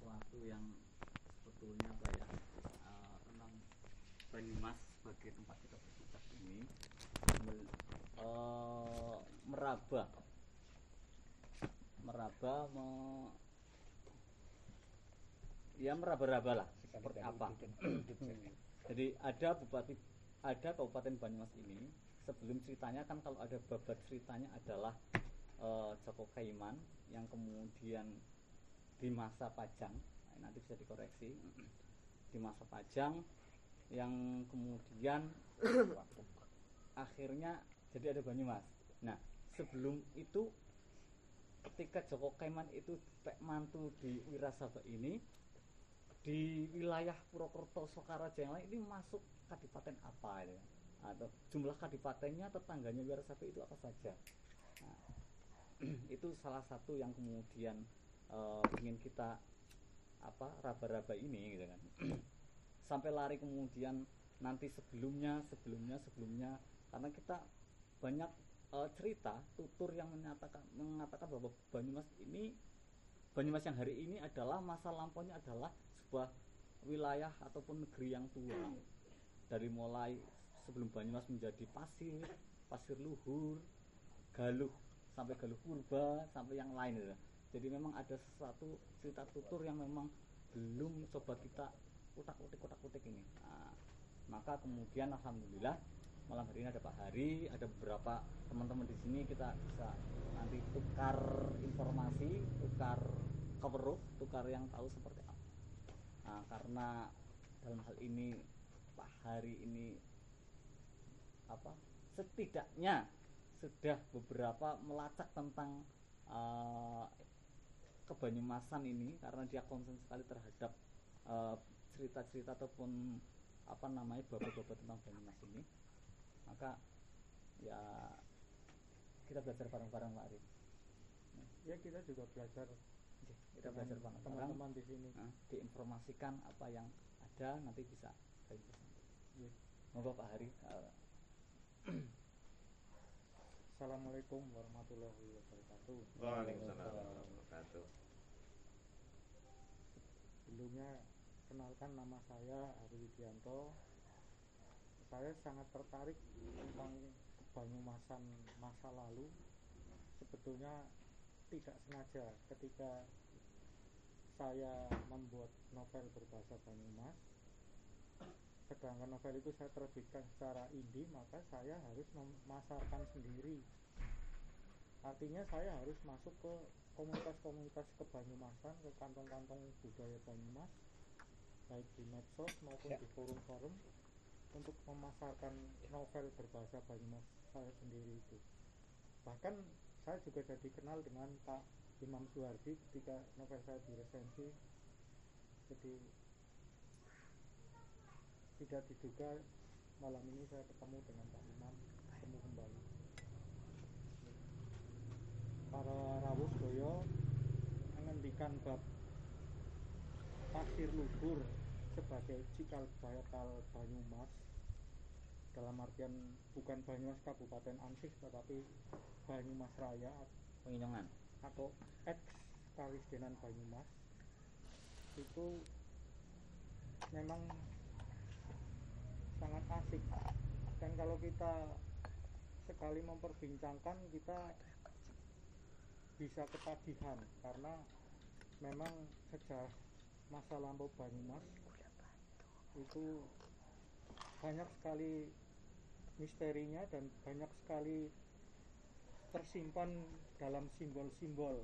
sesuatu yang sebetulnya apa ya uh, tentang Banyumas sebagai tempat kita berpijak ini uh, meraba. Meraba me, ya meraba-raba lah seperti apa. jadi ada bupati ada kabupaten Banyumas ini sebelum ceritanya kan kalau ada babat ceritanya adalah uh, Joko Kaiman yang kemudian di masa Pajang. Nah, nanti bisa dikoreksi. Di masa Pajang yang kemudian akhirnya jadi ada Banyumas. Nah sebelum itu ketika Joko Kaiman itu mantu di Wirasaba ini di wilayah Purwokerto Sokaraja yang lain ini masuk kadipaten apa ya? atau jumlah kadipatennya tetangganya Wirasaba itu apa saja? Nah, itu salah satu yang kemudian uh, ingin kita apa raba-raba ini gitu kan. Sampai lari kemudian nanti sebelumnya sebelumnya sebelumnya. Karena kita banyak uh, cerita tutur yang menyatakan mengatakan bahwa Banyumas ini Banyumas yang hari ini adalah masa lampaunya adalah sebuah wilayah ataupun negeri yang tua. Dari mulai sebelum Banyumas menjadi pasir pasir luhur galuh sampai galuh purba sampai yang lain gitu. Jadi memang ada sesuatu cerita tutur yang memang belum coba kita utak-utik utak-utik ini. Nah, maka kemudian alhamdulillah malam hari ini ada Pak Hari ada beberapa teman-teman di sini kita bisa nanti tukar informasi tukar cover tukar yang tahu seperti apa. Nah, karena dalam hal ini Pak Hari ini apa setidaknya sudah beberapa melacak tentang uh, kebanyumasan ini karena dia konsen sekali terhadap uh, cerita-cerita ataupun apa namanya bapak-bapak tentang Banyumas ini maka ya kita belajar bareng-bareng Pak Arif ya kita juga belajar ya, kita belajar bareng teman-teman di sini nah, diinformasikan apa yang ada nanti bisa bagi pesan ya. Moga Pak Hari uh, Assalamualaikum warahmatullahi wabarakatuh. Waalaikumsalam warahmatullahi wabarakatuh. Sebelumnya kenalkan nama saya Ari Widianto. Saya sangat tertarik tentang Banyumasan masa lalu. Sebetulnya tidak sengaja ketika saya membuat novel berbahasa Banyumas sedangkan novel itu saya terbitkan secara indie maka saya harus memasarkan sendiri artinya saya harus masuk ke komunitas-komunitas ke Banyumasan ke kantong-kantong budaya Banyumas baik di medsos maupun ya. di forum-forum untuk memasarkan novel berbahasa Banyumas saya sendiri itu bahkan saya juga jadi kenal dengan Pak Imam Suhardi ketika novel saya diresensi jadi tidak diduga malam ini saya ketemu dengan Pak Imam ketemu kembali para rawuh doyo menghentikan bab pasir luhur sebagai cikal bakal Banyumas. Dalam artian bukan Banyumas Kabupaten Ansih tetapi Banyumas Raya Penginongan atau ex Karisdenan Banyumas. Itu memang sangat asik. Dan kalau kita sekali memperbincangkan kita bisa ketagihan karena memang sejak masa lampau Banyumas itu banyak sekali misterinya dan banyak sekali tersimpan dalam simbol-simbol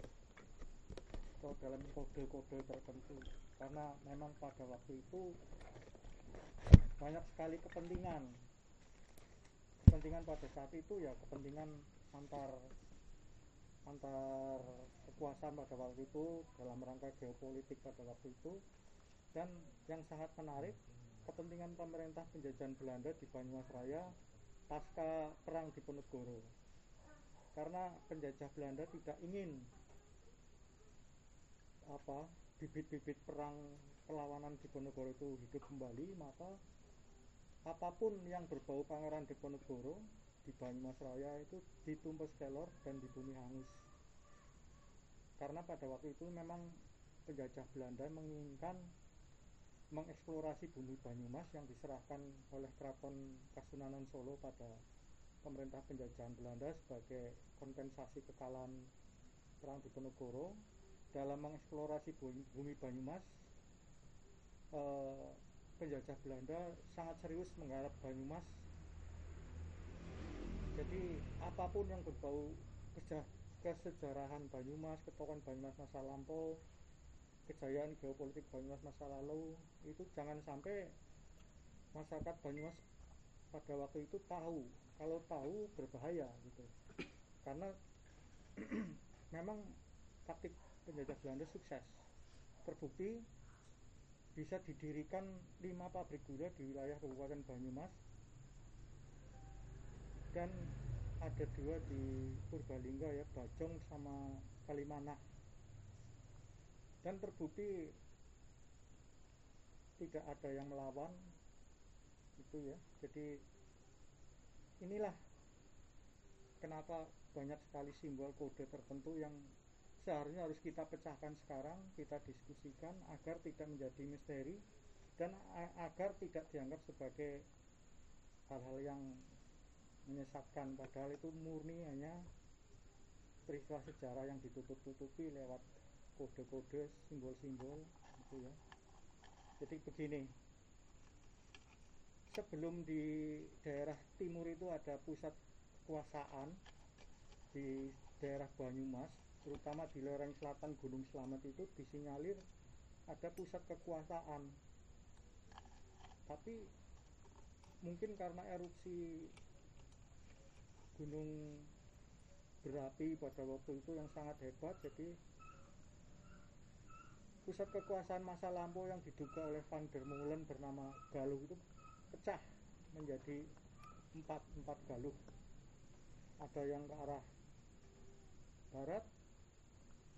atau dalam kode-kode tertentu. Karena memang pada waktu itu banyak sekali kepentingan. Kepentingan pada saat itu ya kepentingan antar antar kekuasaan pada waktu itu dalam rangka geopolitik pada waktu itu. Dan yang sangat menarik kepentingan pemerintah penjajahan Belanda di Banyumas Raya pasca perang di Ponegoro. Karena penjajah Belanda tidak ingin apa bibit-bibit perang perlawanan di Ponegoro itu hidup kembali maka apa pun yang berbau Pangeran Diponegoro di Banyumas Raya itu ditumpes kelor dan di bumi hangus. Karena pada waktu itu memang penjajah Belanda menginginkan mengeksplorasi bumi Banyumas yang diserahkan oleh Keraton Kasunanan Solo pada pemerintah penjajahan Belanda sebagai kompensasi kekalahan perang Diponegoro dalam mengeksplorasi bumi, bumi Banyumas. Eh, penjajah Belanda sangat serius menggarap Banyumas jadi apa pun yang berbau kesejarahan Banyumas, ketokan Banyumas masa lampau kejayaan geopolitik Banyumas masa lalu itu jangan sampai masyarakat Banyumas pada waktu itu tahu. Kalau tahu berbahaya gitu. Karena memang taktik penjajah Belanda sukses. Terbukti bisa didirikan lima pabrik gula di wilayah Kabupaten Banyumas dan ada dua di Purbalingga ya Bajong sama Kalimanah dan terbukti tidak ada yang melawan itu ya. Jadi inilah kenapa banyak sekali simbol kode tertentu yang seharusnya harus kita pecahkan sekarang kita diskusikan agar tidak menjadi misteri dan agar tidak dianggap sebagai hal-hal yang menyesatkan. Padahal itu murni hanya peristiwa sejarah yang ditutup-tutupi lewat kode-kode simbol-simbol gitu ya. Jadi begini. Sebelum di daerah timur itu ada pusat kekuasaan di daerah Banyumas terutama di lereng selatan Gunung Slamet itu disinyalir ada pusat kekuasaan. Tapi mungkin karena erupsi gunung berapi pada waktu itu yang sangat hebat jadi pusat kekuasaan masa lampau yang diduga oleh Van der Molen bernama Galuh itu pecah menjadi empat empat Galuh. Ada yang ke arah barat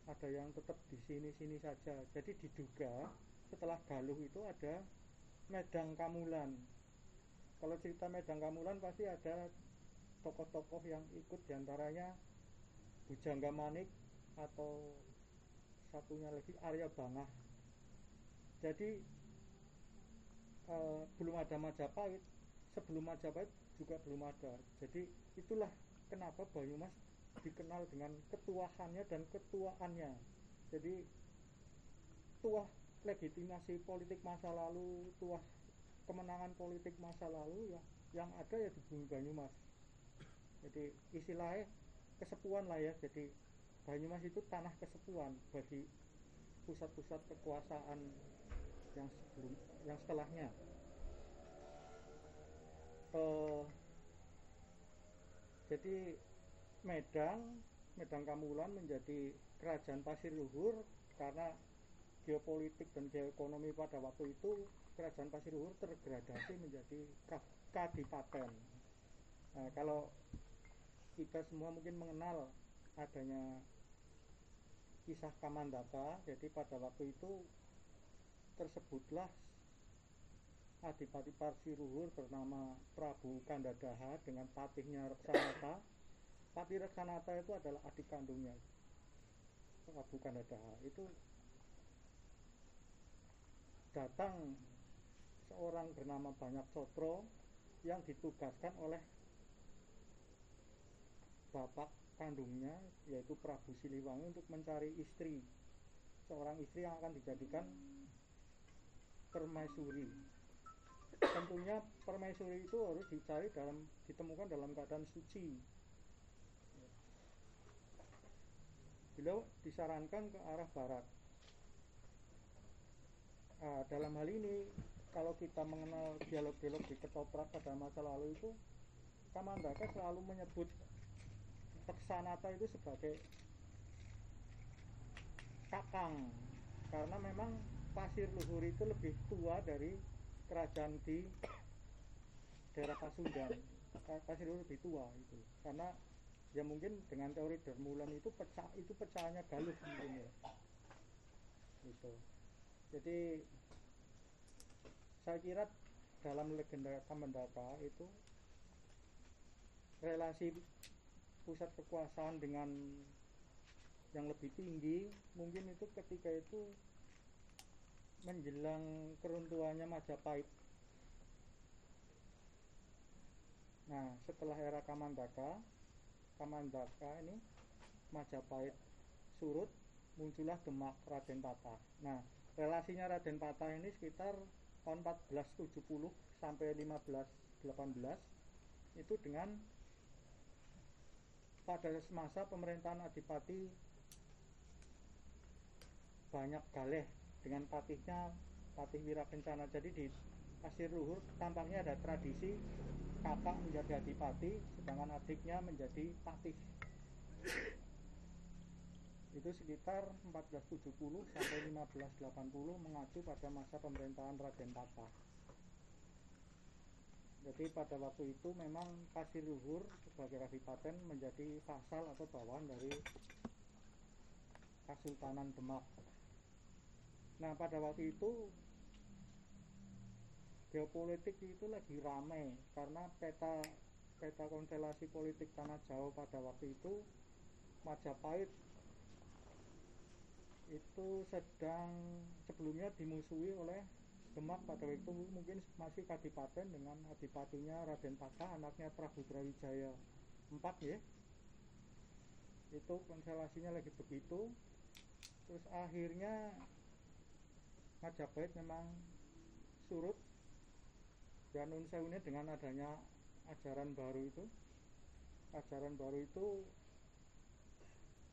ada yang tetap di sini-sini saja. Jadi diduga setelah Galuh itu ada Medang Kamulan. Kalau cerita Medang Kamulan pasti ada tokoh-tokoh yang ikut di antaranya Bujangga Manik atau satunya lagi Arya Bangah. Jadi uh, belum ada Majapahit sebelum Majapahit juga belum ada. Jadi itulah kenapa Banyumas dikenal dengan ketuahannya dan ketuaannya. Jadi tuah legitimasi politik masa lalu tuah kemenangan politik masa lalu ya yang ada ya di bumi Banyumas jadi istilahnya kesepuan lah ya jadi Banyumas itu tanah kesepuan bagi pusat-pusat kekuasaan yang sebelum yang setelahnya. Uh, jadi Medang, Medang Kamulan menjadi kerajaan pasir luhur karena geopolitik dan geoekonomi pada waktu itu kerajaan pasir luhur tergradasi menjadi kadipaten. Nah, kalau kita semua mungkin mengenal adanya kisah Kamandaka. Jadi pada waktu itu tersebutlah Adipati Parsiruhur bernama Prabu Kandadaha dengan patihnya Reksanata. Patih Reksanata itu adalah adik kandungnya Prabu Kandadaha. Itu datang seorang bernama Banyak Sotro yang ditugaskan oleh bapak kandungnya yaitu Prabu Siliwangi untuk mencari istri. Seorang istri yang akan dijadikan permaisuri. Tentunya permaisuri itu harus dicari dalam ditemukan dalam keadaan suci. Beliau disarankan ke arah barat. Nah, dalam hal ini kalau kita mengenal dialog-dialog di ketoprak pada masa lalu itu Kamandaka selalu menyebut Teksanata itu sebagai kakang. Karena memang pasir luhur itu lebih tua dari kerajaan di daerah Pasundan pasir luhur lebih tua itu. Karena ya mungkin dengan teori Dermulan itu pecah itu pecahnya Galuh mungkin ya. Gitu. Jadi saya kira dalam legenda Kamendaka itu relasi pusat kekuasaan dengan yang lebih tinggi mungkin itu ketika itu menjelang keruntuhannya Majapahit. Nah, setelah era Kamandaka, Kamandaka ini Majapahit surut, muncullah Demak Raden Patah. Nah, relasinya Raden Patah ini sekitar tahun 1470 sampai 1518 itu dengan pada masa pemerintahan Adipati banyak galeh dengan patihnya patih Wira Kencana. Jadi di Pasir Luhur tampaknya ada tradisi kakak menjadi adipati sedangkan adiknya menjadi patih. Itu sekitar 1470 sampai 1580 mengacu pada masa pemerintahan Raden Patah jadi pada waktu itu memang Pasir Luhur sebagai kadipaten menjadi fasal atau bawahan dari Kesultanan Demak. Nah pada waktu itu geopolitik itu lagi ramai karena peta peta konstelasi politik tanah Jawa pada waktu itu Majapahit itu sedang sebelumnya dimusuhi oleh Demak pada waktu itu mungkin masih kadipaten dengan adipatinya Raden Patah anaknya Prabu Brawijaya empat ya. Itu konstelasinya lagi begitu. Terus akhirnya Majapahit memang surut dan Unsewunya dengan adanya ajaran baru itu. Ajaran baru itu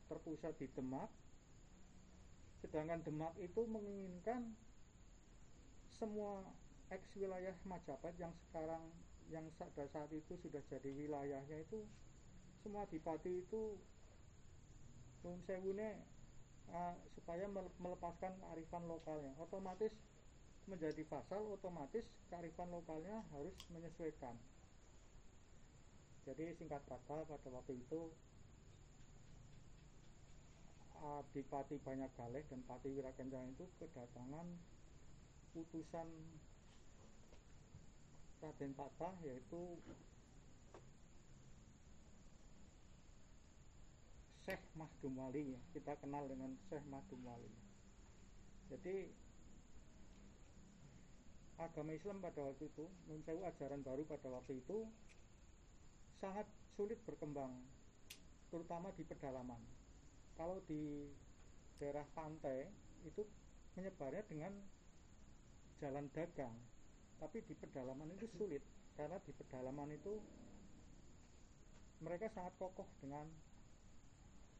terpusat di Demak. Sedangkan Demak itu menginginkan semua ex wilayah Majapahit yang sekarang yang pada saat itu sudah jadi wilayahnya itu semua dipati itu Nun Sewune uh, supaya melepaskan kearifan lokalnya. Otomatis menjadi pasal otomatis kearifan lokalnya harus menyesuaikan. Jadi singkat kata pada waktu itu Adipati Banyak Galeh dan Pati Wirakencana itu kedatangan putusan Raden Patah yaitu Syekh Mahdum Wali kita kenal dengan Syekh Mahdum Wali jadi agama Islam pada waktu itu menurut ajaran baru pada waktu itu sangat sulit berkembang terutama di pedalaman. Kalau di daerah pantai itu menyebarnya dengan jalan dagang tapi di pedalaman itu sulit karena di pedalaman itu mereka sangat kokoh dengan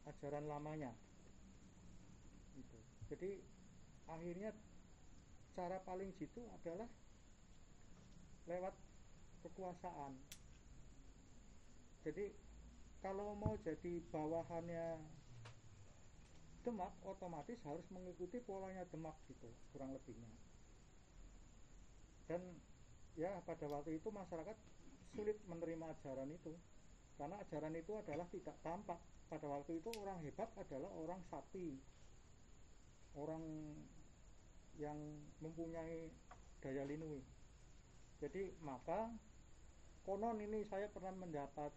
ajaran lamanya. Gitu. jadi akhirnya cara paling jitu adalah lewat kekuasaan. Jadi kalau mau jadi bawahannya Demak otomatis harus mengikuti polanya Demak gitu kurang lebihnya dan ya pada waktu itu masyarakat sulit menerima ajaran itu. Karena ajaran itu adalah tidak tampak. Pada waktu itu orang hebat adalah orang sapi orang yang mempunyai daya linui. Jadi maka konon ini saya pernah mendapat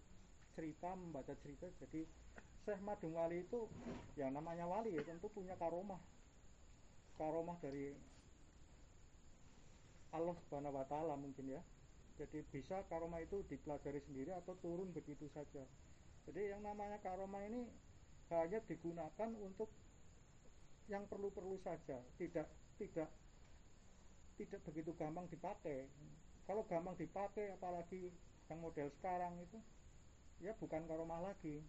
cerita membaca cerita. Jadi Syekh Madung Wali itu yang namanya wali ya tentu punya karomah. Karomah dari Allah Subhanahu wa taala mungkin ya. Jadi bisa karoma itu dipelajari sendiri atau turun begitu saja. Jadi yang namanya karoma ini hanya digunakan untuk yang perlu-perlu saja, tidak tidak tidak begitu gampang dipakai. Kalau gampang dipakai apalagi yang model sekarang itu ya bukan karomah lagi.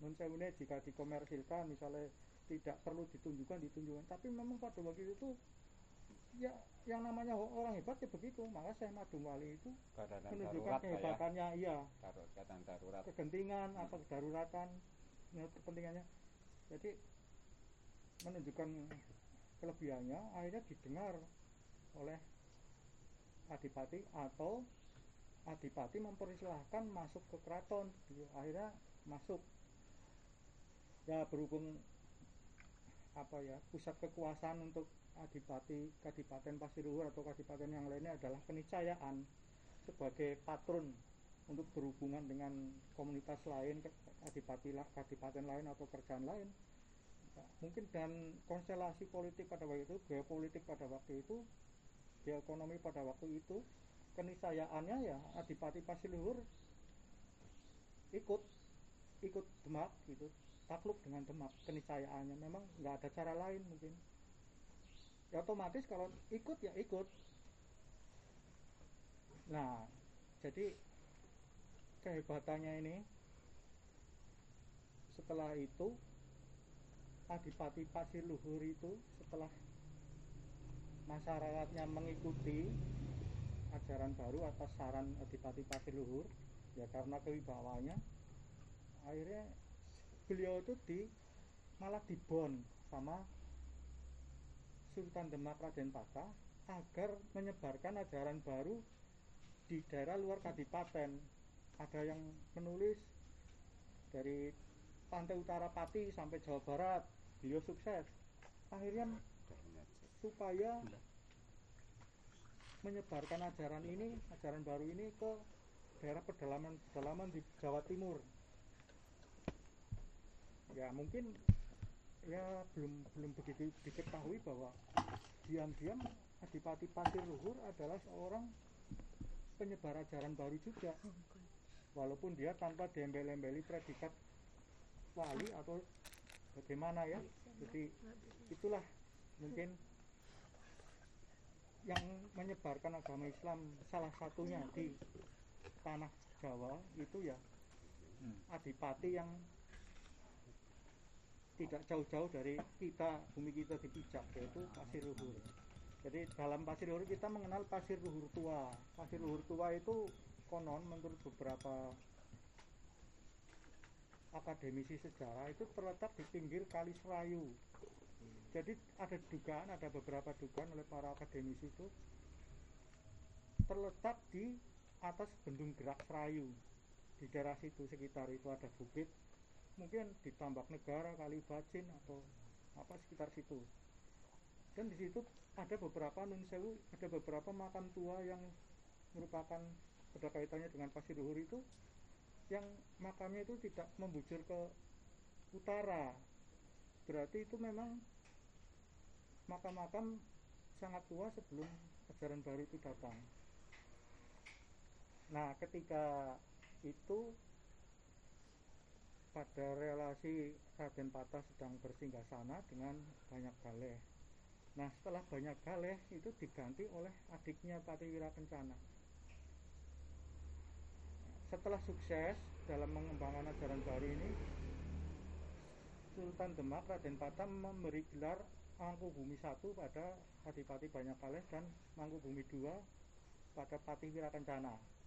Nun jika dikomersilkan misalnya tidak perlu ditunjukkan ditunjukkan, tapi memang pada waktu itu ya yang namanya orang hebat ya begitu. Maka saya Madung Wali itu Keadaan menunjukkan darurat, kehebatannya ya. iya keadaan darurat. Kegentingan atau kedaruratan menurut kepentingannya. Jadi menunjukkan kelebihannya akhirnya didengar oleh adipati atau adipati mempersilahkan masuk ke keraton. Akhirnya masuk. Ya berhubung apa ya pusat kekuasaan untuk adipati kadipaten Pasiruhur atau kadipaten yang lainnya adalah keniscayaan sebagai patron untuk berhubungan dengan komunitas lain adipati kadipaten lain atau kerjaan lain. Mungkin dan konstelasi politik pada waktu itu geopolitik pada waktu itu geoekonomi pada waktu itu kenisayaannya ya Adipati Pasiluhur ikut ikut Demak gitu takluk dengan Demak kenisayaannya memang nggak ada cara lain mungkin ya otomatis kalau ikut ya ikut. Nah jadi kehebatannya ini setelah itu Adipati Pasir Luhur itu setelah masyarakatnya mengikuti ajaran baru atas saran Adipati Pasir Luhur ya karena kewibawanya akhirnya beliau itu di malah dibon sama Sultan Demak Raden Patah agar menyebarkan ajaran baru di daerah luar Kadipaten ada yang menulis dari pantai utara Pati sampai Jawa Barat. Beliau sukses. Akhirnya supaya menyebarkan ajaran ini ajaran baru ini ke daerah pedalaman pedalaman di Jawa Timur. Ya mungkin ya belum belum begitu diketahui bahwa diam-diam Adipati Pasir Luhur adalah seorang penyebar ajaran baru juga. Walaupun dia tanpa diembel-embeli predikat wali atau bagaimana ya. Jadi itulah mungkin yang menyebarkan agama Islam. Salah satunya di tanah Jawa itu ya hmm. adipati yang tidak jauh-jauh dari kita bumi kita dipijak yaitu pasir luhur. Jadi dalam pasir luhur kita mengenal pasir luhur tua. Pasir luhur tua itu konon menurut beberapa akademisi sejarah itu terletak di pinggir Kali Serayu. Jadi ada dugaan, ada beberapa dugaan oleh para akademisi itu terletak di atas bendung gerak Serayu. Di daerah situ sekitar itu ada bukit mungkin di Tambak Negara, Kali Bacin atau apa sekitar situ. Dan di situ ada beberapa nun sewu ada beberapa makam tua yang merupakan ada kaitannya dengan pasir luhur itu yang makamnya itu tidak membujur ke utara. Berarti itu memang makam-makam sangat tua sebelum ajaran baru itu datang. Nah ketika itu pada relasi Raden Patah sedang bersinggah sana dengan banyak galeh nah setelah banyak galeh itu diganti oleh adiknya Patiwira Kencana setelah sukses dalam mengembangkan ajaran baru ini Sultan Demak Raden Patam memberi gelar Mangku Bumi satu pada Adipati Banyak dan Mangku Bumi dua pada Pati Wirakencana.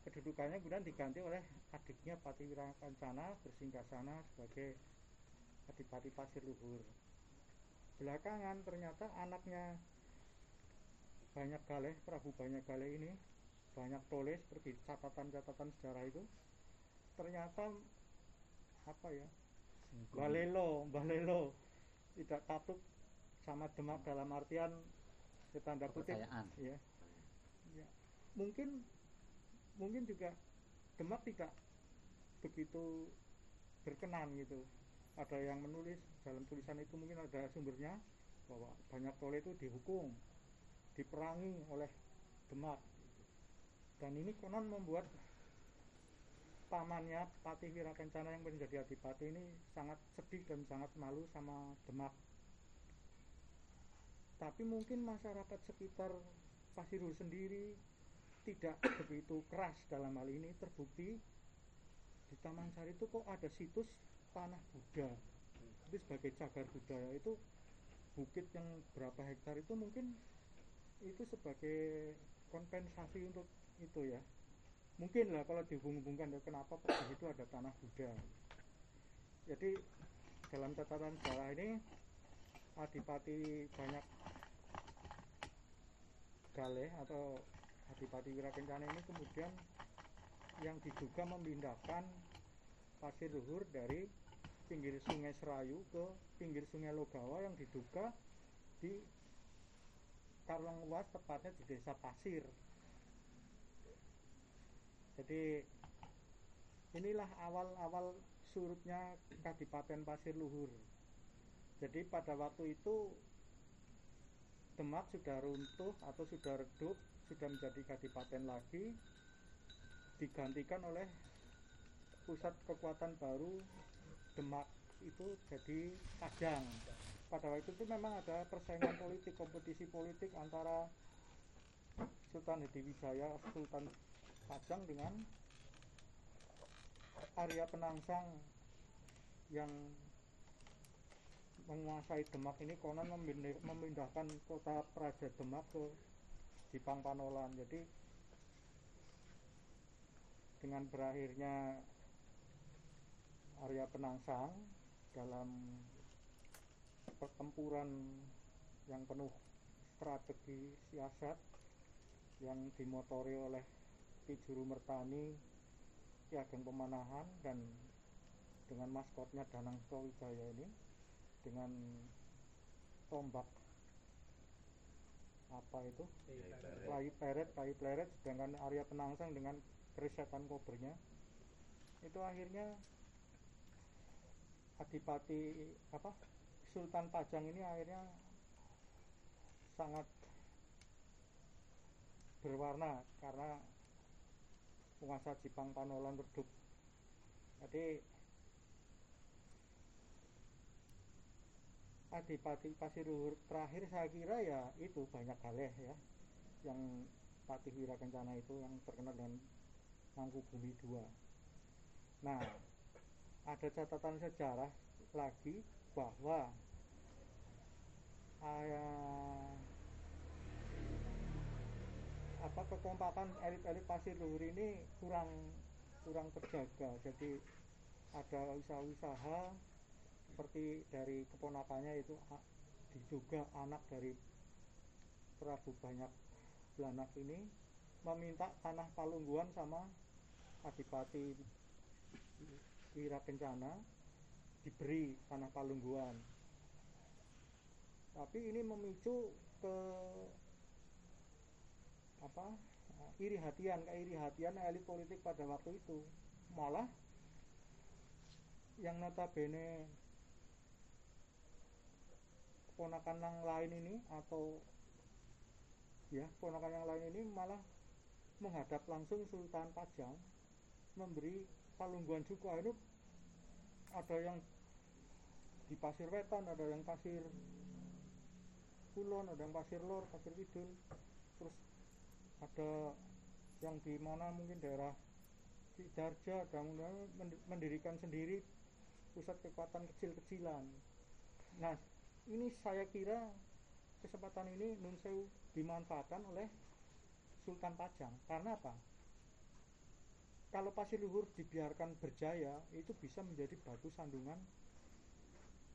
Kedudukannya kemudian diganti oleh adiknya Pati Wirakencana bersinggah sana sebagai Adipati Pasir Luhur. Belakangan ternyata anaknya banyak galeh Prabu Banyak Galeh ini banyak tulis seperti catatan-catatan sejarah itu ternyata apa ya balelo balelo tidak tatuk sama Demak dalam artian tanda kutip ya. ya mungkin mungkin juga Demak tidak begitu berkenan gitu. Ada yang menulis dalam tulisan itu mungkin ada sumbernya bahwa banyak tole itu dihukum diperangi oleh Demak dan ini konon membuat pamannya Patih Wirakencana yang menjadi adipati ini sangat sedih dan sangat malu sama Demak tapi mungkin masyarakat sekitar Pasirul sendiri tidak begitu keras dalam hal ini terbukti di Taman Sari itu kok ada situs tanah Buddha. Itu sebagai cagar budaya itu bukit yang berapa hektar itu mungkin itu sebagai kompensasi untuk itu ya. Mungkin lah kalau dihubung-hubungkan ya kenapa di situ ada tanah Buddha? Jadi dalam catatan sejarah ini adipati banyak galeh atau adipati Wirakencana ini kemudian yang diduga memindahkan pasir luhur dari pinggir sungai Serayu ke pinggir sungai Logawa yang diduga di Karlongwas tepatnya di desa Pasir. Jadi inilah awal-awal surutnya Kadipaten Pasir Luhur. Jadi pada waktu itu Demak sudah runtuh atau sudah redup sudah menjadi kadipaten lagi digantikan oleh pusat kekuatan baru Demak itu jadi Pajang pada waktu itu memang ada persaingan politik kompetisi politik antara Sultan Hadiwijaya Sultan Pajang dengan Arya Penangsang yang menguasai Demak ini konon memindahkan kota Praja Demak ke Jipang Panolan. Jadi dengan berakhirnya Arya Penangsang dalam pertempuran yang penuh strategi siasat yang dimotori oleh Ki Juru Mertani Ki Ageng Pemanahan dan dengan maskotnya Danang Wijaya ini dengan tombak apa itu? Kayu pleret. kayu pleret sedangkan Arya Penangsang dengan keris kobernya itu akhirnya Adipati apa Sultan Pajang ini akhirnya sangat berwarna karena penguasa Jepang Panolan redup jadi Adipati Pasiruhur terakhir saya kira ya itu banyak galeh ya. Yang Patih Wira Kencana itu yang terkenal dengan Mangku Bumi II nah ada catatan sejarah lagi bahwa uh, apa kekompakan elit-elit pasir luhur ini kurang kurang terjaga. Jadi ada usaha-usaha seperti dari keponakannya itu diduga anak dari Prabu Banyak Belanak ini meminta tanah Palungguan sama Adipati Wira Kencana diberi tanah palungguan. Tapi ini memicu ke apa iri hatian ke iri hatian elit politik pada waktu itu. Malah yang notabene keponakan yang lain ini atau ya keponakan yang lain ini malah menghadap langsung Sultan Pajang memberi palungguan juga. Itu ada yang di pasir wetan ada yang pasir kulon ada yang pasir lor pasir kidul. Terus ada yang di mana mungkin daerah di Darja ada mendirikan sendiri pusat kekuatan kecil-kecilan. Nah ini saya kira kesempatan ini Nun Sewu dimanfaatkan oleh Sultan Pajang karena apa kalau pasir luhur dibiarkan berjaya itu bisa menjadi batu sandungan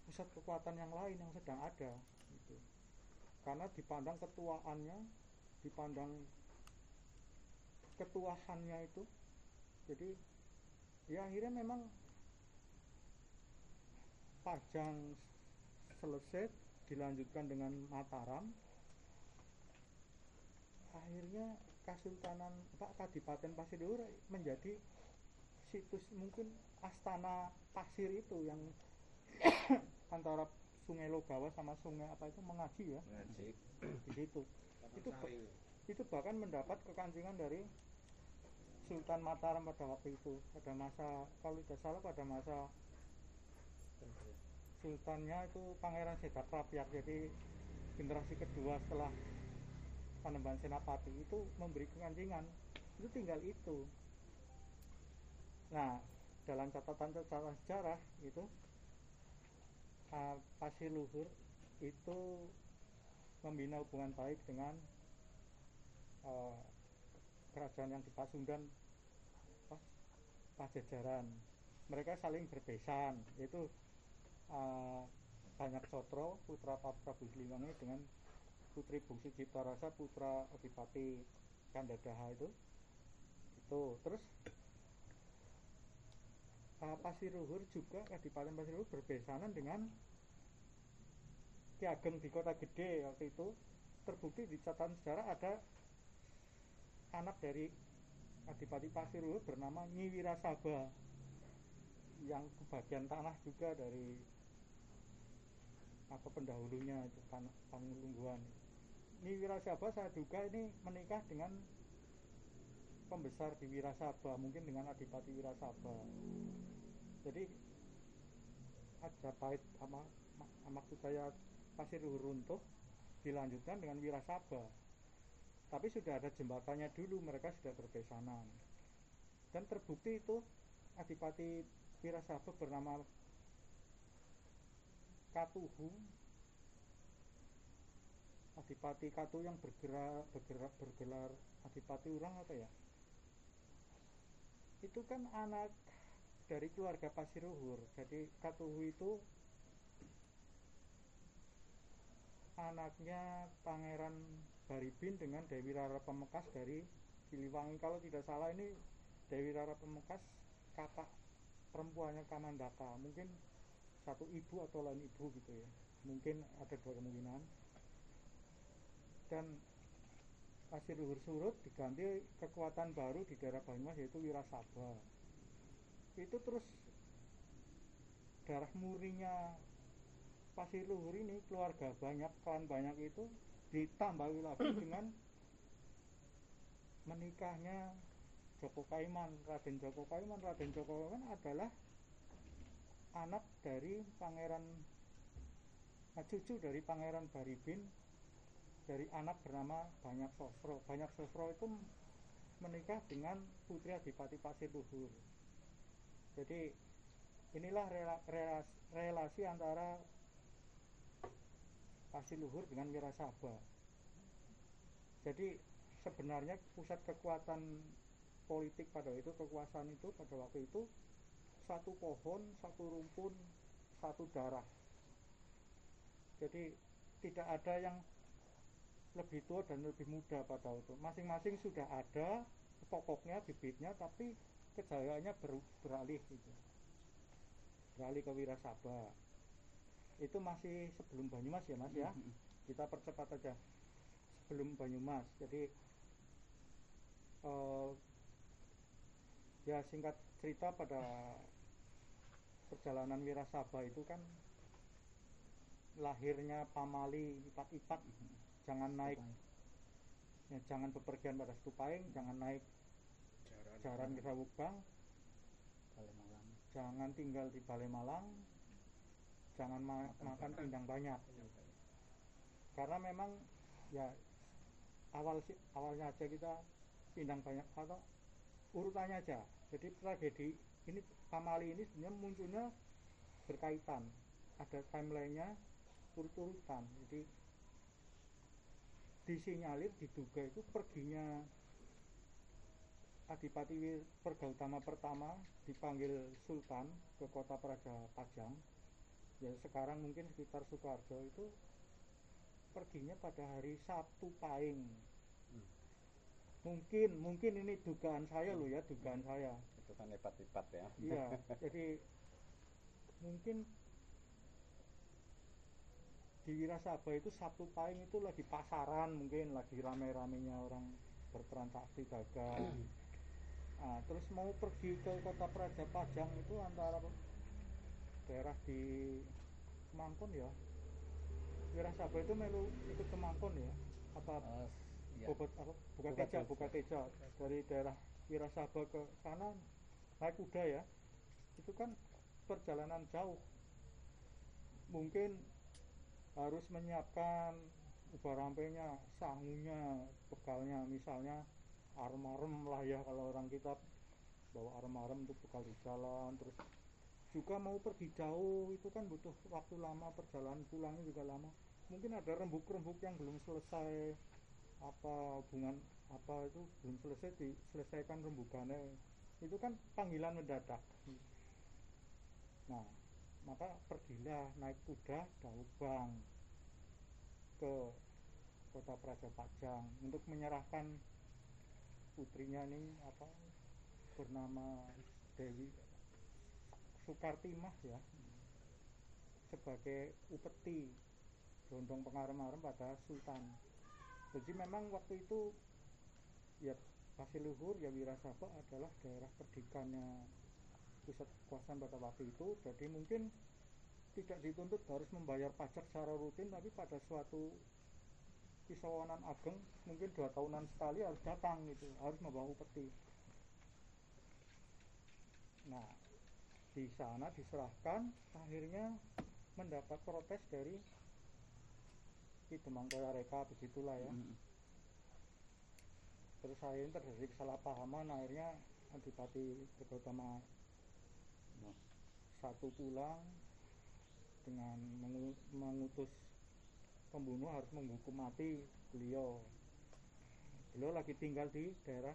pusat kekuatan yang lain yang sedang ada gitu. karena dipandang ketuaannya dipandang ketuahannya itu jadi ya akhirnya memang Pajang selesai dilanjutkan dengan Mataram. Akhirnya Kasultanan Pak Kadipaten Pasir Luhur menjadi situs mungkin astana pasir itu yang antara Sungai Logawa sama Sungai apa itu mengaji ya. Mengaji. di situ itu itu bahkan mendapat kekancingan dari Sultan Mataram pada waktu itu pada masa kalau tidak salah pada masa sultannya itu Pangeran Sedap Rapiak jadi generasi kedua setelah Panembahan Senapati itu memberi kekancingan itu tinggal itu. Nah dalam catatan-catatan sejarah itu uh, Pasir Luhur itu membina hubungan baik dengan uh, kerajaan yang di Pasundan Pajajaran. Mereka saling berbesan. Itu uh, banyak Sotro putra Prabu Siliwangi dengan Putri Bungsu Cipta Rasa putra Adipati Kandadaha itu. Itu terus uh, Pasiruhur juga Adipati Pasiruhur berbesanan dengan Ki Ageng di Kota Gede waktu itu. Terbukti di catatan sejarah ada anak dari Adipati Pasiruhur bernama Nyi Wirasaba yang kebagian tanah juga dari apa pendahulunya itu pan, Panglungguan. Ini Wirasaba saya duga ini menikah dengan pembesar di Wirasaba mungkin dengan Adipati Wirasaba. Jadi Majapahit sama maksud saya Pasir runtuh dilanjutkan dengan Wirasaba. Tapi sudah ada jembatannya dulu mereka sudah berbesanan dan terbukti itu Adipati Wirasaba bernama Katuhu Adipati Katu yang bergerak bergerak bergelar. Adipati Urang apa ya? Itu kan anak dari keluarga Pasiruhur jadi Katuhu itu anaknya Pangeran Baribin dengan Dewi Rara Pemekas dari Siliwangi. Kalau tidak salah ini Dewi Rara Pemekas kakak perempuannya Kamandaka. Mungkin satu ibu atau lain ibu gitu ya. Mungkin ada dua kemungkinan. Dan pasir luhur surut diganti kekuatan baru di daerah Banyumas yaitu Wirasaba. Itu terus darah murinya pasir luhur ini keluarga banyak klan banyak itu ditambah lagi dengan menikahnya Joko Kaiman Raden Joko Kaiman. Raden Joko Kaiman adalah anak dari pangeran cucu dari pangeran Baribin dari anak bernama Banyak Sosro Banyak Sosro itu menikah dengan putri Adipati Pasir Luhur jadi inilah relasi, relasi antara Pasir Luhur dengan Wirasaba. Jadi sebenarnya pusat kekuatan politik pada itu kekuasaan itu pada waktu itu satu pohon, satu rumpun, satu darah. Jadi tidak ada yang lebih tua dan lebih muda pada waktu. Masing-masing sudah ada pokoknya, bibitnya, tapi kejayaannya ber, beralih gitu. Beralih ke Wirasaba itu masih sebelum Banyumas ya Mas ya. Mm-hmm. Kita percepat aja. Sebelum Banyumas. Jadi uh, ya singkat cerita pada perjalanan Wirasaba itu kan lahirnya pamali ipat-ipat. Jangan naik. Ya, jangan bepergian pada Stupaing jangan naik jaran, jaran jangan tinggal di Balai Malang. Jangan ma makan pindang banyak. Karena memang ya awal sih awalnya aja kita pindang banyak atau urutannya aja. Jadi tragedi ini pamali ini sebenarnya munculnya berkaitan. Ada timelinenya urut-urutan jadi disinyalir diduga itu perginya Adipati Pergautama pertama dipanggil Sultan ke kota Praja Pajang. Ya sekarang mungkin sekitar Sukoharjo itu perginya pada hari Sabtu Pahing hmm. mungkin mungkin ini dugaan saya loh ya dugaan hmm. saya itu kan lipat-lipat ya. Iya jadi mungkin di Wirasaba itu Sabtu Pahing itu lagi pasaran mungkin lagi rame-ramenya orang bertransaksi dagang. Nah, terus mau pergi ke kota Praja Pajang itu antara daerah di Mangkon ya? Wirasaba itu melu ikut ke Mangkon ya? Apa uh, iya. Bobot, apa? Buka, buka teja buka teja. Dari daerah Wirasaba ke sana naik kuda ya. Itu kan perjalanan jauh. Mungkin harus menyiapkan ubah rampenya sangunya bekalnya. Misalnya arem-arem lah ya kalau orang kita bawa arem-arem untuk bekal di jalan terus juga mau pergi jauh itu kan butuh waktu lama perjalanan pulangnya juga lama. Mungkin ada rembuk-rembuk yang belum selesai apa hubungan apa itu belum selesai diselesaikan rembukannya itu kan panggilan mendadak. Nah maka pergilah naik kuda bang ke kota Praja Pajang untuk menyerahkan putrinya ini apa bernama Dewi Sukartimah ya sebagai upeti gondong pengarem-arem pada Sultan. Jadi memang waktu itu ya Pasiluhur ya Wirasaba adalah daerah perdikannya pusat kekuasaan waktu itu. Jadi mungkin tidak dituntut harus membayar pajak secara rutin tapi pada suatu kisawanan ageng mungkin dua tahunan sekali harus datang gitu harus membawa upeti. Nah di sana diserahkan akhirnya mendapat protes dari Ki Demang Reka begitulah ya. Mm. Terus saya ini terjadi kesalahpahaman akhirnya Adipati Tegautama Oh. satu pulang dengan mengu- mengutus pembunuh harus menghukum mati beliau. Beliau lagi tinggal di daerah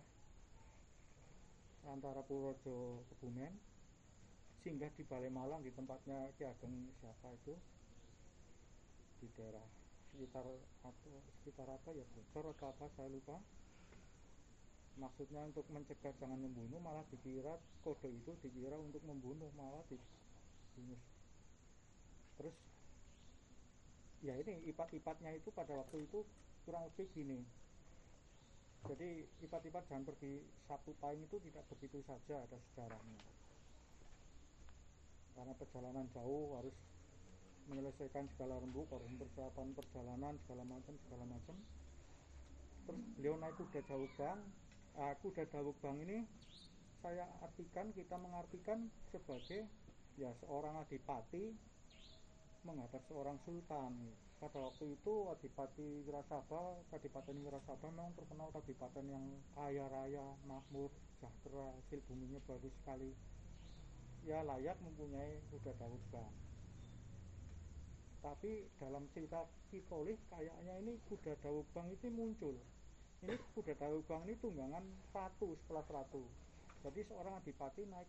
antara Purworejo Kebumen singgah di Balai Malang di tempatnya Ki Ageng siapa itu? Di daerah sekitar atau sekitar apa ya? Bocor atau apa saya lupa maksudnya untuk mencegah jangan membunuh malah dikira kode itu dikira untuk membunuh malah dibunuh. Terus ya ini ipat-ipatnya itu pada waktu itu kurang lebih gini. Jadi ipat-ipat jangan pergi Sabtu Pahing itu tidak begitu saja ada sejarahnya. Karena perjalanan jauh harus menyelesaikan segala rembuk harus persiapan perjalanan segala macam segala macam. Terus beliau naik kuda jauh bang ah, kuda dawuk bang ini saya artikan kita mengartikan sebagai ya seorang adipati menghadap seorang sultan. Pada waktu itu adipati Wirasaba kadipaten Wirasaba memang terkenal kadipaten yang kaya raya makmur sejahtera hasil buminya bagus sekali. Ya layak mempunyai kuda dawuk bang. Tapi dalam cerita Kitolih kayaknya ini kuda dawuk bang itu muncul ini kuda dawuk bang ini tunggangan ratu sekelas ratu jadi seorang adipati naik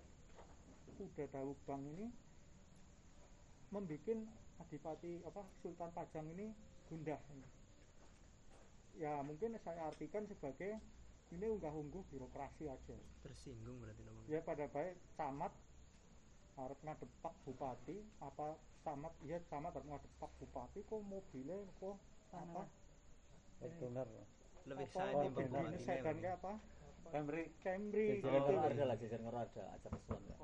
kuda dawuk bang ini membuat adipati apa Sultan Pajang ini gundah. Ya mungkin saya artikan sebagai ini unggah-ungguh birokrasi aja. Tersinggung berarti namanya. Ya pada baik camat harus ngadepak bupati apa camat ya camat harus ngadepak bupati kok mobilnya kok apa? Fortuner lebih apa? saya oh, timbang ini bupati sedan kayak apa? Gitu ngoro ada lah ngoro ada acara kesuan ya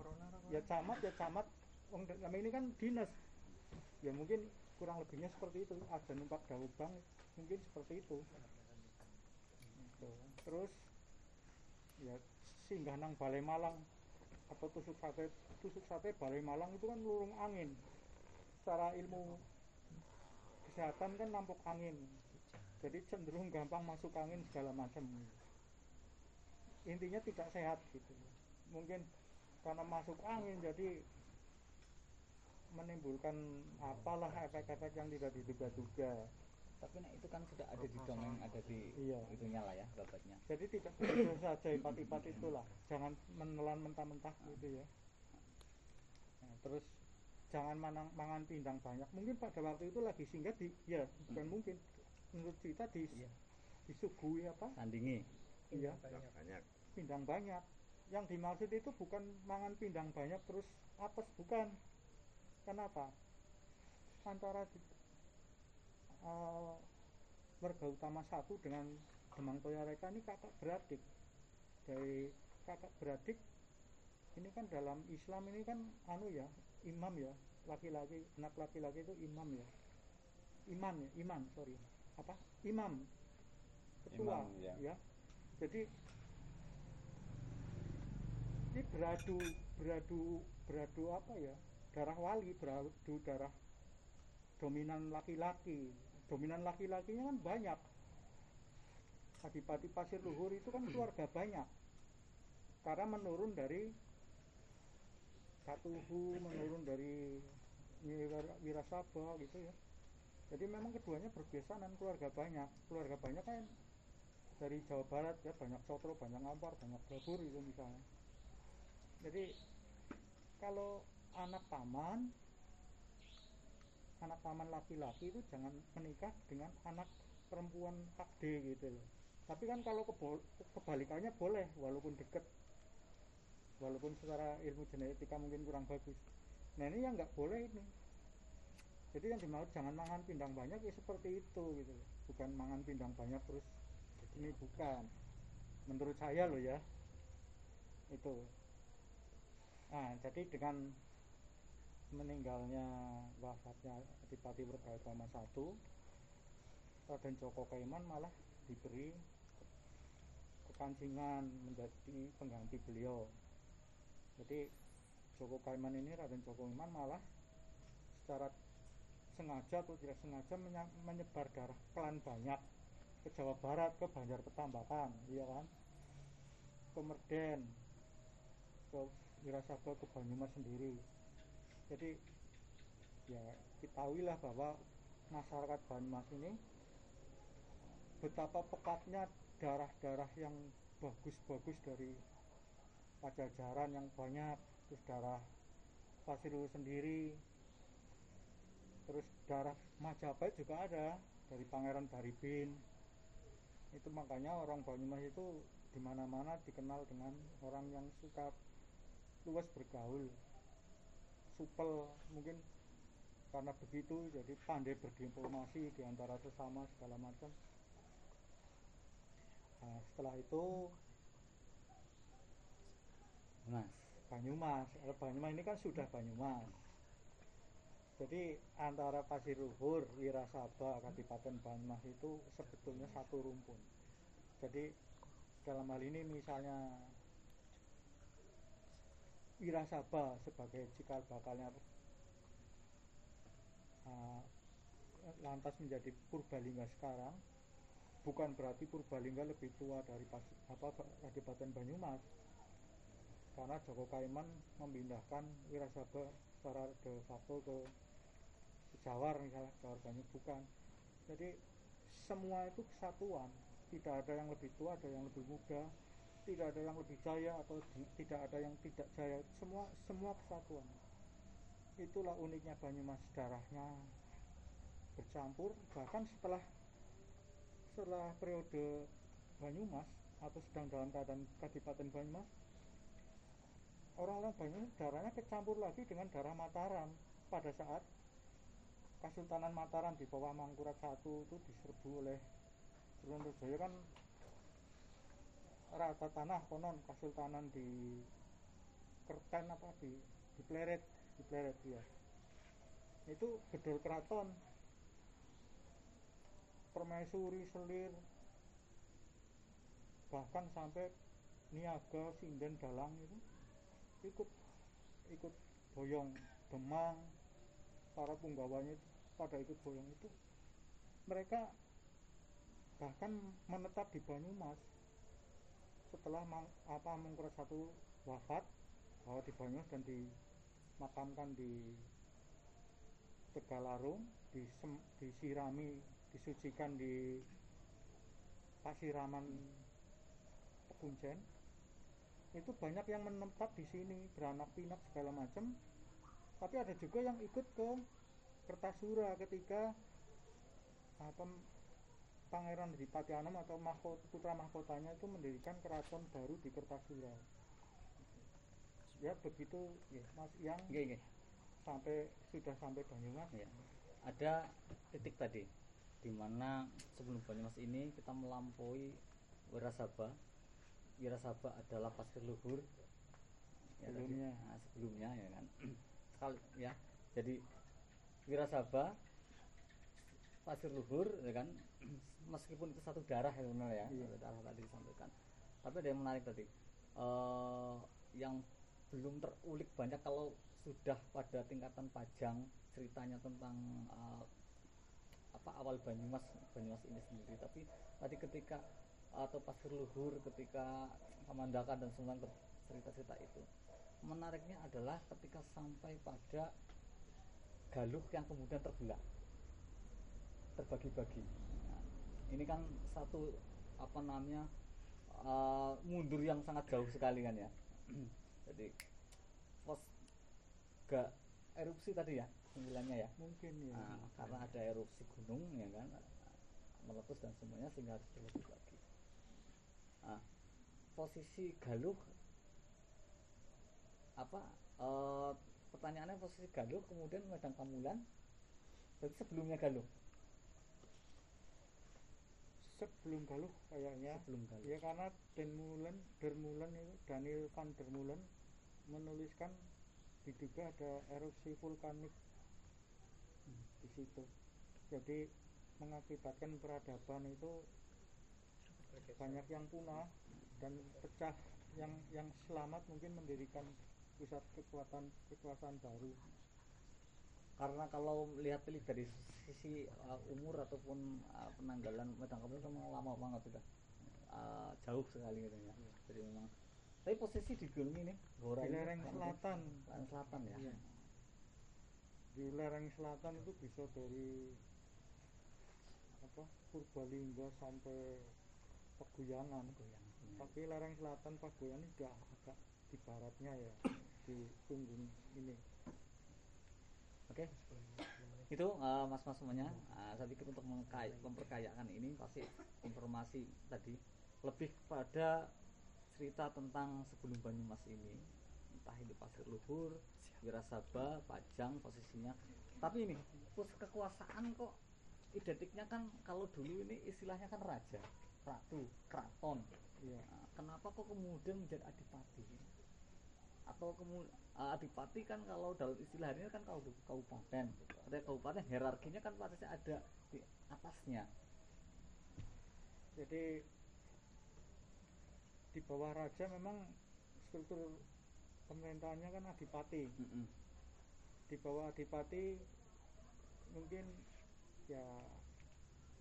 ya camat ya camat. Wong kami ini kan dinas. Ya mungkin kurang lebihnya seperti itu. Ada numpak dawuk bang mungkin seperti itu. Terus ya singgah nang Balai Malang atau tusuk sate tusuk sate Balai Malang itu kan lurung angin. Secara ilmu kesehatan kan nampuk angin jadi cenderung gampang masuk angin segala macam. Intinya tidak sehat gitu. Mungkin karena masuk angin jadi menimbulkan apalah efek-efek yang tidak diduga-duga tapi nah, itu kan sudah ada di dongeng ada di Iya. itunya lah ya babatnya jadi tidak begitu saja ipat-ipat itulah. Jangan menelan mentah-mentah gitu ya. Nah, terus jangan manang, mangan pindang banyak. Mungkin pada waktu itu lagi singgah di ya bukan Hmm. mungkin menurut cerita di Iya. disuguhi apa? Sandingi. Iya. Banyak. Pindang banyak. Yang dimaksud itu bukan mangan pindang banyak terus apes bukan. Kenapa? Antara di- eh, warga utama satu dengan Demang Toyareka ini kakak beradik. Dari kakak beradik ini kan dalam Islam ini kan anu ya imam ya. Laki-laki anak laki-laki itu imam ya. Iman ya iman sorry apa? Imam. Ketua Imam, ya. ya. Jadi ini beradu beradu beradu apa ya? Darah wali beradu darah dominan laki-laki. Dominan laki-lakinya kan banyak. Adipati Pasir Luhur itu kan keluarga banyak. Karena menurun dari Katuhu menurun dari Wira- Wirasaba gitu ya jadi memang keduanya bergesanan keluarga banyak. Keluarga banyak kan dari Jawa Barat ya banyak Cotro banyak Ampar banyak Babur itu misalnya. Jadi kalau anak taman anak taman laki-laki itu jangan menikah dengan anak perempuan KD gitu loh. Tapi kan kalau kebalikannya boleh walaupun deket. Walaupun secara ilmu genetika mungkin kurang bagus. Nah ini yang nggak boleh ini jadi yang dimaksud jangan mangan pindang banyak ya seperti itu gitu. Bukan mangan pindang banyak terus ini bukan. Menurut saya loh ya. Itu. Nah jadi dengan meninggalnya wafatnya Adipati Werkayatama I Raden Joko Kaiman malah diberi kekancingan menjadi pengganti beliau. Jadi Joko Kaiman ini Raden Joko Kaiman malah secara sengaja atau tidak sengaja menyebar darah klan banyak ke Jawa Barat ke Banjar Petambakan iya kan? Ke Merden ke Wirasaba ke Banyumas sendiri. Jadi ya ketahuilah bahwa masyarakat Banyumas ini betapa pekatnya darah-darah yang bagus-bagus dari pajajaran yang banyak terus darah Pasiru sendiri terus darah Majapahit juga ada dari Pangeran Baribin itu makanya orang Banyumas itu di mana-mana dikenal dengan orang yang suka luas bergaul supel mungkin. Karena begitu jadi pandai berdiplomasi di antara sesama segala macam. Nah, setelah itu Mas Banyumas. Banyumas ini kan sudah Banyumas jadi antara Pasir Luhur, Wirasaba, Kadipaten Banyumas itu sebetulnya satu rumpun. Jadi dalam hal ini misalnya Wirasaba sebagai cikal bakalnya uh, lantas menjadi Purbalingga sekarang bukan berarti Purbalingga lebih tua dari pas, apa Kadipaten Banyumas. Karena Joko Kaiman memindahkan Wirasaba secara de facto ke Jawar misalnya Jawar Banyumas bukan. Jadi semua itu kesatuan. Tidak ada yang lebih tua ada yang lebih muda. Tidak ada yang lebih jaya atau tidak ada yang tidak jaya. Semua semua kesatuan. Itulah uniknya Banyumas darahnya bercampur bahkan setelah setelah periode Banyumas atau sedang dalam keadaan Kadipaten Banyumas orang-orang Banyumas darahnya kecampur lagi dengan darah Mataram pada saat Kesultanan Mataram di bawah Mangkurat I itu diserbu oleh Sunan kan rata tanah konon Kesultanan di Kerten apa di di Pleret di Pleret ya itu gedol keraton. Permaisuri selir bahkan sampai niaga sinden dalang itu ikut ikut boyong demang para punggawanya pada ikut boyong itu mereka bahkan menetap di Banyumas. Setelah mang, apa Mangkurat satu wafat bahwa di Banyumas dan dimakamkan di Tegalarung disem, disirami disucikan di Pasiraman Kuncen itu banyak yang menetap di sini beranak pinak segala macam tapi ada juga yang ikut ke Kertasura ketika apa Pangeran Adipati Anom atau mahkota, putra mahkotanya itu mendirikan keraton baru di Kertasura ya begitu Iya. Mas yang Nggih, nggih. sampai sudah sampai Banyumas Ya. Ada titik tadi di mana sebelum Banyumas ini kita melampaui Wirasaba. Wirasaba adalah pasir luhur. Ya, tadi. Sebelumnya. Nah, sebelumnya ya kan. Sekali ya. Jadi Wirasaba pasir luhur ya kan meskipun itu satu darah ya benar ya Iya. satu darah tadi disampaikan tapi ada yang menarik tadi eh yang belum terulik banyak kalau sudah pada tingkatan pajang ceritanya tentang eh, apa awal Banyumas Banyumas ini sendiri tapi tadi ketika atau pasir luhur ketika Kamandakan dan semua cerita-cerita itu menariknya adalah ketika sampai pada Galuh yang kemudian terbelah. Terbagi-bagi. Nah, ini kan satu apa namanya eh, mundur yang sangat jauh sekali kan ya. Jadi pos gak erupsi tadi ya sembilannya ya. Mungkin ya. Nah, karena ada erupsi gunung ya kan meletus dan semuanya sehingga harus diletus lagi. Nah, posisi Galuh apa eh, pertanyaannya posisi Galuh kemudian Medang Kamulan berarti sebelumnya Galuh? Sebelum Galuh kayaknya. Sebelum Galuh. Ya karena Denmulen Dermulen itu Daniel van Dermulen menuliskan diduga ada erupsi vulkanik di situ. Jadi mengakibatkan peradaban itu banyak yang punah dan pecah yang yang selamat mungkin mendirikan pusat kekuatan kekuasaan baru. Karena kalau melihat ini dari sisi uh, umur ataupun uh, penanggalan itu memang lama banget sudah. Uh, jauh sekali gitu ya jadi memang tapi posisi di gunung ini Gora di ini lereng kan- selatan. lereng selatan ya. Iya. di lereng selatan itu bisa dari apa Purbalingga sampai Peguyangan. Peguyangan. tapi lereng selatan Paguyangan ini udah agak di baratnya ya di punggung ini Oke, itu uh, mas-mas semuanya. Uh, saya pikir untuk memperkayakan ini pasti informasi tadi lebih kepada cerita tentang sebelum Banyumas ini, entah itu Pasir Luhur, Wirasaba, Pajang posisinya. Tapi ini pus kekuasaan kok identiknya kan kalau dulu ini istilahnya kan raja, ratu, keraton. Iya. Nah, kenapa kok kemudian menjadi adipati? Atau kemudian adipati kan kalau dalam istilah ini kan kau kabupaten. Ada kabupaten hierarkinya kan pasti ada di atasnya. jadi di bawah raja memang struktur pemerintahannya kan adipati Mm-mm. di bawah adipati mungkin ya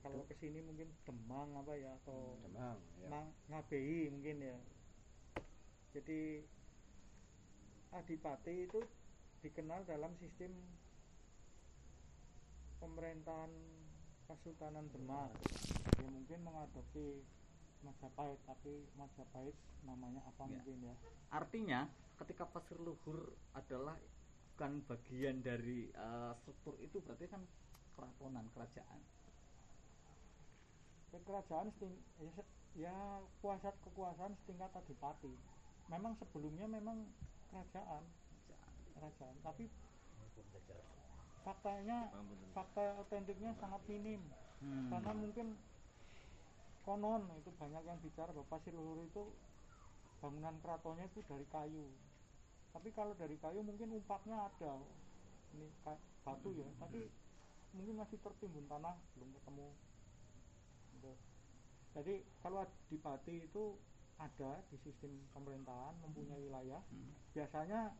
kalau ke sini mungkin Demang apa ya atau Demang, ya. Mang Ngabei mungkin ya jadi adipati itu dikenal dalam sistem pemerintahan Kesultanan Demak ya mungkin mengadopsi Majapahit tapi Majapahit namanya apa Ya. mungkin ya Artinya ketika pasir luhur adalah bukan bagian dari eh, struktur itu berarti kan keratonan kerajaan. kerajaan seting- ya, ya kuasa kekuasaan setingkat adipati memang sebelumnya memang kerajaan. Kerajaan tapi faktanya fakta otentiknya sangat minim. Hmm. karena mungkin konon itu banyak yang bicara bahwa pasir luhur itu bangunan keratonnya itu dari kayu. Tapi kalau dari kayu mungkin umpaknya ada. Ini batu ya tapi mungkin masih tertimbun tanah belum ketemu. Jadi kalau adipati itu ada di sistem pemerintahan mempunyai wilayah Hmm. biasanya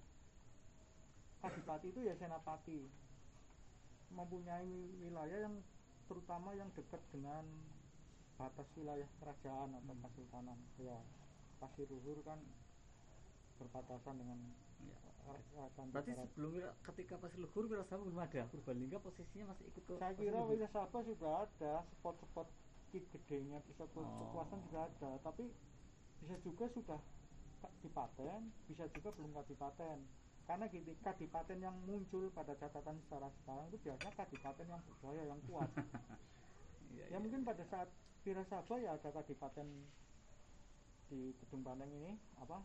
adipati itu ya senapati mempunyai wilayah yang terutama yang dekat dengan batas wilayah kerajaan atau Hmm. kesultanan ya pasir luhur kan berbatasan dengan Ya. kerajaan Berarti barat. sebelum ketika pasir luhur Wirasaba belum ada. Purbalingga posisinya masih ikut ke saya kira. Wirasaba sudah ada spot-spot kit gedenya pusat Oh. kekuasaan juga ada tapi bisa juga sudah kadipaten bisa juga belum kadipaten karena gini kadipaten yang muncul pada catatan secara sekarang itu biasanya kadipaten yang berjaya yang kuat. Ya iya. mungkin pada saat Wirasaba ya ada kadipaten di Gedung Banteng ini apa?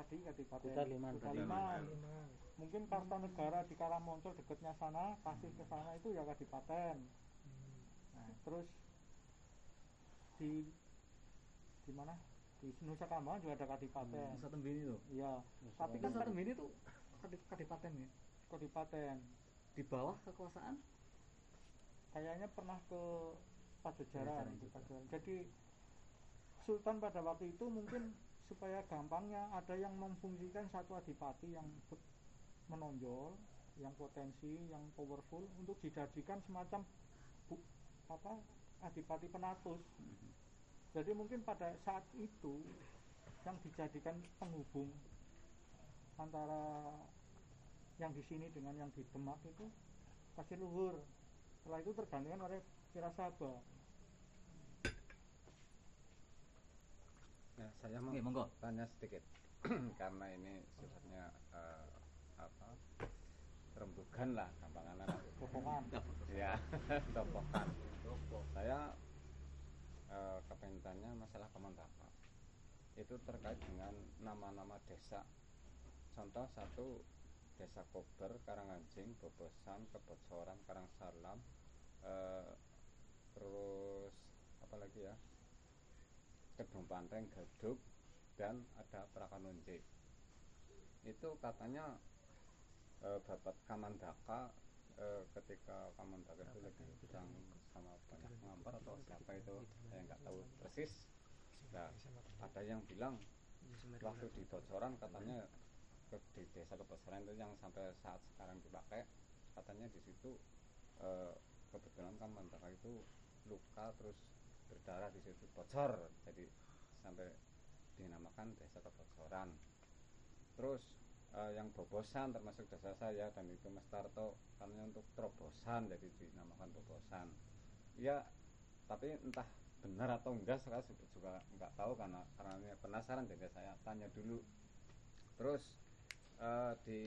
Tadi kadipaten Kutaliman. Kutaliman. mungkin Kartanegara di Karangmoncol dekatnya sana kasih ke sana itu ya kadipaten nah, terus di di mana di Nusa Kambangan juga ada kadipaten Nusa Tembini tuh. iya. Tapi kan Nusa Tembini tuh kadip- kadipaten ya. kadipaten Di bawah kekuasaan? Kayaknya pernah ke Pajajaran Pajajaran jadi Sultan pada waktu itu mungkin supaya gampangnya ada yang memfungsikan satu adipati yang menonjol yang potensi yang powerful untuk dijadikan semacam bu- apa adipati penatus jadi mungkin pada saat itu yang dijadikan penghubung antara yang di sini dengan yang di Demak itu pasir luhur. Setelah itu tergantikan oleh Wirasaba. Nah, saya mau Oke, monggo. tanya sedikit. Karena ini sifatnya eh, apa rembugan lah gampangan Bokongan ya topokan. Saya eh, kepengen tanya masalah Kementerian itu terkait dengan nama-nama desa. Contoh satu desa Kober Karanganjing Bobosan Kebocoran Karangsalam eh, terus apa lagi ya? Kedung Panteng Gaduk dan ada Prakanunci itu katanya eh, babat Kamandaka eh, ketika Kamandaka itu lagi sama banyak ngampar atau siapa itu saya nggak tahu persis. Nah ada yang bilang waktu di bocoran katanya ke, di desa kebocoran itu yang sampai saat sekarang dipakai katanya di situ eh, kebetulan kan Mandaka itu luka terus berdarah di situ bocor. Jadi sampai dinamakan desa kebocoran terus eh, yang bobosan termasuk desa saya dan itu Mas Tarto karena untuk terobosan jadi dinamakan bobosan. Ya tapi entah benar atau enggak saya juga nggak tahu karena karena penasaran jadi saya tanya dulu. Terus eh, di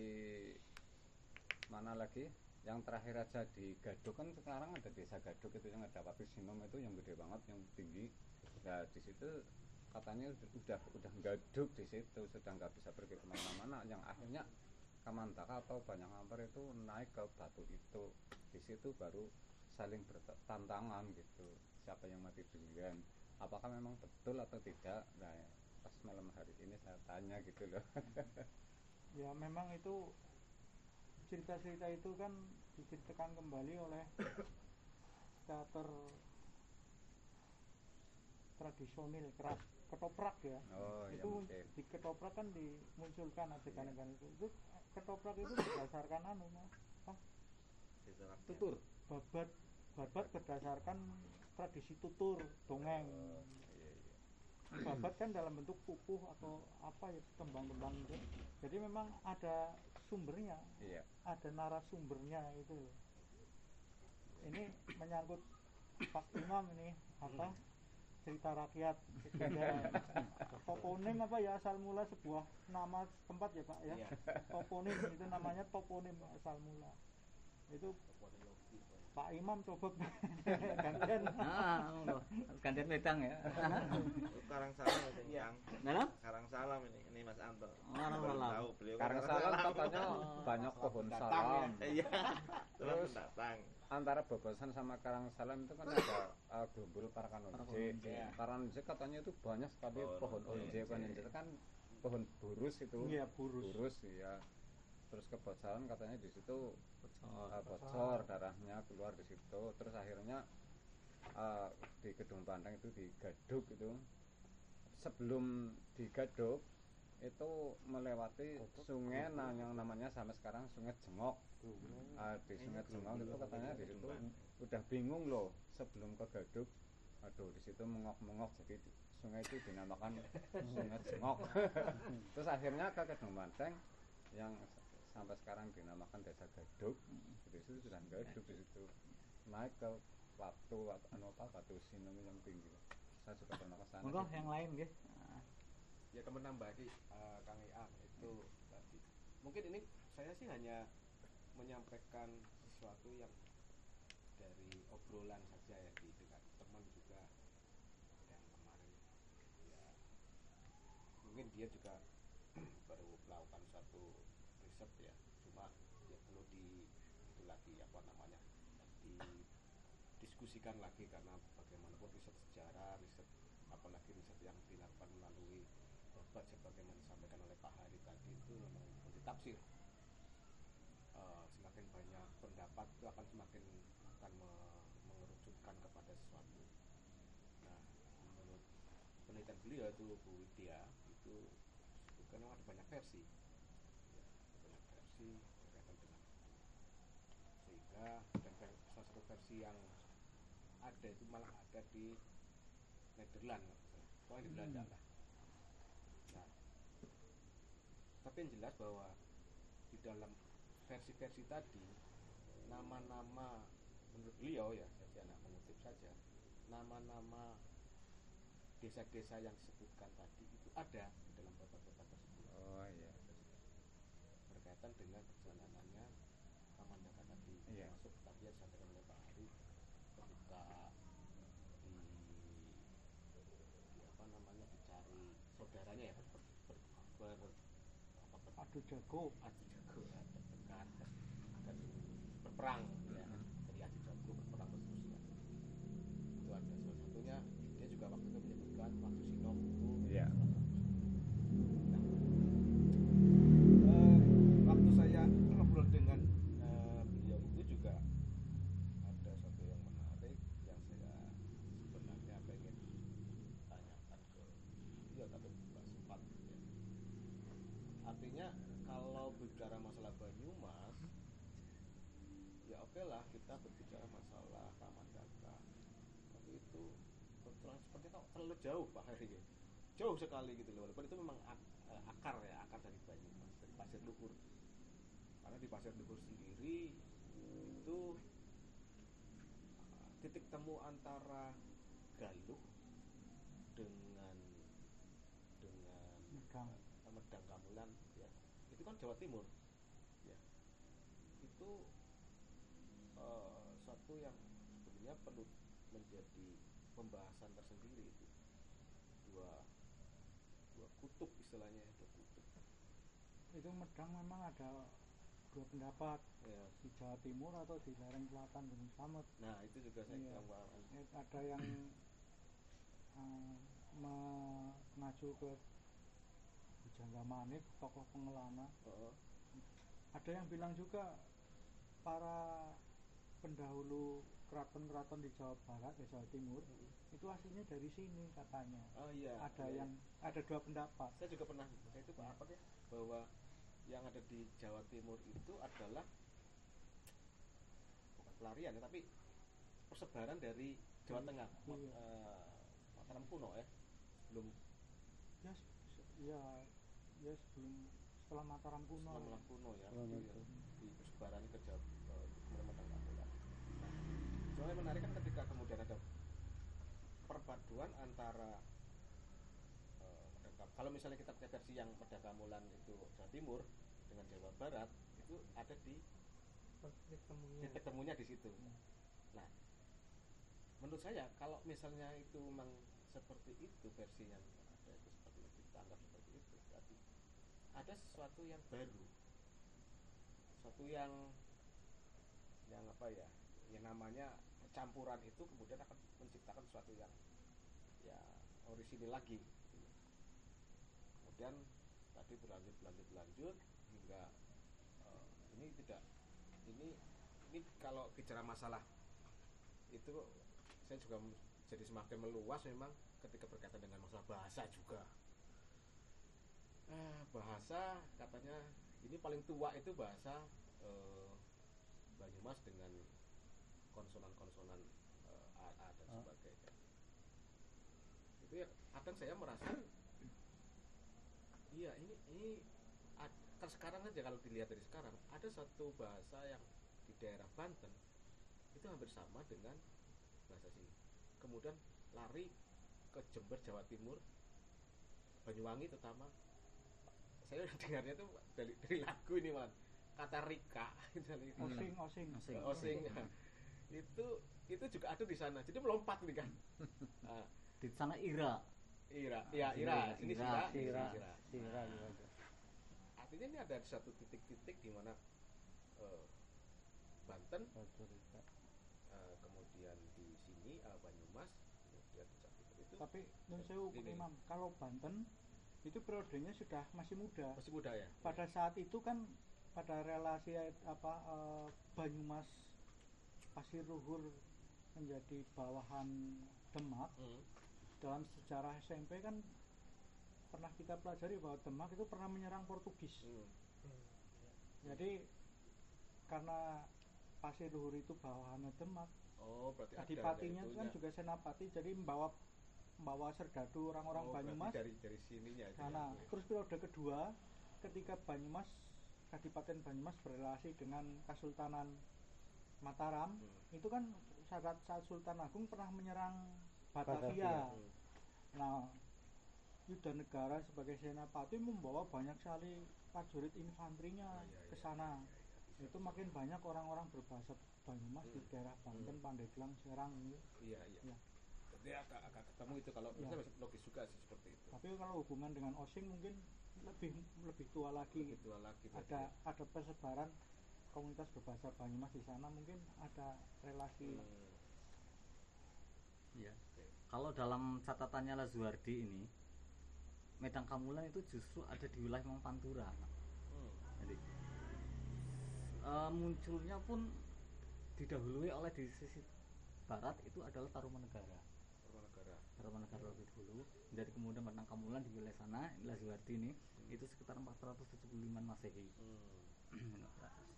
mana lagi? Yang terakhir aja di Gadok kan sekarang ada desa Gadok itu yang ada pabrik sinom itu yang gede banget yang tinggi. Nah di situ katanya udah udah gaduk di situ sudah nggak bisa pergi ke mana-mana. Yang akhirnya Kamantaka atau banyak ngampar itu naik ke batu itu. Di situ baru saling bertantangan gitu siapa yang mati duluan apakah memang betul atau tidak. Nah pas malam hari ini saya tanya gitu loh. Ya memang itu cerita-cerita itu kan diceritakan kembali oleh teater tradisional keras ketoprak ya. Oh ya itu mungkin. di ketoprak kan dimunculkan adegan-adegan Iya. itu. Itu ketoprak itu berdasarkan anu Mas. tutur. Babat babat berdasarkan tradisi tutur dongeng. Oh, iya, iya. babat kan dalam bentuk pupuh atau apa ya kembang-kembang itu. Jadi memang ada sumbernya. Iya. Ada narasumbernya itu. Loh. ini menyangkut Pak Imam ini apa cerita rakyat toponim apa ya asal mula sebuah nama tempat ya Pak ya? Iya. toponim itu namanya toponim asal mula. Itu Pak Imam coba gantian nah monggo. gantian wedang ya Karang Salam sing Iya. Kang. Nah, Karang Salam ini ini Mas Anto. Karang Baru Salam. Tahu beliau kan Karang salam katanya banyak pohon salam Iya. Terus datang. antara Bobosan sama Karang Salam itu kan ada uh, gelumbul Parakanonje. Parakanonje. Ya. Katanya itu banyak sekali Pohon onje kan itu kan pohon burus itu. Iya, burus. Burus ya. Terus kebocoran katanya di situ bocor. uh, bocor darahnya keluar di situ. Terus akhirnya uh, di gedung Banteng itu digaduk itu. Sebelum digaduk itu melewati sungai nah, yang namanya sampai sekarang Sungai Jengok. Ah, di Sungai Jengok itu katanya di situ udah bingung loh sebelum ke Gaduk aduh di situ mengok-mengok jadi di- sungai itu dinamakan Sungai Jengok. Terus akhirnya ke Kedung Banteng yang sampai sekarang dinamakan Desa Gaduk. Di situ sudah Gaduk di situ naik ke batu batu anu apa batu sinum yang tinggi. Saya juga pernah ke sana. Monggo yang lain nggih. Nah, ya kemen nambahi eh, Kang Ian itu tadi. Mungkin ini saya sih hanya menyampaikan sesuatu yang dari obrolan saja ya di dengan teman juga yang kemarin. Ya mungkin dia juga baru melakukan satu riset ya. Cuma ya perlu di itu lagi apa namanya didiskusikan lagi karena bagaimanapun riset sejarah riset apalagi riset yang dilakukan melalui obat sebagaimana disampaikan oleh Pak Hari tadi itu memang multitafsir Eh, semakin banyak pendapat itu akan semakin akan me- mengerucutkan kepada sesuatu. Nah menurut penelitian beliau itu Bu Widya itu memang ada banyak versi versi berkaitan dengan sehingga dan salah satu versi yang ada itu malah ada di Nederland pokoknya di Belanda lah. Nah. Tapi yang jelas bahwa di dalam versi-versi tadi nama-nama menurut beliau ya saya anak mengutip saja nama-nama desa-desa yang disebutkan tadi itu ada di dalam kota-kota tersebut. Oh iya berkaitan dengan perjalanannya Kamandaka tadi. Iya. termasuk tadi yang disampaikan oleh Pak Hari ketika di, di apa namanya dicari saudaranya ya ber, ber, ber- ber- apa, ber- jago. adu jago ya dan berperang terlalu jauh Pak Heri ya. jauh sekali gitu loh walaupun itu memang eh, akar ya akar dari Banyumas dari Pasir Luhur karena di Pasir Luhur sendiri itu eh, titik temu antara Galuh dengan dengan Medang. Medang Kamulan ya itu kan Jawa Timur ya itu eh, satu yang sebenarnya perlu menjadi pembahasan tersendiri itu kutub istilahnya kutub itu Medang memang ada dua pendapat ya di Jawa Timur atau di lereng selatan Gunung Slamet. Nah itu juga saya Pak Aman. Eh, ada yang eh, mengacu ke Bujangga Manik tokoh pengelana Heeh. ada yang bilang juga para pendahulu keraton-keraton di Jawa Barat di Jawa Timur itu aslinya dari sini katanya. Oh iya. Ada iya, yang iya. ada dua pendapat. Saya juga pernah baca itu Pak apa ya bahwa yang ada di Jawa Timur itu adalah bukan pelarian ya, tapi persebaran dari Jawa Iya, Tengah iya. eh, Mataram kuno ya sebelum ya ya ya sebelum setelah Mataram kuno. Setelah Malang kuno ya Setelah di, persebaran ke Jawa ke kemudian Mataram Kamulan. Nah, cuma yang menarik kan ketika kemudian ada perpaduan antara Medang- kalau misalnya kita pakai versi yang Medang Kamulan itu Jawa Timur dengan Jawa Barat itu ada di titik temunya. titik temunya di situ. Nah, menurut saya kalau misalnya itu memang seperti itu versi yang ada itu seperti itu kita anggap seperti itu berarti ada sesuatu yang baru, sesuatu yang yang apa ya, yang namanya percampuran itu kemudian akan menciptakan sesuatu yang ya orisinil lagi. Kemudian tadi berlanjut berlanjut berlanjut hingga eh, ini tidak ini ini kalau bicara masalah itu saya juga jadi semakin meluas memang ketika berkaitan dengan masalah bahasa juga ah, bahasa katanya ini paling tua itu bahasa eh, Banyumas dengan konsonan-konsonan eh, a, a dan Ah. sebagainya. Itu ya kadang saya merasa iya ini ini ad- kan sekarang aja kalau dilihat dari sekarang ada satu bahasa yang di daerah Banten itu hampir sama dengan bahasa sini. Kemudian lari ke Jember Jawa Timur Banyuwangi terutama. Saya dengarnya itu dari, dari lagu ini malah kata Rika dari osing osing. Osing. Osing itu itu juga ada di sana. Jadi melompat nih kan. Ah, di sana Ira. Ira. Ya Sini Ira ini Ira. Sira Nah, ada. artinya ini ada satu titik-titik di mana eh, Banten eh, kemudian di sini eh, Banyumas kemudian di itu. Tapi Pak Ini. Imam kalau Banten itu periodenya sudah masih muda. Masih muda ya? Pada saat itu kan pada relasi apa eh, Banyumas Pasir Luhur menjadi bawahan Demak Hmm. dalam sejarah SMP kan pernah kita pelajari bahwa Demak itu pernah menyerang Portugis Hmm. jadi karena Pasir Luhur itu bawahannya Demak oh berarti adipatinya kan itunya. juga senapati jadi membawa membawa serdadu orang-orang Oh, Banyumas dari dari sininya itu Nah, ya. terus periode kedua ketika Banyumas Kadipaten Banyumas berrelasi dengan Kesultanan Mataram Hmm. itu kan saat saat Sultan Agung pernah menyerang Batavia. Batavia. Hmm. Nah, Yuda Negara sebagai senapati membawa banyak sekali prajurit infanterinya Oh, iya, ke iya, sana. iya, Itu makin banyak orang-orang berbahasa Banyumas di Hmm. daerah Banten, Hmm. Pandeglang, Serang ini. iya iya Iya. jadi agak agak ketemu itu kalau Iya. bisa logis juga sih seperti itu Tapi kalau hubungan dengan Osing mungkin lebih lebih tua lagi. lebih tua lagi ada ya. ada persebaran komunitas berbahasa Banyumas di sana mungkin ada relasi Hmm. Iya. Kalau dalam catatannya Lazuardi ini, Medang Kamulan itu justru ada di wilayah Mang Pantura. Hmm. Jadi eh, munculnya pun didahului oleh di sisi barat itu adalah Tarumanegara. Negara Tarumanegara lebih dulu. Dari kemudian Medang Kamulan di wilayah sana, Lazuardi ini itu sekitar 475 Masehi. Hmm.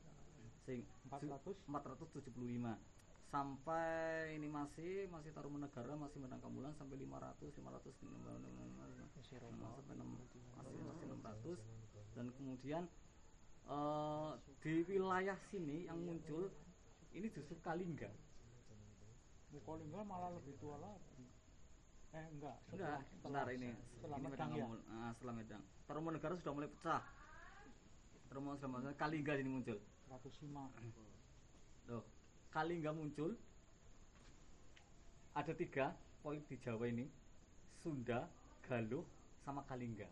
Sing 400 475 sampai ini masih masih Tarumanegara masih Menang Kamulan sampai 500 500 Masih Nah, Roma. sampai enam- masih masih 600 dan kemudian eh, di wilayah sini yang muncul ini justru Kalingga Mukolingga malah lebih tua lagi. Eh enggak enggak sebentar ini. setelah ini Medang ya? Ah, setelah Medang Tarumanegara sudah mulai pecah. Taruman sudah mulai Kalingga ini muncul Ratusima Loh, Kalingga muncul ada tiga poin di Jawa ini Sunda, Galuh, sama Kalingga.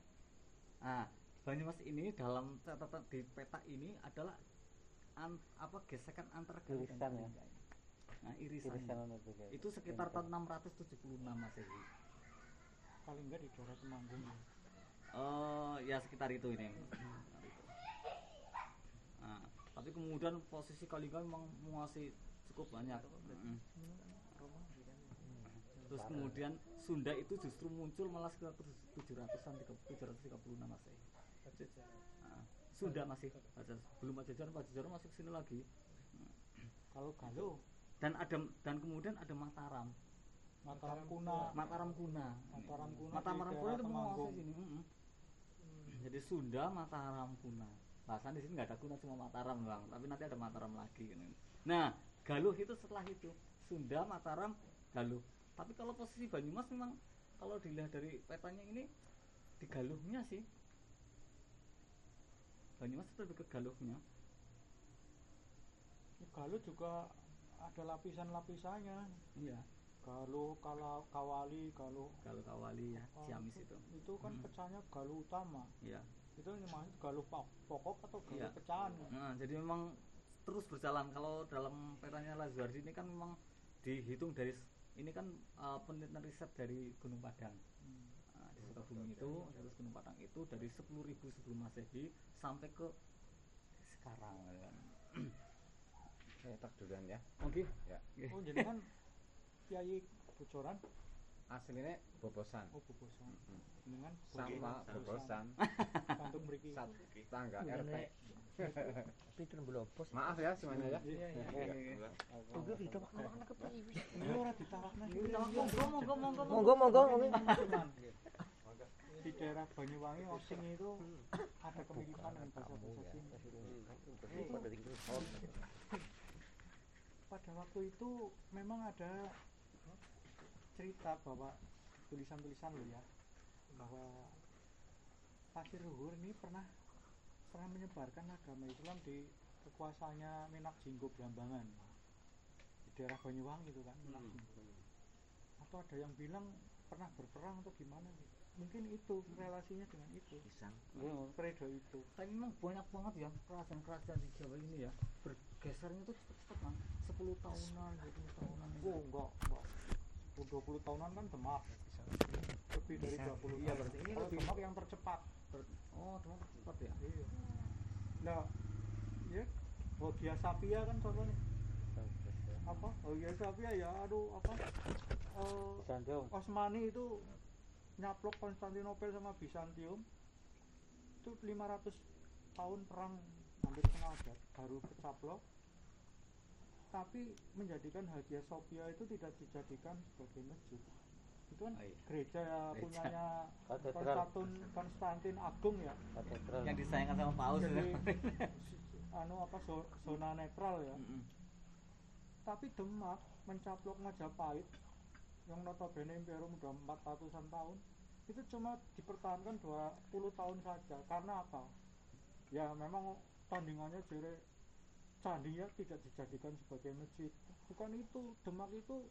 Nah, Banyumas ini dalam catatan di peta ini adalah an- apa gesekan antara Galuh dan ya? Kalingga. ini. Nah, irisannya. Irisan Itu sekitar tahun 676 Masehi. Kalingga di daerah Temanggung ya. Oh, ya sekitar itu ini. Tapi kemudian posisi Kalingga memang menguasai cukup banyak. Mm. Terus kemudian Sunda itu justru muncul malah sekitar 700-an 736 Masehi. Nah, Sunda masih belum Pajajaran, Pajajaran masuk sini lagi. kalau Galuh Dan ada dan kemudian ada Mataram. Mataram Kuna Mataram Kuna. Mataram Kuna Mataram Kuna itu menguasai sini. mm-mm. Jadi Sunda, Mataram, Kuna. Bahkan di sini nggak ada Kuna cuma Mataram doang, tapi nanti ada Mataram lagi. kan. Nah, Galuh itu setelah itu Sunda, Mataram, Galuh. Tapi kalau posisi Banyumas memang kalau dilihat dari petanya ini di Galuhnya sih. Banyumas itu lebih ke Galuhnya. Galuh juga ada lapisan-lapisannya Iya, Galuh, Kala, Kawali, Galuh Galuh Kawali ya, Ciamis itu, itu. itu kan Hmm. pecahnya Galuh utama Iya. Itu maksud Galuh po- pokok atau Galuh Iya. pecahan Nah, jadi memang terus berjalan kalau dalam petanya Lazuardi ini kan memang dihitung dari ini kan uh, penelitian riset dari Gunung Padang. Hmm. Nah, di Sukabumi itu, atas Gunung Padang itu dari 10.000 sebelum Masehi sampai ke sekarang ya kan. Eh, tak duluan ya. Oke. Ya. Oke. oh jadi kan Kiai bocoran Aslinya bobosan. oh bobosan Mm. dengan Sama bobosan. kantung beriki Sat tangga RT. Pinter belum bos. Maaf ya semuanya ya. iya iya Iya. Oke, kita anak ini ditawakna monggo monggo monggo Monggo monggo monggo. di daerah Banyuwangi Osing itu ada kemiripan dengan bahasa bahasa sini pada waktu itu memang ada cerita bahwa tulisan-tulisan lo ya bahwa Pasir Luhur ini pernah pernah menyebarkan agama Islam di kekuasaannya Menak Jinggo Blambangan di daerah Banyuwangi itu kan Menak Jinggo. Atau ada yang bilang pernah berperang atau gimana gitu. mungkin itu relasinya dengan itu. Pisang. Fredo itu. Tapi memang banyak banget ya kerajaan-kerajaan di Jawa ini ya bergesernya tuh cepet-cepet man 10 tahunan 20 tahunan oh enggak enggak. Oh, 20 tahunan kan Demak lebih dari 20 Iya, tahun. berarti ini Kalau lebih- Demak yang tercepat. Ber- oh cuma cepet ya? Iya. Nah ya Hogia Sapia kan contohnya. Apa? Hogia Sapia ya aduh apa? Eh, Sanjung. Osmani itu nyaplok Konstantinopel sama Bizantium. Itu 500 tahun perang hampir setengah abad baru kecaplok tapi menjadikan Hagia Sophia itu tidak dijadikan sebagai masjid itu kan Oh, iya. gereja ya Gereja. punyanya. Konstantin Konstantin Agung ya Katedral. yang disayangkan sama Paus jadi ya. anu apa zo- zona netral ya Mm-mm. tapi Demak mencaplok Majapahit yang notabene imperium udah 400-an tahun itu cuma dipertahankan 20 tahun saja karena apa ya memang tandingannya jere candinya tidak dijadikan sebagai masjid. Bukan itu Demak itu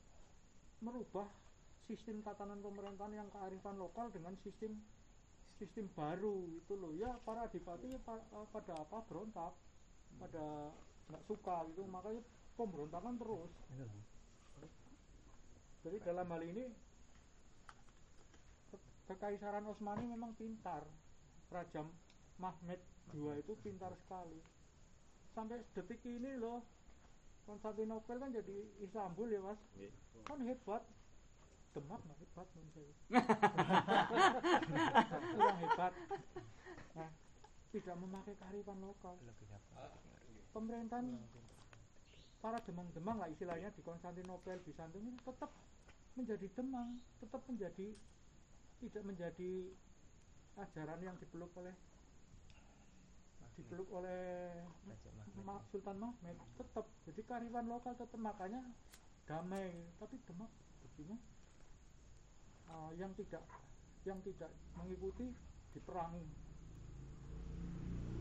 merubah sistem tatanan pemerintahan yang kearifan lokal dengan sistem sistem baru itu loh. Ya para adipati pa- eh, pada apa berontak. Pada nggak suka gitu. Makanya pemberontakan terus. Jadi dalam hal ini ke- kekaisaran Utsmani memang pintar. Raja Mahmed II itu pintar sekali sampai detik ini loh Konstantinopel kan jadi Istanbul ya mas. Kan hebat. Demak nggak hebat menurut saya kurang hebat. Nah tidak memakai kearifan lokal. Pemerintahan para demang-demang lah istilahnya di Konstantinopel Bizantium itu tetap menjadi demang tetap menjadi tidak menjadi ajaran yang dipeluk oleh dipeluk oleh Ma- Sultan Mahmud tetap jadi kearifan lokal tetap makanya damai. Tapi demak buktinya uh, yang tidak yang tidak mengikuti diperangi.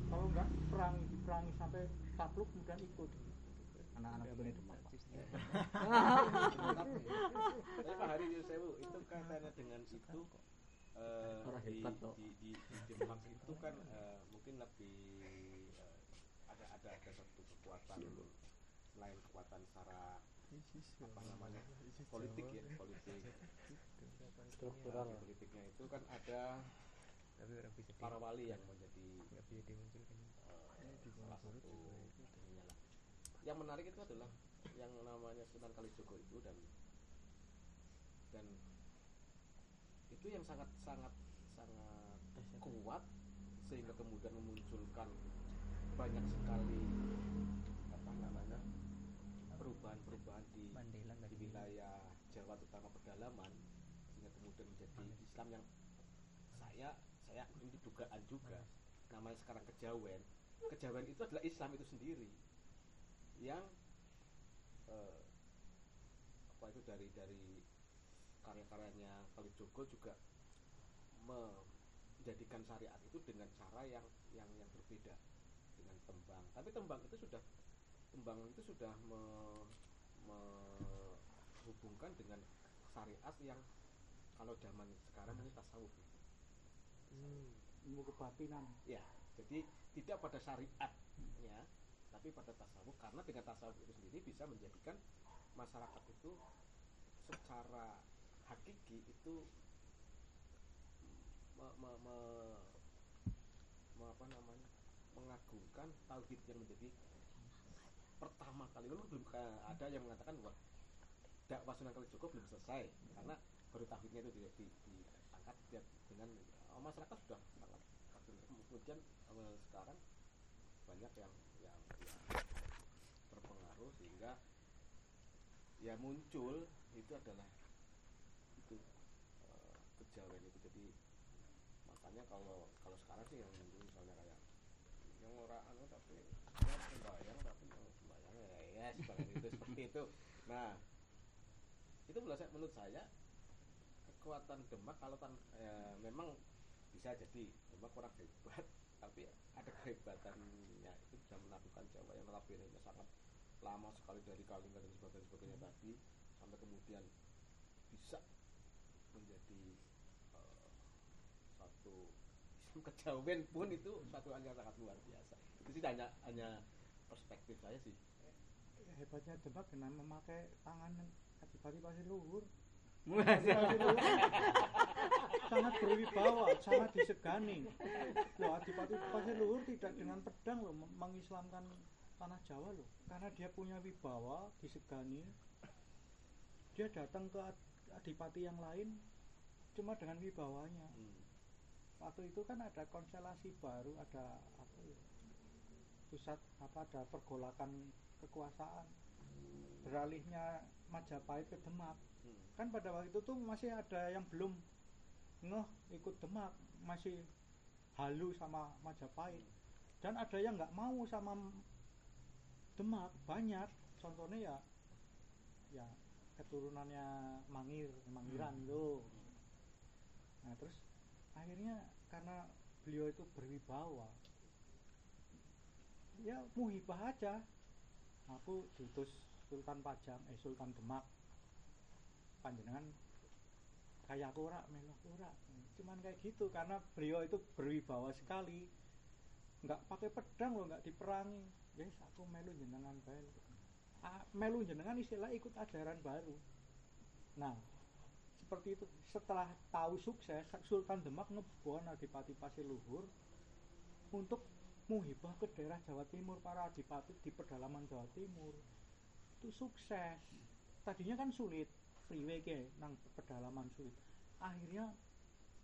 Kalau enggak diperangi diperangi sampai takluk kemudian ikut. Anak-anak ini demak Pak. Hari Yusewu itu katanya dengan itu eh, Orang di, di, di, di Demak itu kan eh, mungkin lebih eh, ada ada ada satu kekuatan selain kekuatan secara apa namanya politik ya politik. Struktural. Di politiknya itu kan ada para wali yang menjadi eh, salah satu yang menarik itu adalah yang namanya Sunan Kalijogo itu dan dan itu yang sangat sangat sangat kuat sehingga kemudian memunculkan banyak sekali apa namanya perubahan-perubahan di di wilayah Jawa terutama pedalaman sehingga kemudian menjadi Islam yang saya saya ini dugaan juga. Namanya sekarang kejawen. Kejawen itu adalah Islam itu sendiri yang eh, apa itu dari dari karya-karyanya Kalijogo juga menjadikan syariat itu dengan cara yang yang yang berbeda dengan tembang. Tapi tembang itu sudah tembang itu sudah me- menghubungkan dengan syariat yang kalau zaman sekarang ini tasawuf. Ilmu kebatinan. Ya jadi tidak pada syariatnya tapi pada tasawuf. Karena dengan tasawuf itu sendiri bisa menjadikan masyarakat itu secara hakiki itu me, me- me- me- apa namanya mengagungkan tauhid yang menjadi pertama kali. Memang belum ada yang mengatakan bahwa dakwah Sunan Kalijogo belum selesai. Karena baru tauhidnya itu di- di- diangkat dia dengan oh, masyarakat sudah sangat kemudian eh, sekarang banyak yang yang, yang terpengaruh sehingga ya muncul itu adalah kejawen itu jadi makanya kalau kalau sekarang sih yang muncul misalnya kayak yang orang anu tapi ya sembahyang tapi yang sembahyang ya ya seperti itu seperti itu. Nah itu menurut saya, menurut saya kekuatan Demak kalau tan, eh, memang bisa jadi. Demak kurang hebat tapi ada kehebatannya. Itu bisa menaklukkan Jawa yang notabene sangat lama sekali dari Kalingga dan sebagainya sebagainya tadi sampai kemudian bisa menjadi satu Islam kejawen pun itu satu hal yang sangat luar biasa. Itu sih hanya hanya perspektif saya sih. Hebatnya Demak dengan memakai tangan adipati pasir luhur. Sangat berwibawa sangat disegani. Loh adipati pasir luhur tidak dengan pedang loh mengislamkan tanah Jawa loh. Karena dia punya wibawa disegani. Dia datang ke ad- adipati yang lain cuma dengan wibawanya. Hmm. Waktu itu kan ada konstelasi baru ada apa ya? Pusat apa ada pergolakan kekuasaan. Beralihnya Majapahit ke Demak. Hmm. kan pada waktu itu tuh masih ada yang belum ngeh ikut Demak masih halu sama Majapahit. Dan ada yang nggak mau sama Demak banyak. Contohnya ya ya keturunannya Mangir Mangiran itu. Nah terus akhirnya karena beliau itu berwibawa ya muhibah aja. Aku diutus Sultan Pajang eh Sultan Demak. Panjenengan kayak aku ora ora. Cuman kayak gitu karena beliau itu berwibawa sekali. Nggak pakai pedang loh nggak diperangi. Yes aku melu jenengan bae. Ah, melu jenengan istilah ikut ajaran baru. Nah seperti itu. Setelah tahu sukses Sultan Demak ngebon Adipati Pasir Luhur untuk muhibah ke daerah Jawa Timur. Para adipati di pedalaman Jawa Timur itu sukses. Tadinya kan sulit freeway ke nang pedalaman sulit. Akhirnya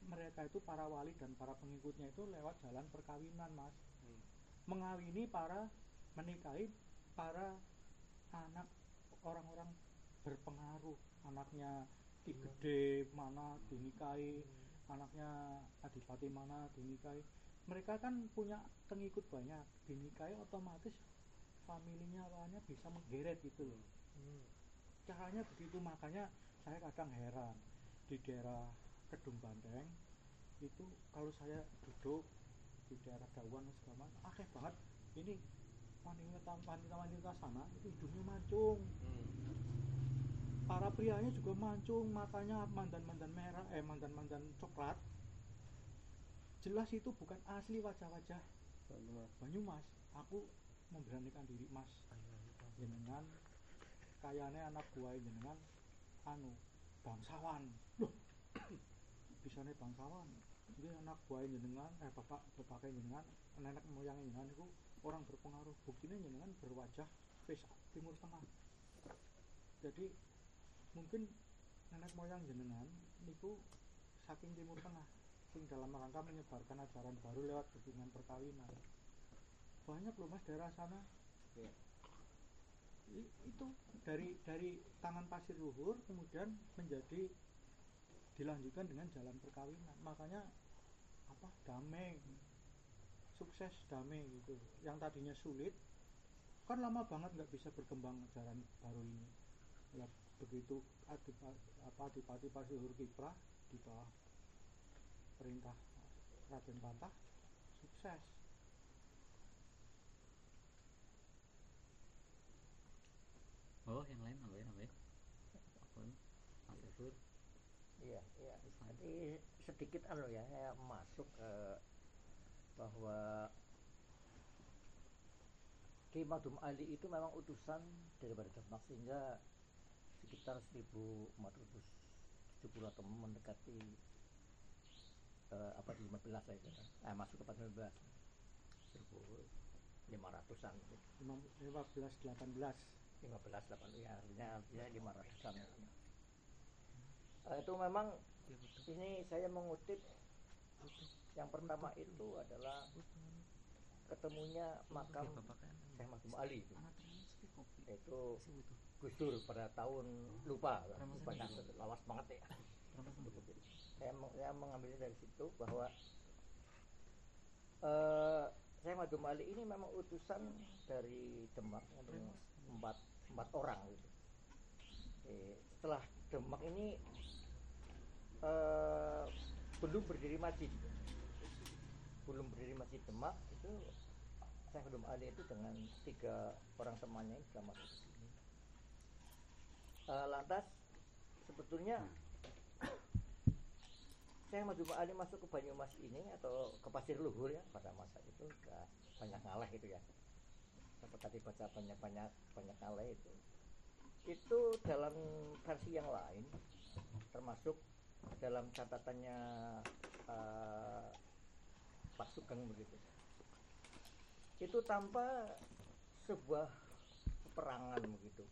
mereka itu para wali dan para pengikutnya itu lewat jalan perkawinan mas. Hmm. mengawini para menikahi para anak orang-orang berpengaruh anaknya Ki Gede mana dinikahi anaknya Adipati mana dinikahi. Mereka kan punya pengikut banyak dinikahi otomatis familinya awalnya bisa menggeret gitu loh. Caranya begitu makanya saya kadang heran. Di daerah Kedung Banteng itu kalau saya duduk di daerah Dawan segala macam, akeh banget. Ini wanita wanita wanita sana itu hidungnya mancung. Hmm. Para prianya juga mancung matanya mandan-mandan merah eh mandan-mandan coklat. Jelas itu bukan asli wajah-wajah Banyumas. Aku memberanikan diri mas. Jenengan kayane anak buah jenengan anu bangsawan. Loh bisane bangsawan. Ini anak buah jenengan eh bapak bapak jenengan nenek moyang jenengan itu orang berpengaruh. Buktinya jenengan berwajah face timur tengah. Jadi mungkin nenek moyang jenengan niku saking timur tengah sing dalam rangka menyebarkan ajaran baru lewat hubungan perkawinan. Banyak loh mas daerah sana. I- itu dari dari tangan pasir luhur kemudian menjadi dilanjutkan dengan jalan perkawinan. Makanya apa damai. Sukses damai gitu. Yang tadinya sulit kan lama banget nggak bisa berkembang ajaran baru ini. Ya begitu adipa, apa adipati pasir luhur kiprah di bawah perintah Raden Patah sukses. Oh yang lain nambahin nambahin apa ini? Mas Efur Iya, iya. Jadi sedikit anu ya, saya masuk ke bahwa Ki Madum Ali itu memang utusan daripada Demak sehingga sekitar 1470 atau mendekati eh, apa di 15 lah itu kan. Eh, masuk ke 15 500-an gitu. 15 18 15 8 ya artinya artinya 500-an Eh, itu memang ini saya mengutip. Yang pertama itu adalah ketemunya makam Syekh Mahfum Ali. Itu. Itu Gus Dur pada tahun lupa. Banyak lawas banget ya. Saya, saya mengambilnya dari situ bahwa eh Syekh Mahfum Ali ini memang utusan dari Demak empat empat orang gitu. Eh, setelah Demak ini eh, belum berdiri masjid. Belum berdiri masjid Demak itu Syekh Mahfum Ali itu dengan tiga orang temannya ini sudah masuk Eh, lantas sebetulnya saya Mahfum Ali masuk ke Banyumas ini atau ke Pasir Luhur ya pada masa itu banyak ngalah itu ya. Saya tadi baca banyak banyak banyak ngalah itu. Itu dalam versi yang lain termasuk dalam catatannya eh, Pak Sugeng begitu. Itu tanpa sebuah peperangan begitu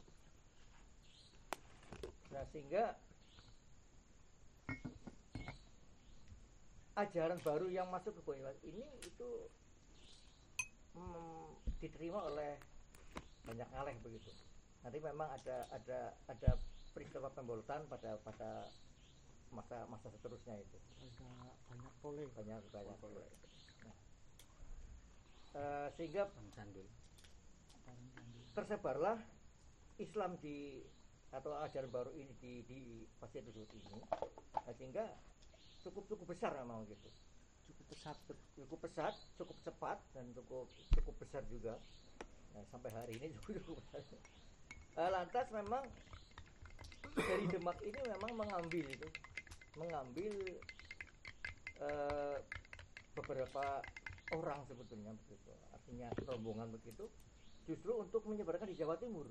nah sehingga ajaran baru yang masuk ke Banyumas ini itu mm, diterima oleh banyak ngaleh begitu. Nanti memang ada ada ada peristiwa pembolotan pada pada masa masa seterusnya itu. Ada banyak pole banyak banyak Nah, eh, sehingga tersebarlah Islam di atau ajaran baru ini di di Pasir Luhur ini. Nah, sehingga cukup cukup besar memang gitu. Cukup pesat. Cukup pesat cukup cepat dan cukup cukup besar juga. Nah, sampai hari ini juga cukup besar. Eh, lantas memang dari Demak ini memang mengambil itu mengambil eh, beberapa orang sebetulnya begitu. Artinya rombongan begitu justru untuk menyebarkan di Jawa Timur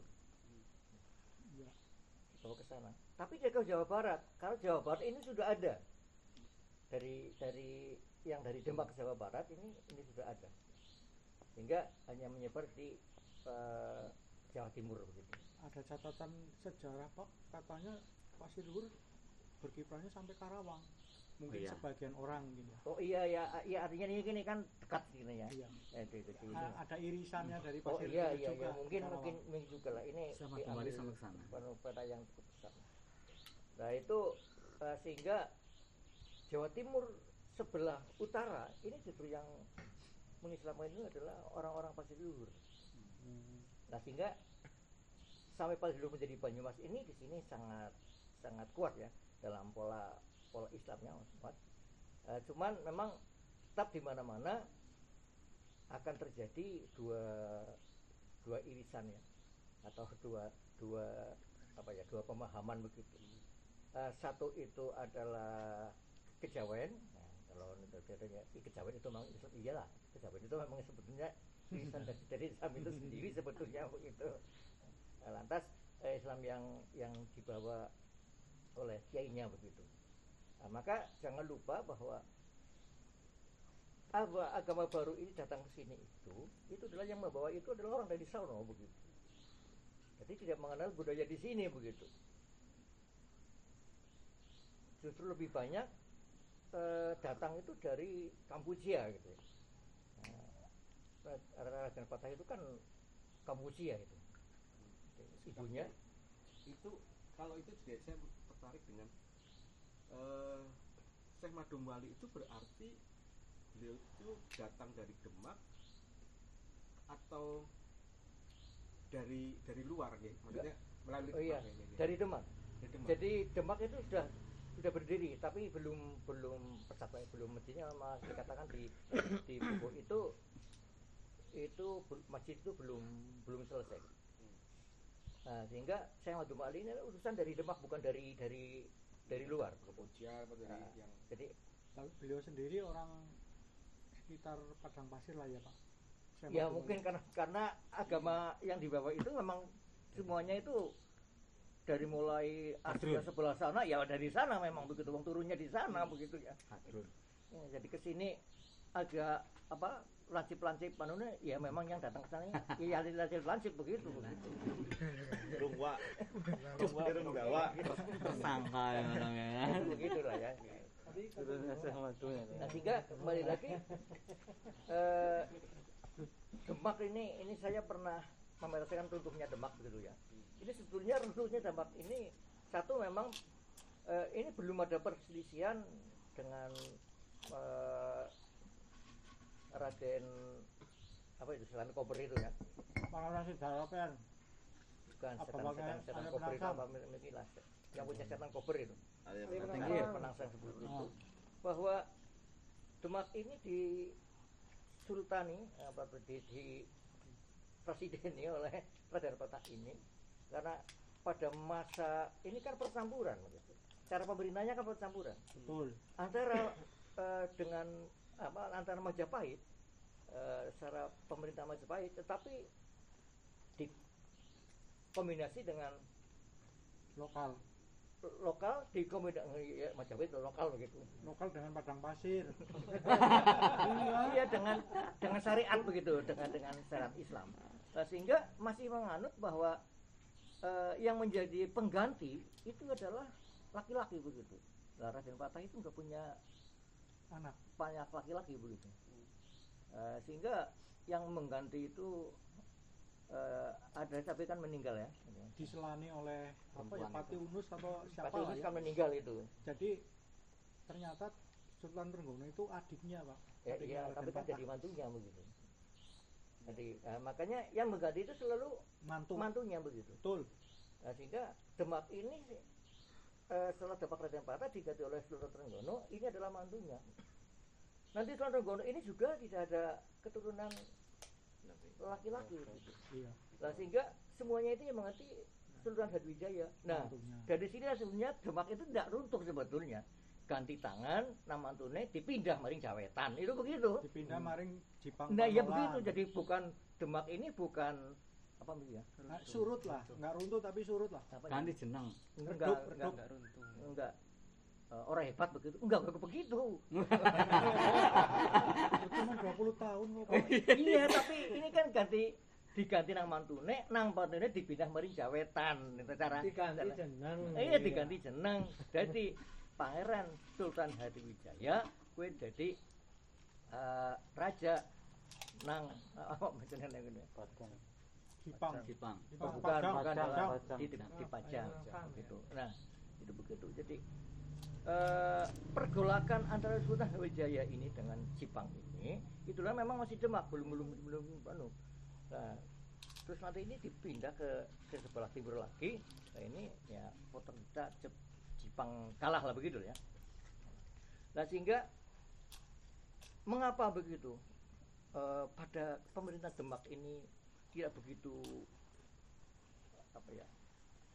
bawa ke sana. Tapi dia ke Jawa Barat. Kalau Jawa Barat ini sudah ada dari dari yang dari Demak ke Jawa Barat ini ini sudah ada. Sehingga hanya menyebar di eh, Jawa Timur begitu. ada catatan sejarah pak katanya Pasir Luhur berkiprahnya sampai Karawang mungkin iya. sebagian orang mungkin ya Oh iya ya, iya artinya ini gini kan dekat gini ya. iya Eh, di, di, di- A- ada irisannya dari Oh pasir iya Gede iya, juga iya. mungkin mungkin mungkin juga lah ini Sama diambil kembali sama ke sana. peta yang cukup besar. Nah itu eh, sehingga Jawa Timur sebelah utara ini justru yang mengislamkan itu adalah orang-orang pasir luhur. Hmm. Nah sehingga sampai pasir luhur menjadi Banyumas ini di sini sangat sangat kuat ya dalam pola pola Islamnya kuat. Eh, cuman memang tetap di mana-mana akan terjadi dua dua irisan ya atau dua dua apa ya dua pemahaman begitu. Eh, satu itu adalah kejawen. Nah, kalau "Ih, kejawen itu memang iyalah. Kejawen itu memang sebetulnya irisan dari, dari Islam itu sendiri sebetulnya begitu. Nah, lantas eh, Islam yang yang dibawa oleh kiainya begitu. Nah, maka jangan lupa bahwa agama, baru ini datang ke sini itu, itu adalah yang membawa itu adalah orang dari sana begitu. Jadi tidak mengenal budaya di sini begitu. Justru lebih banyak eh, datang itu dari Kampuchia gitu. ya. Nah, Patah itu kan Kampuchia itu. Ibunya itu kalau itu juga saya tertarik dengan eh Syekh Madum Wali itu berarti beliau itu datang dari Demak atau dari dari luar ya maksudnya melalui Oh iya, Demak ya, ya, ya. dari Demak. Dari Demak. Jadi Demak itu sudah sudah berdiri, tapi belum belum tercapai, belum mestinya masih dikatakan di di buku itu itu masjid itu belum belum selesai. Nah, sehingga saya Madum Ali ini utusan dari Demak bukan dari dari dari luar. Kampuchia atau dari Nah, yang jadi Tapi beliau sendiri orang sekitar padang pasir lah ya pak Saya ya mungkin karena karena agama yang dibawa itu memang semuanya itu dari mulai Asia sebelah sana ya dari sana memang begitu wong turunnya di sana begitu ya. Ya, jadi ke sini agak apa lancip-lancip manune ya memang yang datang ke sana ya lancip-lancip begitu begitu. Rungwa. Rungwa Runggawa. Tersangka ya orangnya ya. begitu lah ya. Ya. Nah, sehingga kembali lagi eh, Demak ini ini saya pernah memerasakan runtuhnya Demak begitu ya. Ini sebetulnya runtuhnya Demak ini satu memang eh, ini belum ada perselisihan dengan eh, Raden apa itu setan kober itu ya? Para nasi dalapan bukan setan setan setan ada kober itu apa milikilah yang punya setan kober itu. Ada yang ya, penangsang sebelum itu. Oh. bahwa Demak ini di sultani apa di, di presideni oleh Raden Patah ini karena pada masa ini kan percampuran begitu. Cara pemerintahnya kan percampuran. Betul. Antara eh, dengan apa antara Majapahit eh, secara pemerintah Majapahit tetapi dikombinasi dengan lokal. lokal dikombinasi ya, Majapahit lokal begitu. Lokal dengan padang pasir. Iya dengan dengan syariat begitu dengan dengan syariat Islam. Nah, sehingga masih menganut bahwa eh, yang menjadi pengganti itu adalah laki-laki begitu. Nah, Raden Patah itu nggak punya anak banyak laki-laki begitu. Eh, sehingga yang mengganti itu eh, ada tapi kan meninggal ya. Diselani oleh apa ya Pati Unus atau siapa Pati Unus ya? kan meninggal itu. Jadi ternyata Sultan Trenggono itu adiknya pak. Ya, Adiknya iya, tapi kan jadi mantunya begitu. Jadi eh, makanya yang mengganti itu selalu mantu. mantunya begitu. Betul. Nah, sehingga Demak ini eh, setelah Demak Raden Patah diganti oleh Sultan Trenggono, ini adalah mantunya. Nanti Sultan Trenggono ini juga tidak ada keturunan laki-laki. gitu. Nah, sehingga semuanya itu yang mengerti Sultan Hadwijaya. Nah, mantunya dari sini sebenarnya Demak itu tidak runtuh sebetulnya. Ganti tangan, nama antune dipindah maring Jawetan. Itu begitu. dipindah maring Jipang Nah, ya begitu. Jadi bukan Demak ini bukan apa ya? Nah, surut lah. Nggak runtuh tapi surut lah. Apa Ganti jeneng. enggak, redup enggak, redup runtuh. enggak. Eh, orang hebat begitu. Enggak enggak begitu. Cuma 20 tahun kok Oh, iya. Tapi ini kan ganti diganti nang mantune nang mantune dipindah maring jawetan. Itu cara Diganti cara- jeneng. iya diganti jeneng jadi Pangeran Sultan Hadiwijaya kuwi dadi eh, raja nang apa macamnya ngene. Jipang Jepang Oh, Jipang bukan, Pajang, bukan Pajang. bukan. di, di, di Pajang Pajang. gitu. Nah, itu begitu. Jadi eh, pergolakan antara Sultan Hadiwijaya ini dengan Jepang ini itulah memang masih demak belum belum belum anu. Nah, terus nanti ini dipindah ke ke sebelah timur lagi. Nah, ini ya potensial Jep- Jepang kalah lah begitu ya. Nah, sehingga mengapa begitu? Eh, pada pemerintah Demak ini tidak begitu apa ya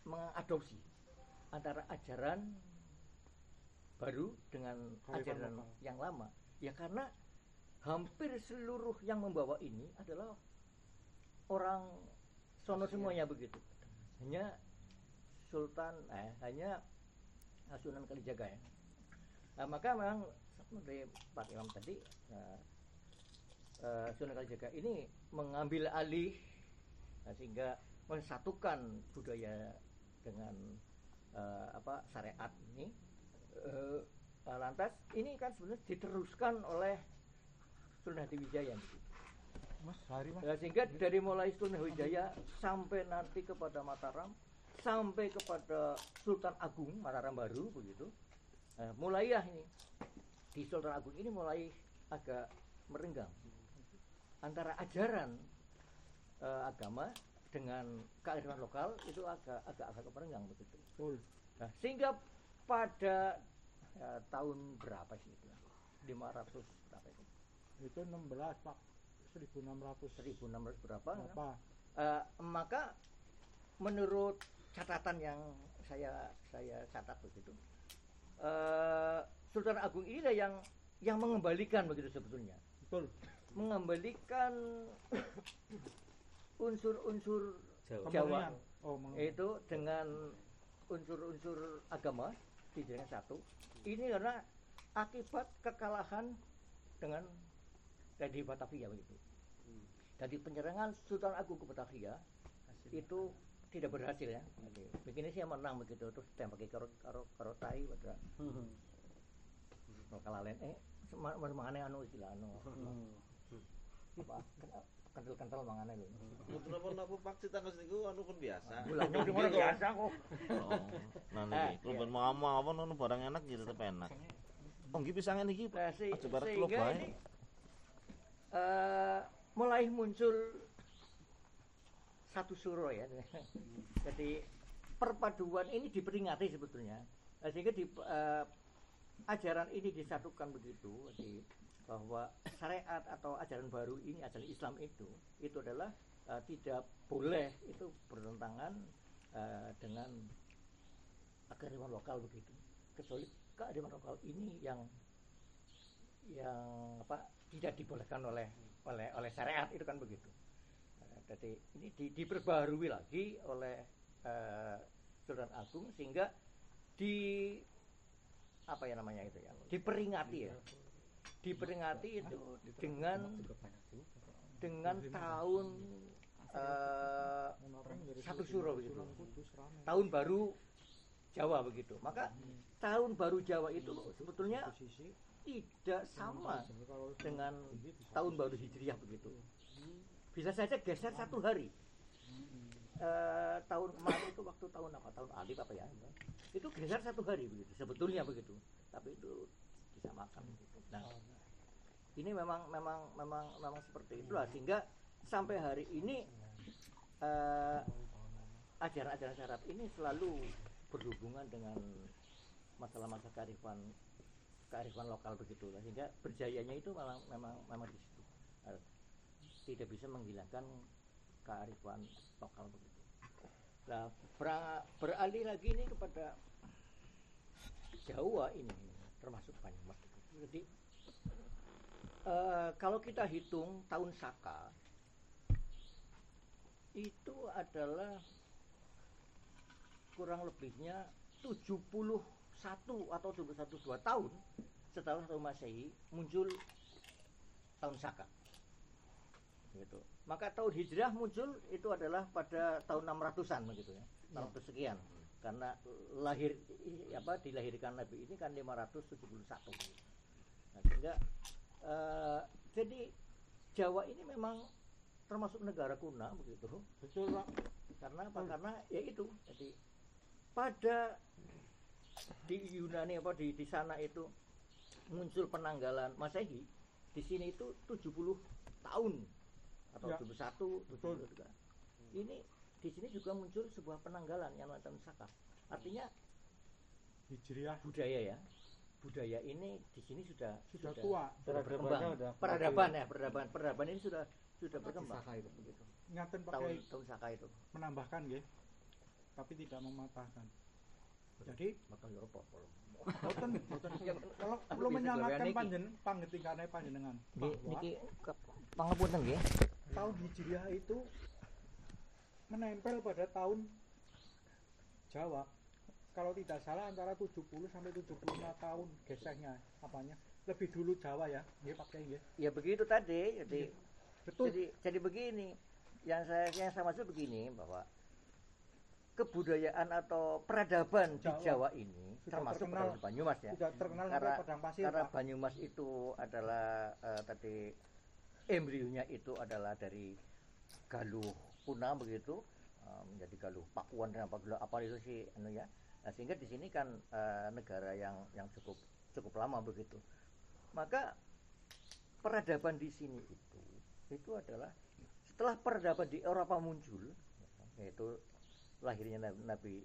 mengadopsi antara ajaran baru dengan Kearifan ajaran lokal. yang lama. Ya karena hampir seluruh yang membawa ini adalah orang sono semuanya begitu. Hanya Sultan eh, hanya Sunan Kalijaga ya. Nah maka memang seperti Pak Imam tadi eh, eh, Sunan Kalijaga ini mengambil alih nah, sehingga mensatukan budaya dengan eh, apa syariat ini. Eh, lantas ini kan sebenarnya diteruskan oleh Sunan Hadiwijaya Mas hari mas. Nah, sehingga dari mulai Sunan Hadiwijaya sampai nanti kepada Mataram sampai kepada Sultan Agung Mataram baru begitu. Nah, mulai ya ini. Di Sultan Agung ini mulai agak merenggang. Antara ajaran eh, agama dengan kearifan lokal itu agak agak agak merenggang begitu Betul. Nah, sehingga pada ya, tahun berapa sih itu? 500 berapa itu? itu 16 pak 1600 1600 berapa? ya? apa Eh, maka menurut catatan yang saya saya catat begitu, eh, Sultan Agung ini lah yang yang mengembalikan begitu sebetulnya, betul mengembalikan unsur-unsur Jawa. Oh itu dengan unsur-unsur agama dijadikan satu. Ini karena akibat kekalahan dengan dari Batavia begitu. Jadi penyerangan Sultan Agung ke Batavia itu tidak berhasil ya. Begini sih yang menang begitu terus tembaki karo karo karo tai pada kalau kalah lain eh ma- ma- mangane anu iki lah anu apa kental-kental mangane lho. Mboten napa-napa Pak Citangkes niku anu pun biasa. Udah mulai biasa kok. Oh, nah niki kalau ben mau apa ngono barang enak ya tetep enak. Oh nggih pisangan iki Nah, se- Aja bareng klub bae. eh, mulai muncul satu suro ya. Jadi perpaduan ini diperingati sebetulnya. Nah, sehingga di, eh, ajaran ini disatukan begitu, jadi bahwa syariat atau ajaran baru ini, ajaran Islam itu, itu adalah eh, tidak boleh itu bertentangan eh, dengan kearifan lokal begitu. Kecuali kearifan lokal ini yang yang apa tidak dibolehkan oleh oleh oleh syariat itu kan begitu. Eh, Jadi ini di- diperbarui lagi oleh eh, Sultan Agung sehingga di apa ya namanya itu ya diperingati ya diperingati itu dengan dengan tahun eh, satu suro begitu. Tahun baru Jawa begitu. Maka tahun baru Jawa itu sebetulnya tidak sama dengan tahun baru Hijriah begitu. Bisa saja geser satu hari. Eh, tahun kemarin itu waktu tahun apa? Tahun alif apa ya? Itu geser satu hari begitu sebetulnya begitu. Tapi itu disamakan begitu nah ini memang memang memang memang seperti itulah. Sehingga sampai hari ini eh, ajaran-ajaran syarab ini selalu berhubungan dengan masalah-masalah kearifan kearifan lokal begitu sehingga berjayanya itu memang memang memang di situ. Eh, tidak bisa menghilangkan kearifan lokal begitu. Nah, ber- beralih lagi ini kepada Jawa ini termasuk Banyumas. Jadi eh, kalau kita hitung tahun Saka itu adalah kurang lebihnya 71 atau 71 dua tahun setelah tahun Masehi muncul tahun Saka gitu. Maka tahun Hijrah muncul itu adalah pada tahun 600-an begitu ya. 600 sekian. Karena lahir apa dilahirkan Nabi ini kan 571 nah, sehingga eh, jadi Jawa ini memang termasuk negara kuno begitu betul pak karena apa Hmm. karena ya itu jadi pada di Yunani apa di di sana itu muncul penanggalan Masehi di sini itu 70 tahun atau Ya. 71 Betul. 72 juga. ini di sini juga muncul sebuah penanggalan yang namanya Saka artinya hijriah. budaya ya. Budaya ini di sini sudah sudah tua. sudah berkembang. peradaban ya peradaban. Peradaban ini sudah sudah berkembang. Saka itu. begitu. Ngaten pakai tahun Saka itu. Menambahkan ya tapi tidak mematahkan. Jadi makan Eropa boten boten. Ya, kalau belum niki. panjen pangetikane panjenengan niki pangapunten nggih. tahun hijriah itu menempel pada tahun Jawa kalau tidak salah antara 70 sampai 75 tahun geseknya apanya lebih dulu Jawa ya nggih pakai nggih Ya begitu tadi. Jadi betul jadi jadi begini. Yang saya yang saya maksud begini bahwa kebudayaan atau peradaban di Jawa. Jawa ini Sudah termasuk terkenal. peradaban Banyumas ya. sudah terkenal Karena- padang pasir Karena Pak. Banyumas itu adalah eh, tadi embrionya itu adalah dari Galuh Kuna begitu eh, menjadi Galuh Pakuan dan apa apa itu sih anu ya. Nah, sehingga di sini kan eh, negara yang yang cukup cukup lama begitu. Maka peradaban di sini itu itu adalah setelah peradaban di Eropa muncul yaitu lahirnya Nabi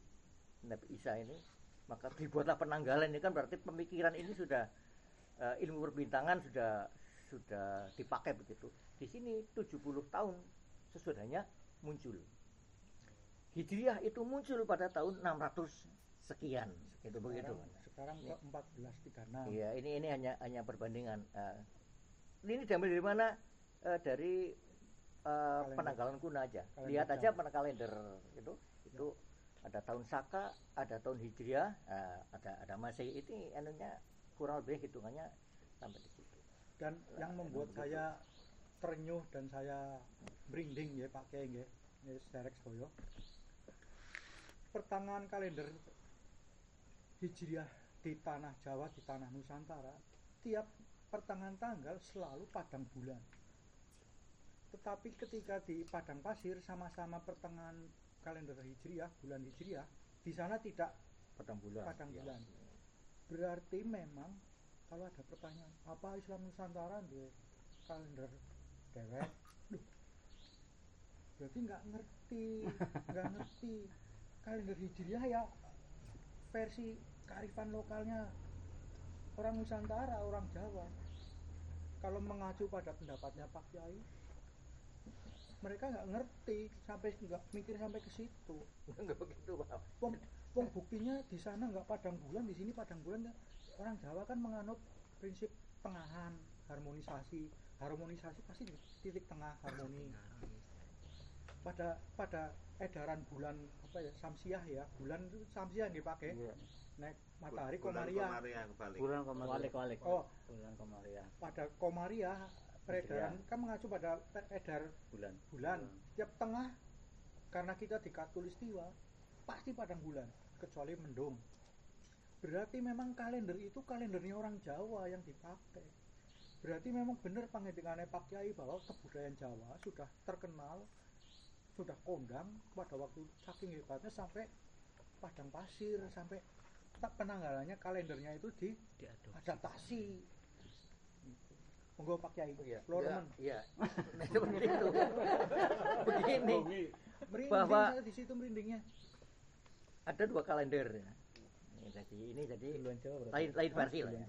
Nabi, Isa ini maka dibuatlah penanggalan ini kan berarti pemikiran ini sudah eh, ilmu perbintangan sudah sudah dipakai begitu di sini 70 tahun sesudahnya muncul Hijriah itu muncul pada tahun 600 sekian itu begitu sekarang, ke 1436 Iya, ini ini hanya hanya perbandingan. Eh, ini diambil dari mana? Eh, dari Kalender. penanggalan kuno aja. Kalender Lihat aja pada kalender itu, itu ada tahun Saka, ada tahun Hijriah, eh, ada ada Masehi. Ini anunya kurang lebih hitungannya sampai di situ. dan yang membuat saya terenyuh dan saya merinding ya Pak Kiai nggih ya Derek Soyo pertengahan kalender Hijriah di tanah Jawa di tanah Nusantara tiap pertengahan tanggal selalu padang bulan tetapi ketika di padang pasir sama-sama pertengahan kalender Hijriah bulan Hijriah di sana tidak Padang bulan. padang Iya. bulan berarti memang kalau ada pertanyaan apa Islam Nusantara di kalender dewek Duh, berarti nggak ngerti nggak ngerti kalender hijriah ya versi kearifan lokalnya orang Nusantara orang Jawa kalau mengacu pada pendapatnya Pak Kiai mereka nggak ngerti sampai nggak mikir sampai ke situ Enggak begitu, Pak. Wong, wong buktinya di sana nggak padang bulan, di sini padang bulan. ya. Orang Jawa kan menganut prinsip tengahan, harmonisasi. Harmonisasi pasti di titik tengah harmoni. Pada pada edaran bulan apa ya samsiah ya, bulan itu samsiah yang dipakai. Naik matahari Bulan komaria. Komaria kebalik. Bulan kemarin. Walik walik. Oh. Bulan Komaria. Pada komaria peredaran kan mengacu pada edar Bulan. bulan. Tiap tengah karena kita di katulistiwa pasti padang bulan kecuali mendung. Berarti memang kalender itu kalendernya orang Jawa yang dipakai. Berarti memang benar pengedikannya Pak Kiai bahwa kebudayaan Jawa sudah terkenal, sudah kondang pada waktu saking hebatnya sampai padang pasir sampai tak penanggalannya kalendernya itu diadaptasi. Gitu. Monggo Pak Kiai. Iya. Nah, seperti itu. Begini. Merinding Bahwa- di situ merindingnya. ada dua kalender ya. Ini jadi ini jadi lain lain versi lah ya.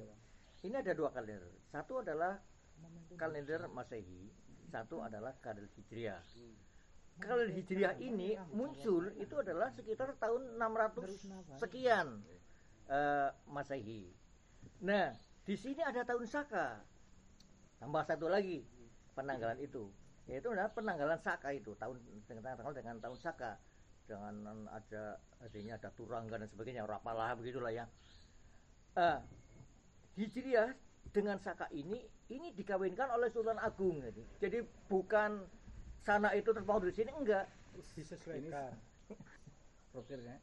Ini ada dua kalender. Satu adalah kalender Masehi, satu adalah kalender Hijriah. Kalender Hijriah ini muncul itu adalah sekitar tahun 600 sekian eh, Masehi. Nah, di sini ada tahun Saka. Tambah satu lagi penanggalan itu, yaitu adalah penanggalan Saka itu tahun dengan tanggal dengan tahun Saka dengan ada adanya ada turangga dan sebagainya rapalah begitulah ya. Eh, Hijriah dengan Saka ini ini dikawinkan oleh Sultan Agung jadi. Jadi bukan sana itu terpaut di sini enggak. disesuaikan. Rokirnya.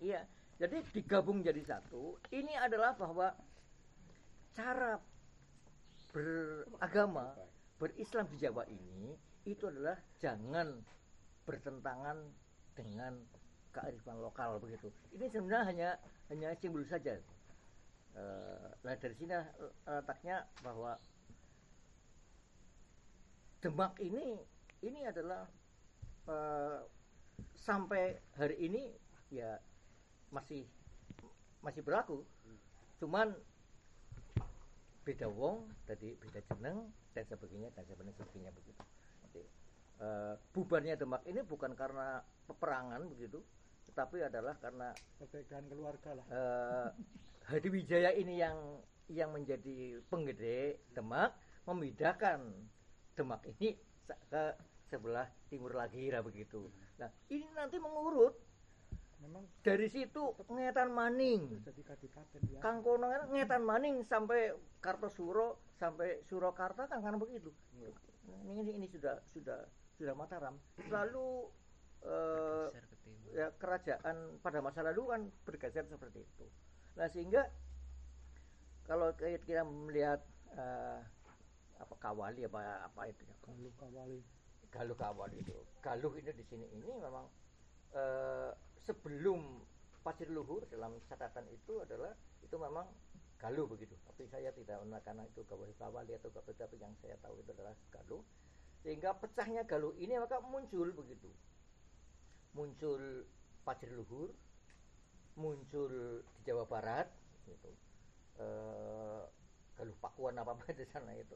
Iya, jadi digabung jadi satu. Ini adalah bahwa cara beragama, berislam di Jawa ini itu adalah jangan bertentangan dengan kearifan lokal begitu. Ini sebenarnya hanya hanya simbol saja. Eh, nah dari sini eh, letaknya bahwa Demak ini ini adalah eh, sampai hari ini ya masih masih berlaku. Cuman beda wong, tadi beda jeneng dan sebagainya dan sebagainya, sebagainya begitu. Jadi, eh, bubarnya Demak ini bukan karena peperangan begitu, tetapi adalah karena perbedaan keluarga lah eh, Hadi Wijaya ini yang yang menjadi penggede Demak membedakan Demak ini ke sebelah timur lagi lah begitu. Nah ini nanti mengurut memang dari situ ngetan maning ya Kang Kono kan ngetan maning sampai Kartosuro sampai Surakarta kan kan begitu. Ini, ini ini sudah sudah sudah Mataram. Lalu eh, ya kerajaan pada masa lalu kan bergeser seperti itu. Nah sehingga kalau kita kita melihat eh, apa kawali apa apa itu ya? Galuh kawali. Galuh kawali itu. Galuh ini di sini ini memang eh, sebelum pasir luhur dalam catatan itu adalah itu memang galuh begitu. Tapi saya tidak menekan itu kawali kawali atau apa tapi yang saya tahu itu adalah galuh. Sehingga pecahnya galuh ini maka muncul begitu muncul pasir luhur muncul di Jawa Barat gitu. Eh, galuh Pakuan apa apa di sana itu.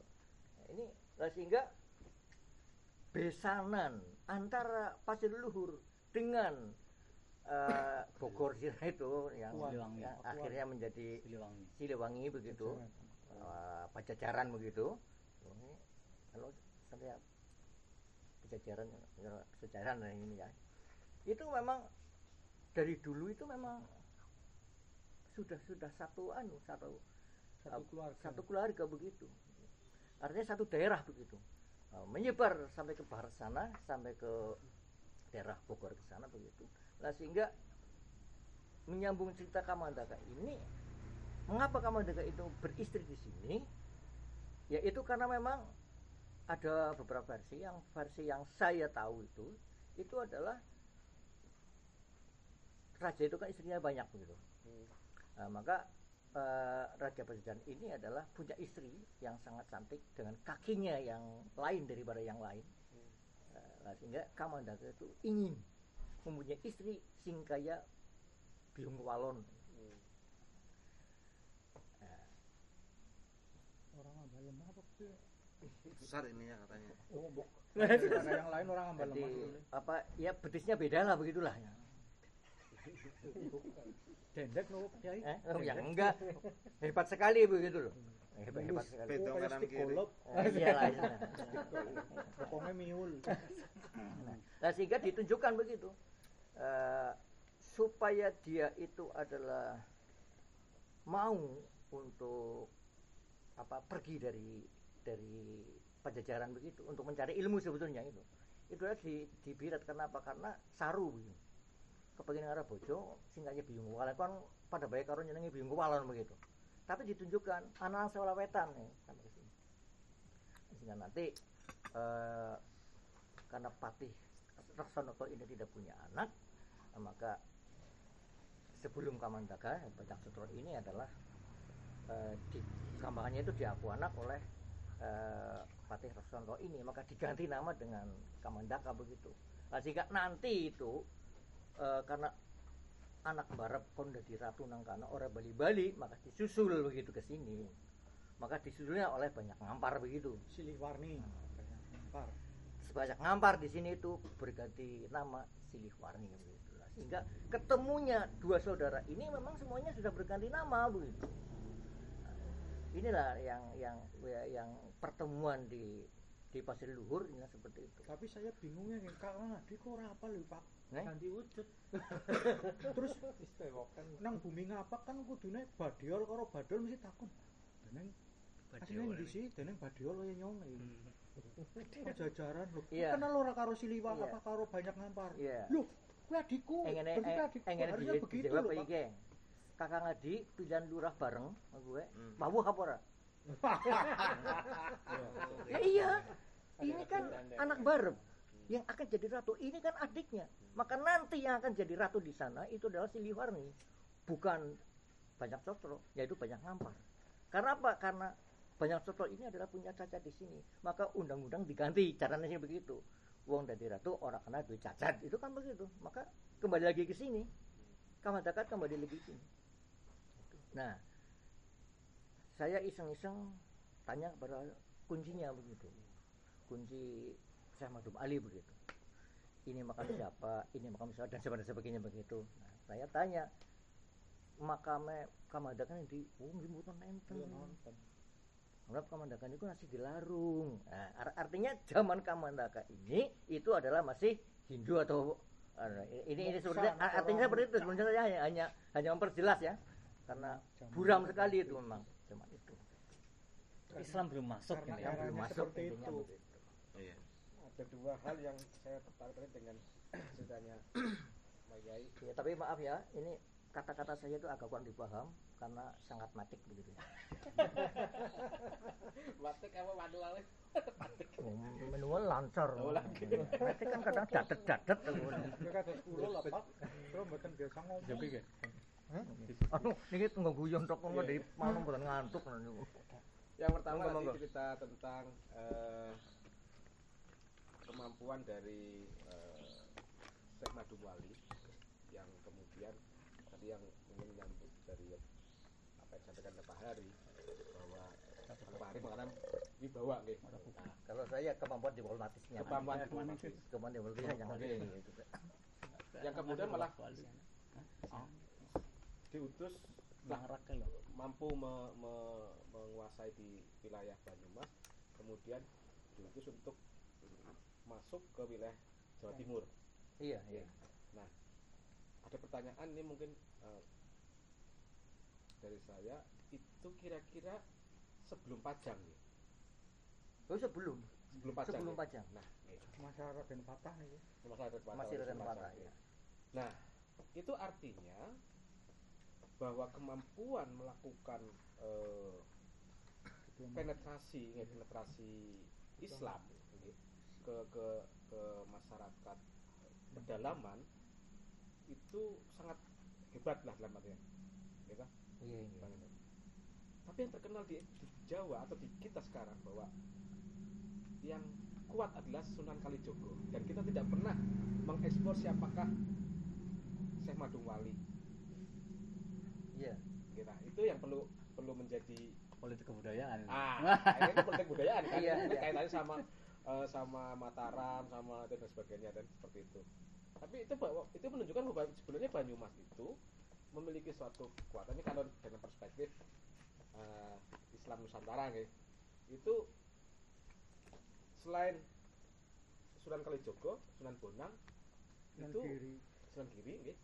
Nah, ini sehingga besanan antara pasir luhur dengan eh, Bogor itu yang, Siliwangi. yang akhirnya menjadi Siliwangi. Siliwangi begitu. Eh, Pajajaran begitu. Kalau saya Pajajaran ya, Pajajaran ini ya itu memang dari dulu itu memang sudah sudah satu anu satu satu keluarga. satu keluarga begitu. Artinya satu daerah begitu. Uh, menyebar sampai ke barat sana sampai ke daerah Bogor ke sana begitu. Nah sehingga menyambung cerita Kamandaka ini mengapa Kamandaka itu beristri di sini? Yaitu karena memang ada beberapa versi yang versi yang saya tahu itu itu adalah raja itu kan istrinya banyak begitu Nah, maka eh, Raja Pajajaran ini adalah punya istri yang sangat cantik dengan kakinya yang lain daripada yang lain. Eh, nah, sehingga Kamandaka itu ingin mempunyai istri sing kaya biung walon. orang ambalan apa sih Besar ininya katanya. oh bok yang lain orang Jadi mas apa ya betisnya beda lah begitulah ya. dendek no kiai? Eh, oh, ya enggak. Hebat sekali begitu loh. Hebat hebat sekali. Oh, kayak kanan kiri. golop Eh, iyalah, iyalah. pokoknya miul. Nah, sehingga ditunjukkan begitu Eh, supaya dia itu adalah mau untuk apa pergi dari dari pajajaran begitu untuk mencari ilmu sebetulnya itu. Itu adalah di dibirat kenapa karena saru begitu kepengen arah bojo singkatnya biung walan kan pada baik karo nyenengi walon begitu. Tapi ditunjukkan anak sekolah wetan nih sampai ke sini. Sehingga nanti eh, karena patih Raksanata ini tidak punya anak maka sebelum Kamandaka Bajang Sutro ini adalah eh, di kambangannya itu diaku anak oleh eh, Patih Raksanata ini. Maka diganti nama dengan Kamandaka begitu. Nah, sehingga nanti itu eh, karena anak barep kon dadi ratu nang kana ora bali-bali maka disusul begitu ke sini. Maka disusulnya oleh banyak ngampar begitu. Silih warni. Par sebanyak ngampar di sini itu berganti nama Silih Warni begitu sehingga ketemunya dua saudara ini memang semuanya sudah berganti nama begitu. Nah, inilah yang yang ya, yang pertemuan di di Pasir Luhur ini seperti itu tapi saya bingungnya nih karena di kok ora apa lho pak Nih? ganti wujud terus nang bumi ngapak kan kudune badiol karo badol mesti takon deneng asline ndi sih deneng badiol kaya nyong jajaran lho Iya. kenal ora karo siliwa Iya. apa karo banyak ngampar Iya. lho Kuwi adikku. Engene Berarti adikku. engene Harusnya di- begitu iki. Geng. Kakang Adi pilihan lurah bareng sama gue. Hmm. Mawuh apa ora? Ya iya. Ini kan anak barep yang akan jadi ratu. Ini kan adiknya. Maka nanti yang akan jadi ratu di sana itu adalah Siliwarni. Bukan banyak cotro, yaitu banyak ngampar. Karena apa? Karena banyak cotro ini adalah punya cacat di sini. Maka undang-undang diganti. Caranya begitu. Wong dari ratu orang kena duit cacat. Itu kan begitu. Maka kembali lagi ke sini. Kamadakat kembali lagi ke sini. Nah, saya iseng-iseng tanya kepada kuncinya begitu. Kunci Syekh Madhum Ali begitu. Ini makam siapa? Ini makam siapa? Dan sebagainya sebagainya begitu. Nah, saya tanya makamnya kamadakan di oh nggih mboten nenten. Sebab kamandakan itu masih dilarung nah, ar- artinya zaman kamandaka ini itu adalah masih Hindu atau uh, ini ini sebenarnya artinya seperti itu. sebenarnya saya hanya, hanya memperjelas ya. Karena buram sekali itu. memang cuma itu Islam belum masuk Karena ini yang ya. belum masuk seperti intinya itu. begitu. Iya. ada dua hal yang saya tertarik tadi dengan ceritanya Pak Yai Ya, tapi maaf ya, ini kata-kata saya itu agak kurang dipaham karena sangat matik begitu. ya. Batik apa manualnya Oh, manual lancar. Oh, lagi. Matik kan kadang dadet-dadet. Ini kata sepuluh lah, Pak. Kalau mboten biasa ngomong. Niki tunggu guyon tok ngono dari malam mboten ngantuk niku. Yang pertama Monggo, tadi cerita tentang eh, kemampuan dari eh, Syekh Madum Wali yang kemudian tadi yang ingin nyambut dari apa yang disampaikan Pak Hari bahwa Pak Hari mengatakan wibawa nggih. Nah, Kalau saya kemampuan diplomatisnya. kemampuan diplomatis. Kemampuan diplomatisnya gitu. Yang kemudian malah diutus nah, Mangrak loh. mampu me- me- menguasai di wilayah Banyumas kemudian diutus untuk masuk ke wilayah Jawa Timur Iya, iya. ada pertanyaan ini mungkin eh, dari saya itu kira-kira sebelum Pajang ya Oh, sebelum sebelum Pajang sebelum ya? Pajang. nah ya. Masa Raden Patah nih. masalah Raden Patah, Masih Raden Patah ya. Nah, itu artinya bahwa kemampuan melakukan eh, penetrasi, ya, penetrasi Islam ya, ke ke ke masyarakat pedalaman itu sangat hebat lah dalam artian, ya kan? Iya, iya. Tapi yang terkenal di, di Jawa atau di kita sekarang bahwa yang kuat adalah Sunan Kalijogo dan kita tidak pernah mengeksplor siapakah Syekh Madung Wali. Iya. Kira itu yang perlu perlu menjadi Politik kebudayaan. ah ini politik budayaan kan Iya, iya. kaitannya sama eh, sama Mataram sama dan sebagainya dan seperti itu. Tapi itu bahwa itu menunjukkan bahwa sebenarnya Banyumas itu memiliki suatu kekuatan ini kalau dengan perspektif eh, Islam Nusantara nggih. Itu selain Sunan Kalijogo, Sunan Bonang Dan itu kiri. Sunan Giri nggih,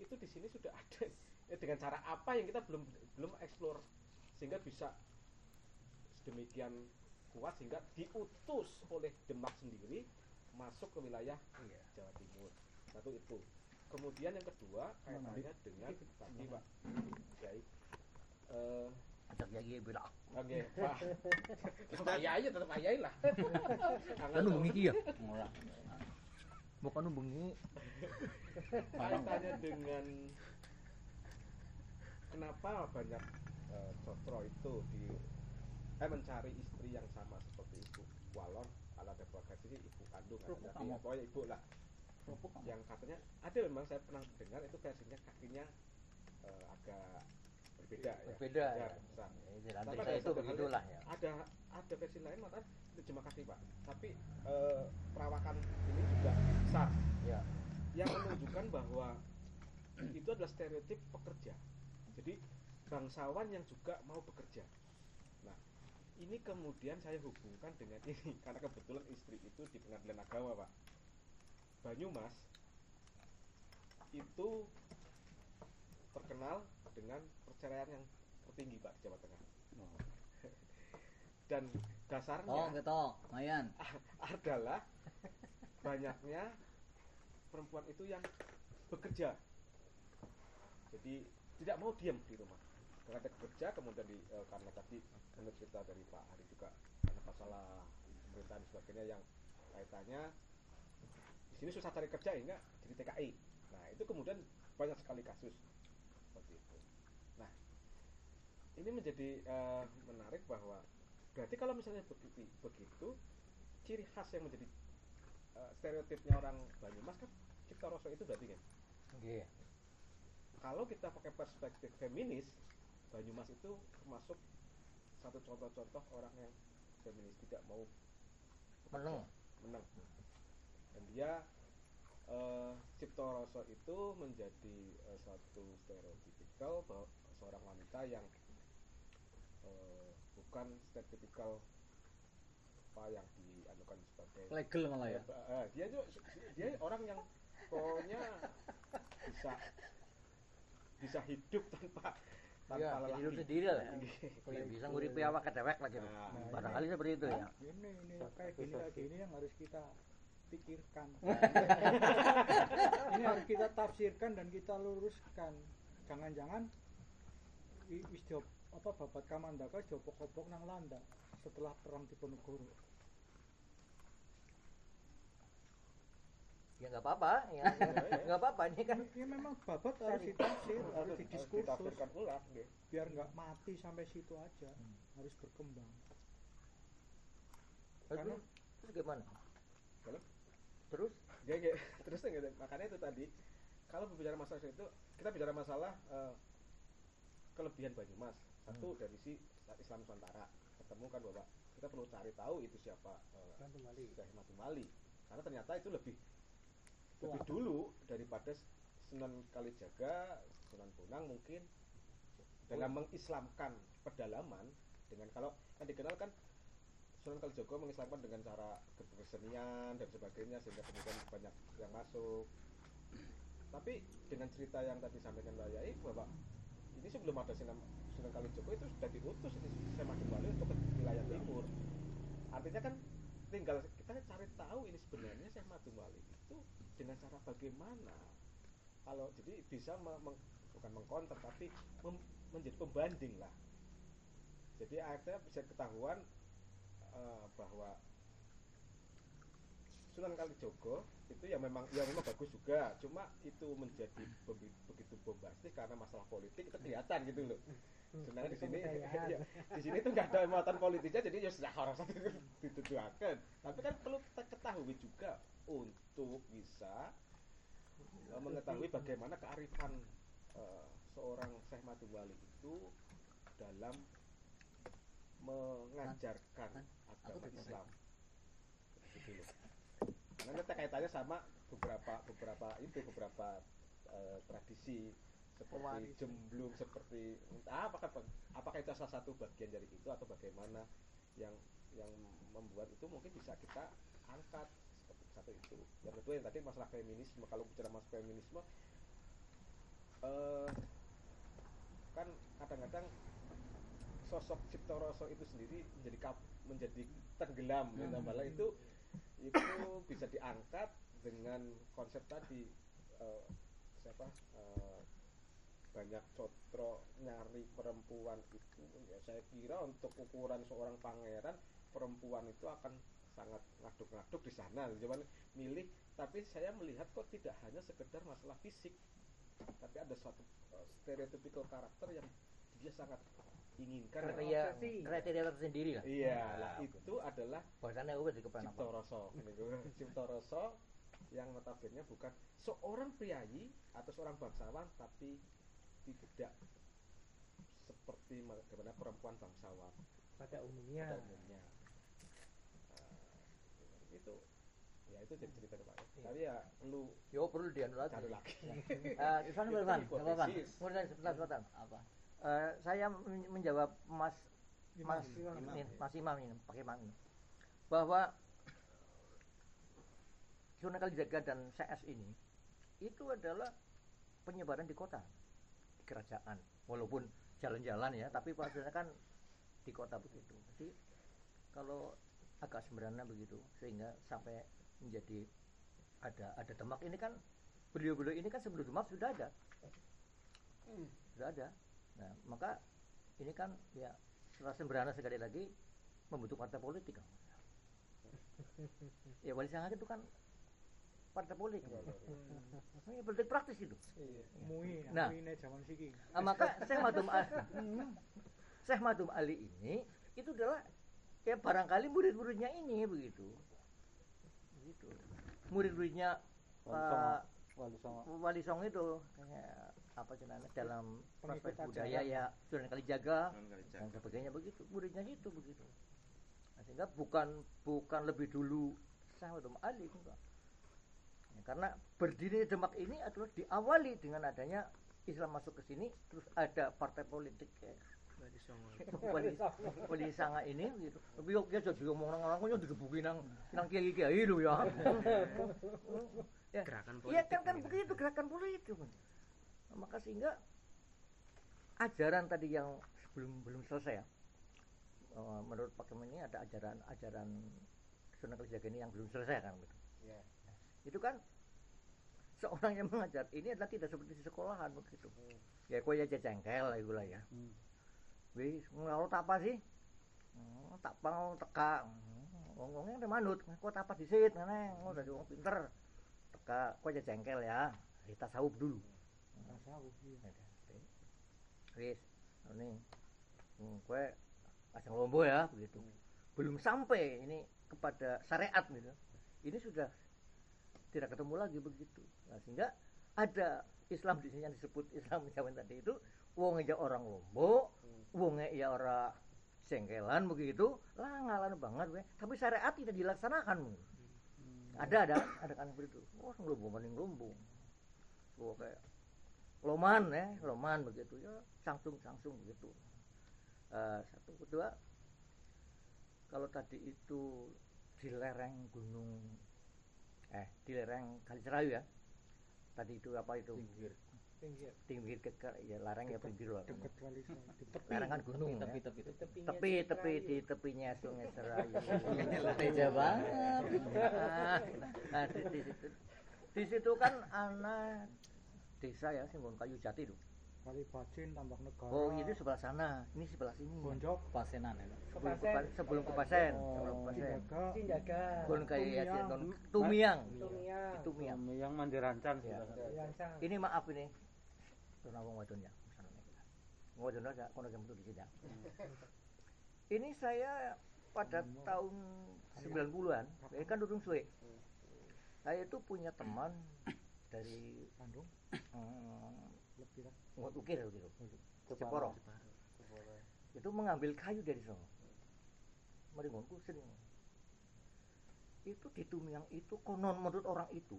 itu di sini sudah ada ya, dengan cara apa yang kita belum belum eksplor sehingga bisa sedemikian kuat sehingga diutus oleh Demak sendiri masuk ke wilayah Jawa Timur. Satu itu. Kemudian yang kedua kaitannya dengan tadi Pak Kiai eh Ajak ya beda. Oke, Pak. Tetap ayai tetap ayai lah. Kan bengi ya. Bukan bengi. kaitannya dengan kenapa banyak cotro itu di eh, mencari istri yang sama seperti ibu Walon ala ini ibu kandung. Ya, pokoknya ibu lah kamu. yang katanya ada memang saya pernah dengar itu versinya kakinya eh, agak berbeda ya Berbeda ya. besar. Ya, Tapi itu begitulah ya. ada ada versi lain mata itu cuma kaki pak tapi eh, perawakan ini juga besar Ya. yang menunjukkan bahwa itu adalah stereotip pekerja. Jadi bangsawan yang juga mau bekerja. Nah, ini kemudian saya hubungkan dengan ini karena kebetulan istri itu di pengadilan agama, Pak. Banyumas itu terkenal dengan perceraian yang tertinggi, Pak, di Jawa Tengah. Dan dasarnya Oh, gitu. Mayan. adalah banyaknya perempuan itu yang bekerja jadi tidak mau diam di rumah. Karena kerja kemudian di, eh, karena tadi menurut cerita dari Pak Hari juga karena masalah pemerintahan dan sebagainya yang kaitannya. Di sini susah cari kerja hingga jadi TKI nah itu kemudian banyak sekali kasus seperti itu. Nah ini menjadi eh, menarik bahwa berarti kalau misalnya begitu, begitu ciri khas yang menjadi eh, stereotipnya orang Banyumas kan Cipta Rasa itu berarti kan? Iya. Kalau kita pakai perspektif feminis Banyumas itu termasuk satu contoh-contoh orang yang feminis tidak mau Meneng. menang dan dia eh, Cipto itu menjadi eh, satu stereotipikal bahwa seorang wanita yang eh, bukan stereotipikal apa yang dianukan sebagai legal malah ya Eh, dia juga dia orang yang pokoknya bisa bisa hidup tanpa tanpa Iya, lelaki. hidup sendiri lah. Iya. Ya, bisa nguripi awak kedewek lagi. Nah, Nah, Barangkali seperti itu ya. ini ini kayak gini kayak gini yang harus kita pikirkan ini harus kita tafsirkan dan kita luruskan jangan-jangan wis job apa babat kamandaka jopok-opok nang landa setelah perang Diponegoro Ya nggak apa-apa, ya. Nggak apa-apa ini kan ini memang babat harus ditafsir harus didiskursus ditafsirkan ulang gitu. biar nggak mati sampai situ aja harus berkembang. Terus, terus gimana? Kalau Terus? Dia kayak terus gitu. makanya itu tadi kalau berbicara masalah itu kita bicara masalah eh, kelebihan Banyumas satu dari si Islam Nusantara. Ketemu kan bahwa kita perlu cari tahu itu siapa eh, kembali. Syekh Ahmad Mali karena ternyata itu lebih lebih dulu daripada Sunan Kalijaga Sunan Bonang mungkin dalam mengislamkan pedalaman dengan kalau kan dikenal kan Sunan Kalijogo mengislamkan dengan cara kesenian dan sebagainya sehingga kemudian banyak yang masuk. Tapi dengan cerita yang tadi sampaikan Mbak Yai bahwa ini sebelum ada Sunan, Sunan Kalijogo itu sudah diutus ini Syekh Bali untuk ke wilayah timur. Artinya kan tinggal kita cari tahu ini sebenarnya Syekh Madumali itu dengan cara bagaimana? Kalau jadi bisa me- meng- bukan mengkonter tapi mem- menjadi pembanding lah. Jadi akhirnya bisa ketahuan eh, bahwa Sunan Kalijogo itu ya memang ya memang bagus juga. Cuma itu menjadi begitu bombastis karena masalah politik itu kelihatan gitu loh. Sebenarnya di sini ya, di sini tuh nggak ada muatan politiknya jadi ya sudah harus dituduhkan tapi kan perlu kita ketahui juga untuk bisa eh, mengetahui bagaimana kearifan eh, seorang Syekh Madubali itu dalam mengajarkan agama Islam. Gitu loh. Karena kita kaitannya sama beberapa beberapa itu beberapa eh, tradisi seperti jemblung seperti apakah apakah itu salah satu bagian dari itu atau bagaimana yang yang membuat itu mungkin bisa kita angkat satu itu. Yang kedua yang tadi masalah feminisme kalau bicara masalah feminisme eh, kan kadang-kadang sosok Cipto Roso itu sendiri menjadi kap- menjadi tenggelam malah itu itu bisa diangkat dengan konsep tadi eh, siapa eh, banyak cotro nyari perempuan itu. Ya saya kira untuk ukuran seorang pangeran perempuan itu akan sangat ngaduk-ngaduk di sana. Cuman milih tapi saya melihat kok tidak hanya sekedar masalah fisik. Tapi ada suatu eh, stereotypical karakter yang dia sangat inginkan. Kriteria kriteria tersendiri lah. iya Nah, lah itu adalah Bahasanya gue di kepala Cipto Roso Cipto Roso yang notabene bukan seorang priayi atau seorang bangsawan tapi tidak seperti bagaimana perempuan bangsawan. Pada umumnya. Pada umumnya itu ya itu jadi cerita Pak tapi ya perlu Yo perlu dianu lagi. cari lagi Eh, Irfan, Irfan, apa-apa. Kemudian sebentar, sebentar. Apa? Eh, saya men- menjawab Mas Mas ini, Mas Imam ini, pakai Imam ini. Bahwa Sunan Kalijaga dan CS ini itu adalah penyebaran di kota, di kerajaan. Walaupun jalan-jalan ya, tapi pastinya kan di kota begitu. Jadi kalau agak sederhana begitu, sehingga sampai menjadi ada ada demak. Ini kan beliau-beliau ini kan sebelum Demak sudah ada. Sudah ada. Nah maka ini kan ya setelah sembrono sekali lagi membentuk partai politik. Ya wali sangat itu kan partai politik. Ini politik praktis itu. Mui, Nah. ini zaman siki. Ah, maka Syekh Madum Ali, Syekh Madum Ali ini itu adalah ya barangkali murid-muridnya ini begitu. Begitu. Murid-muridnya. Pak Wali Songo. Wali itu kayak apa sih namanya dalam ajaran. budaya ya Sunan Kalijaga dan sebagainya begitu. Muridnya itu begitu. Nah, sehingga bukan bukan lebih dulu Madum Ali enggak. Ya, karena berdiri Demak ini adalah diawali dengan adanya Islam masuk ke sini terus ada partai politik kayak wali wali sanga ini gitu tapi kok dia jadi ngomong nang orang kok digebuki nang nang kiai kiai lu ya ya Gerakan iya politik kan kan gitu. begitu gerakan politik maka sehingga ajaran tadi yang belum belum selesai ya Eh, menurut Pak Kemen ini ada ajaran ajaran Sunan Kalijaga ini yang belum selesai kan gitu. Ya. itu kan seorang yang mengajar ini adalah tidak seperti di sekolahan begitu ya kok ya jengkel itu lah ya Hmm. Wis ngono tak apa sih? Hmm, tak pang teka Hmm, wong-wongnya udah manut. Kok tak apa disit ngene? Ngono dadi wong pinter. Teka kok aja jengkel ya? Kita sahub dulu. Tasawuf. iya. wis ini hmm, kue asal lombo ya begitu. Belum sampai ini kepada syariat gitu. Ini sudah tidak ketemu lagi begitu. Nah, sehingga ada Islam di sini yang disebut Islam zaman tadi itu wongnya orang lombo wongnya ya orang sengkelan begitu lah ngalan banget we. tapi syariat tidak dilaksanakan ada ada ada kan seperti itu oh lombo maning lombo oh, kayak loman ya loman begitu ya sangsung sangsung begitu. Eh, satu kedua kalau tadi itu di lereng gunung eh di lereng Kaliserayu ya. Tadi itu apa itu. Pinggir. pinggir ke ke- ya lereng ya pinggir wali Songo. Di tepi. lereng kan gunung Tapi ya. tapi tapi. tepi tepi di tepinya sungai Serayu Teja banget. nah, di, di situ di situ kan anak desa ya singgon kayu jati itu Kali Bacin, Tambak Negara. oh ini sebelah sana ini sebelah sini Gonjok. Pasenan ya. sebelum ke, Pa- sebelum ke Pasen Oh, sebelum ke Pasen Cindaga. Cindaga. Gon kayak ya Tumiang. Tumiang Tumiang. Tumiang Yang mandirancang Ya. ini maaf ini karena wong wadon ya wadon aja kono jam di sidang ini saya pada tahun 90-an ya kan durung suwe saya itu punya teman dari Bandung. hmm, Lebih lah. ngot ukir gitu Jeporo itu mengambil kayu dari sana meringonku sering itu di Tumiang itu konon menurut orang itu.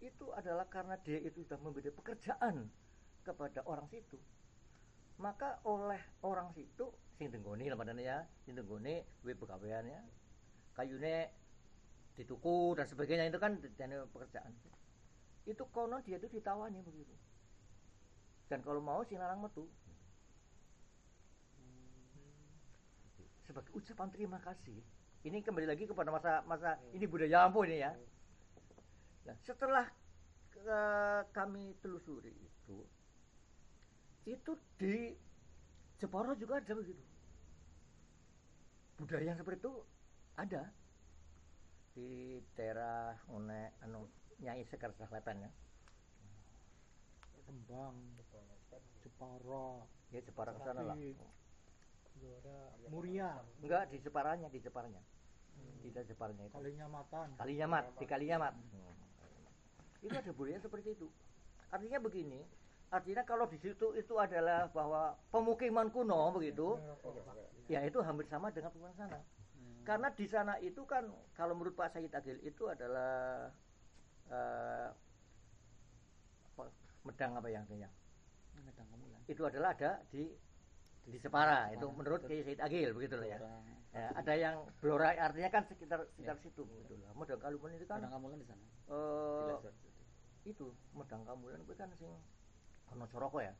Itu adalah karena dia itu sudah memberi pekerjaan kepada orang situ. Maka oleh orang situ sing tenggoni lamadane ya sing tenggoni duwe pegaweannya kayune dituku dan sebagainya itu kan jadi pekerjaan. Itu konon dia itu ditawani begitu. Dan kalau mau si larang metu. Sebagai ucapan terima kasih ini kembali lagi kepada masa masa ini budaya Lampung ini ya. Nah, setelah eh, kami telusuri itu itu di Jepara juga ada begitu. Budaya yang seperti itu ada. Di daerah one anu Nyai Sekar Selatan ya. Rembang. Jepara. ya Jepara ke sana lah. Muria. enggak di Jeparanya di Jeparanya. Tidak Jeparanya itu. Kalinya Matan. Kalinyamat di Kalinyamat itu ada budaya seperti itu. Artinya begini artinya kalau di situ itu adalah bahwa pemukiman kuno begitu ya itu hampir sama dengan pemukiman sana karena di sana itu kan kalau menurut Pak Said Agil itu adalah eh, apa, medang apa ya artinya Medang Kamulan. itu adalah ada di di Separa itu menurut Kiai Said Agil begitu loh ya. Ya, ada yang Blora artinya kan sekitar sekitar situ gitu lah. Medang Kaluman itu kan Medang Kamulan di sana. eh, Jelas. itu Medang Kamulan itu kan sing kono Coroko ya.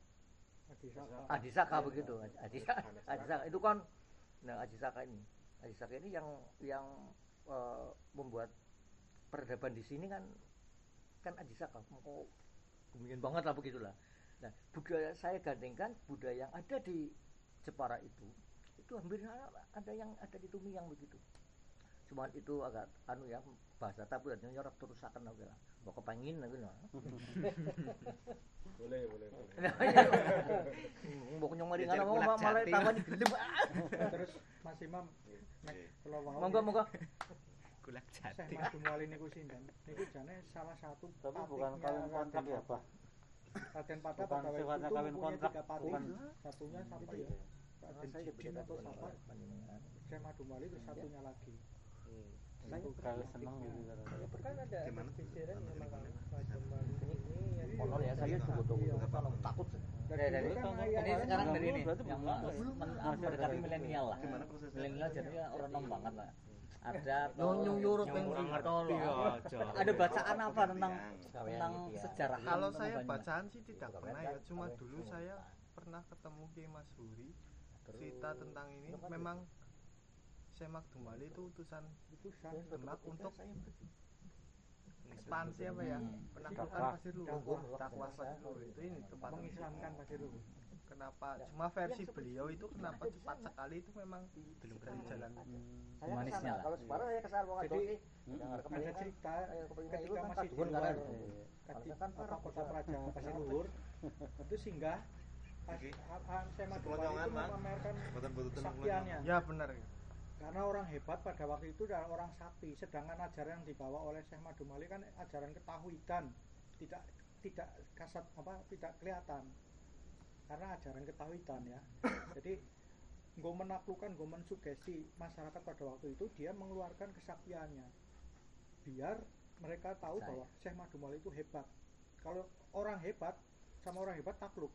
Adisaka. Adisaka begitu. Adisaka, Adisaka itu kan nah Adisaka ini. Adisaka ini yang yang eh, membuat peradaban di sini kan kan aji saka kok kemudian banget lah begitulah nah budaya saya gandengkan budaya yang ada di Jepara itu itu hampir ada yang ada di Tumiang begitu cuma itu agak anu ya bahasa tapi dan nyorok terus akan aku lah. Mau kepengin aku lah boleh boleh boleh. Mau nyong mari ngono mau malah tambah gelem. Terus Mas Imam nek kula wau monggo monggo. Kulak jati. Madumwali niku sinten? Niku jane salah satu Tapi bukan kawin kontrak ya, Pak? Raden Pada Bukan sifatnya kawin kontrak, bukan. satunya Apa itu itu ya? Ya? Raden beda atau siapa? itu satunya lagi Saya Satu kalau senang gitu kan ada Gimana? pikiran memang macam ini yang konon ya saya tunggu-tunggu. Kalau takut ayah- ini sekarang dari ini. yang mendekati milenial lah. Milenial jadinya orang nom banget lah. Ada Nyung nyung yurut yang kurang pengen ngerti. ya, ada bacaan apa tentang tentang gitu ya. sejarah Kalau saya bacaan sih tidak pernah kan, ya, cuma kalau dulu itu saya pernah ketemu Kiai Mas Huri cerita tentang ini. Memang Semak Dumali itu utusan utusan Demak ketika untuk saya ekspansi apa ya? Hmm. Penaklukan. Pasir Luhur, dakwah Pasir Luhur itu ini tempat mengislamkan Pasir Luhur. Kenapa? Ya. Cuma versi beliau itu itu kenapa cepat sekali itu memang Belum dari jalan. Saya Manisnya lah. Kalau sekarang saya ke sana mau Jadi. Hmm. Ada cerita itu ketika kan masih di luar. Kan. Kan apa para kota Praja Pasir Luhur. Itu singgah. Pas Syekh Madumwali Peloncongan, itu Mas. memamerkan kesaktiannya. Ya benar. Karena orang hebat pada waktu itu adalah orang sakti sedangkan ajaran yang dibawa oleh Syekh Madumali kan ajaran ketahuidan tidak tidak kasat apa tidak kelihatan. Karena ajaran ketahuidan ya. Jadi gue menaklukkan gue mensugesti masyarakat pada waktu itu dia mengeluarkan kesaktiannya. Biar mereka tahu Saya. bahwa Syekh Madumali itu hebat. Kalau orang hebat sama orang hebat takluk.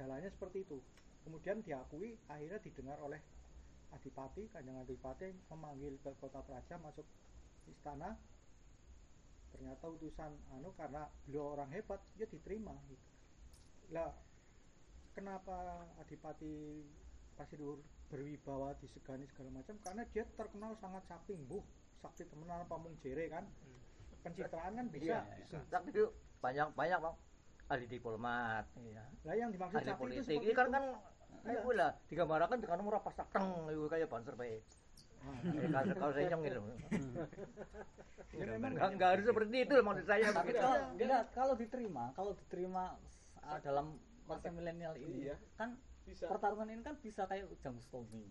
Jalannya seperti itu. Kemudian diakui akhirnya didengar oleh Adipati, Kanjeng Adipati memanggil ke kota Praja masuk istana. Ternyata utusan anu karena beliau orang hebat, dia diterima gitu. Lah kenapa Adipati Pasidur berwibawa disegani segala macam? Karena dia terkenal sangat sakti, buh, sakti temenan pamung jere kan. Pencitraan kan bisa. Iya, iya. Tak itu banyak banyak bang. Ahli diplomat. Iya. Lah yang dimaksud Ahli sakti itu politik. seperti Ini kan itu. kan Iya. Ayo lah, digambarkan dengan murah pas tak teng, itu kayak banser baik. Ah, Eh, kalau saya nyong gitu. ya memang Enggak, enggak harus seperti itu maksud saya. tapi begitu. kalau diterima kalau diterima uh, dalam masa milenial ini Iya. kan bisa pertarungan ini kan bisa kayak ujang stomi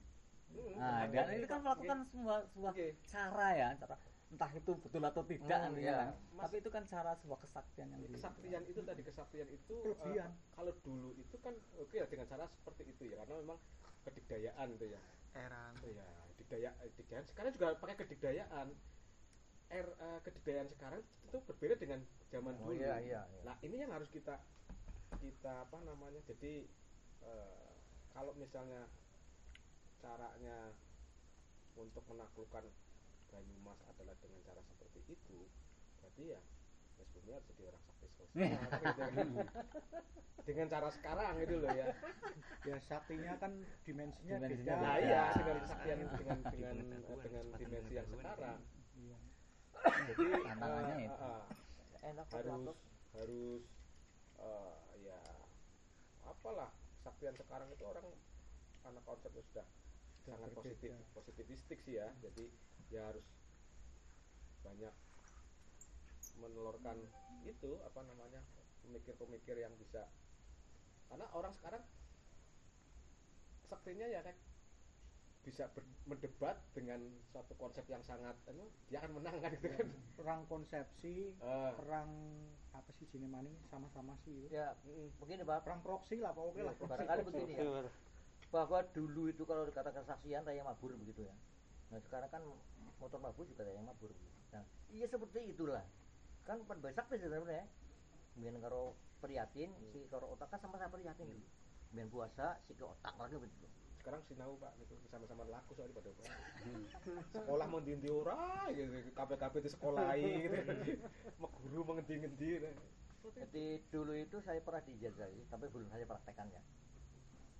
Hmm, nah dan itu kan melakukan sebuah sebuah Oke. cara ya cara entah itu betul atau tidak Hmm, ya kan Mas- tapi itu kan cara sebuah kesaktian yang di- kesaktian itu tadi kesaktian itu Kelebihan. eh, kalau dulu itu kan oke ya dengan cara seperti itu ya karena memang kedikdayaan itu ya Eran. Oh ya dikdaya dikdayaan sekarang juga pakai kedikdayaan er eh, kedikdayaan sekarang itu berbeda dengan zaman Oh dulu iya iya. iya. nah ini yang harus kita kita apa namanya jadi eh, kalau misalnya caranya untuk menaklukkan Banyumas adalah dengan cara seperti itu berarti ya Mas Bumi harus jadi orang sakti sosial gitu kan. dengan cara sekarang itu loh ya ya saktinya kan dimensinya Dimensinya beda. nah iya Ya. dengan kesaktian dengan dengan dengan, dengan dimensi yang sekarang Iya. jadi Tantangannya eh, itu. eh, eh, Enak harus harus eh, ya apalah kesaktian sekarang itu orang karena konsepnya sudah Sudah sangat berbeda. positif positivistik sih ya jadi ya harus banyak menelurkan itu apa namanya pemikir-pemikir yang bisa. Karena orang sekarang saktinya ya kayak bisa ber- mendebat dengan suatu konsep yang sangat anu, dia akan menang kan gitu kan? perang konsepsi Eh, perang apa sih sini maning sama-sama sih Ya, mm, begini Pak. perang proksi lah pokoknya lah. Barangkali begini ya. Bahwa dulu itu kalau dikatakan saksian raya mabur begitu ya. Nah sekarang kan motor mabur juga raya mabur. begitu. Nah iya seperti itulah. Kan sih sebenarnya. Kemudian karo prihatin, si karo otak kan sama-sama prihatin dulu. Kemudian puasa, si ke otak lagi begitu. sekarang sinau pak itu sama-sama laku soalnya pada Pak. sekolah mau ndi ora gitu kabeh-kabeh di sekolah gitu mau guru mau ngendi-ngendi Jadi dulu itu saya pernah dijajahi, tapi belum saya praktekkan ya.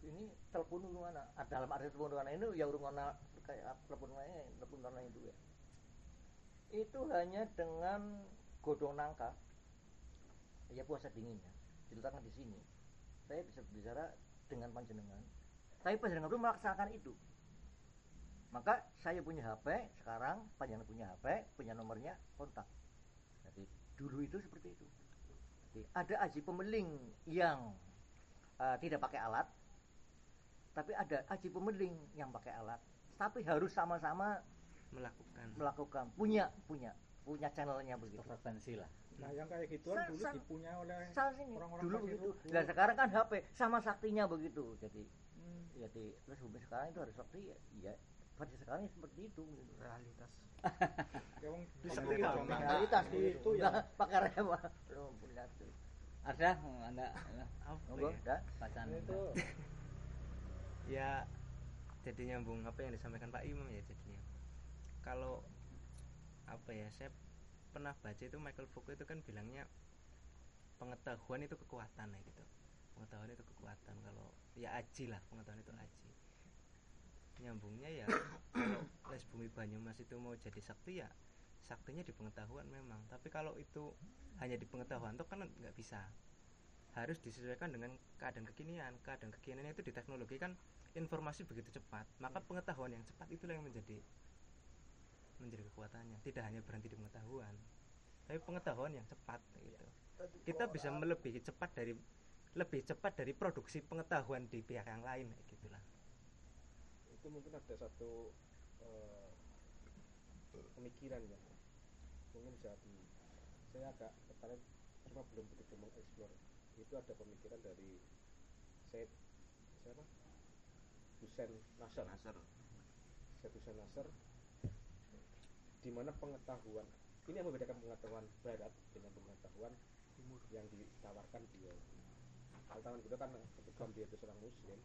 Ini telepon mana? Ah, dalam arti telepon mana? Ini ya urung ana kayak telepon mana telepon mana itu ya. Itu hanya dengan godong nangka. Ya puasa dingin ya. Diletakkan di sini. Saya bisa bicara dengan panjenengan. Tapi panjenengan belum melaksanakan itu. Maka saya punya HP sekarang panjenengan punya HP punya nomornya kontak. Jadi dulu itu seperti itu. Ada aji pemeling yang eh, tidak pakai alat tapi ada aji pemeling yang pakai alat. Tapi harus sama-sama melakukan. melakukan. Punya punya. Punya channelnya begitu. Frekuensi lah. Nah, yang kayak gituan Sa- dulu sa- dipunya oleh orang-orang dulu begitu. dan sekarang kan HP sama saktinya begitu. Jadi Hmm. jadi terus hubungan sekarang itu harus sakti ya, ya pada sekarang ya seperti itu. Gitu. realitas. Ya, itu ngomong. realitas. Itu begitu. ya. Nggak pakai rema belum punya itu ada anda apa monggo ya? bacaan. Itu ya jadi nyambung apa yang disampaikan Pak Imam ya jadinya. Kalau apa ya saya pernah baca itu Michael Foucault itu kan bilangnya pengetahuan itu kekuatan ya gitu. Pengetahuan itu kekuatan kalau ya aji lah pengetahuan itu aji. Nyambungnya ya kalau les bumi Banyumas itu mau jadi sakti ya saktinya di pengetahuan memang. Tapi kalau itu hanya di pengetahuan itu kan nggak bisa. Harus disesuaikan dengan keadaan kekinian. Keadaan kekinian itu di teknologi kan informasi begitu cepat maka pengetahuan yang cepat itulah yang menjadi menjadi kekuatannya. Tidak hanya berhenti di pengetahuan tapi pengetahuan yang cepat gitu. kita bisa melebihi cepat dari lebih cepat dari produksi pengetahuan di pihak yang lain gitulah. Itu mungkin ada satu eh, pemikiran ya. Mungkin bisa di saya agak tertarik cuma belum begitu mengeksplor. Itu ada pemikiran dari Said siapa Hussein Nasr Nasr. Hussein Nasr di mana pengetahuan ini yang membedakan pengetahuan barat dengan pengetahuan timur. yang ditawarkan beliau pengetahuan kita kan kebetulan dia itu seorang muslim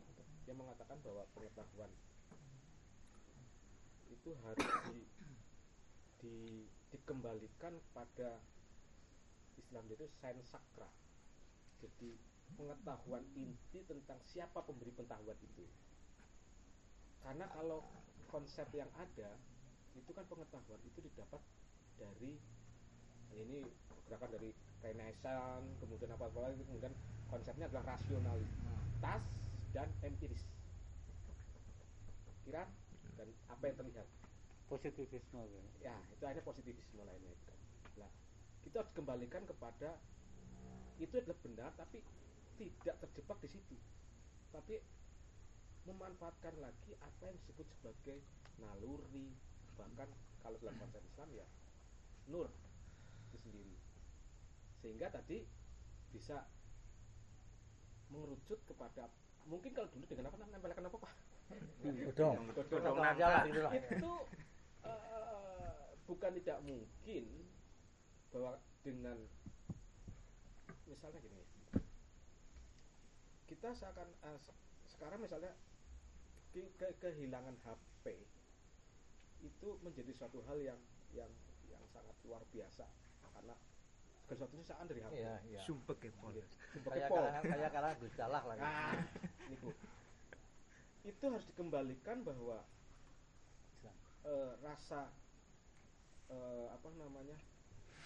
dia mengatakan bahwa pengetahuan itu harus di, di dikembalikan pada Islam itu sains sakra. Jadi pengetahuan inti tentang siapa pemberi pengetahuan itu karena kalau konsep yang ada itu kan pengetahuan itu didapat dari ini gerakan dari Renaissance kemudian apa apa lagi kemudian konsepnya adalah rasionalitas dan empiris. Pikiran dan apa yang terlihat? Positivisme gitu. ya? Itu hanya positivisme lainnya itu kan nah kita harus kembalikan kepada itu adalah benar tapi tidak terjebak di situ. Tapi memanfaatkan lagi apa yang disebut sebagai naluri. Bahkan kalau dalam konsep Islam ya nur itu sendiri. Sehingga tadi bisa mengerucut kepada mungkin kalau dulu dengan apa namanya nempelkan apa pak? Lah gitu lah itu eh, bukan tidak mungkin bahwa dengan misalnya gini kita seakan se- sekarang misalnya ke- ke- kehilangan HP itu menjadi suatu hal yang yang yang sangat luar biasa karena segala sesuatunya dari HP iya iya sumpek ya Pol. Iya. kayak kalangan kayak kalangan Gus Jallah lagi Nah, niku. itu harus dikembalikan bahwa eh, rasa eh, apa namanya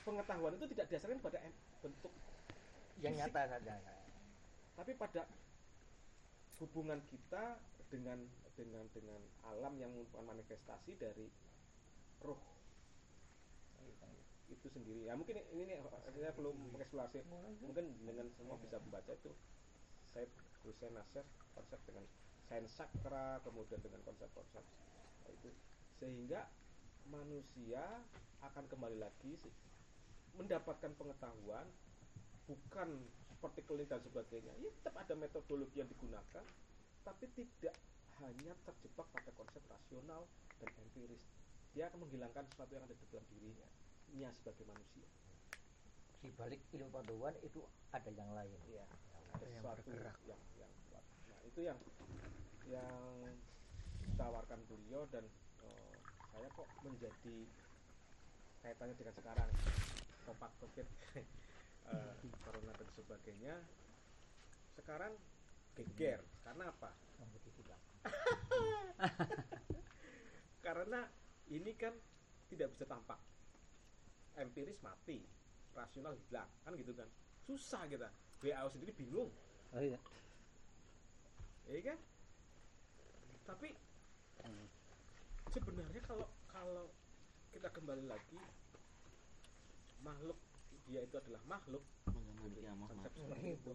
pengetahuan itu tidak didasarkan pada bentuk yang fisik, nyata saja tapi pada hubungan kita dengan dengan dengan alam yang merupakan manifestasi dari roh. Itu sendiri. Ya mungkin ini nih, saya belum mengeksplorasi. Mungkin dengan semua bisa membaca itu saya Hussein Nasir konsep dengan sains sakra kemudian dengan konsep-konsep itu. Sehingga manusia akan kembali lagi mendapatkan pengetahuan bukan seperti dan sebagainya. Ya tetap ada metodologi yang digunakan tapi tidak hanya terjebak pada konsep rasional dan empiris. Dia akan menghilangkan sesuatu yang ada di dalam dirinya nya sebagai manusia. Di balik ilmu pengetahuan itu ada yang lain. Iya, ada yang sesuatu bergerak. yang yang kuat. Nah, itu yang yang ditawarkan beliau dan eh, saya kok menjadi kaitannya dengan sekarang. Topak covid eh, corona dan sebagainya. Sekarang geger. Karena apa? karena ini kan tidak bisa tampak. Empiris mati rasional hilang kan gitu kan. Susah kita. WHO sendiri bingung. Oh iya. Ya kan? Tapi sebenarnya kalau kalau kita kembali lagi makhluk dia itu adalah makhluk. Konsep seperti itu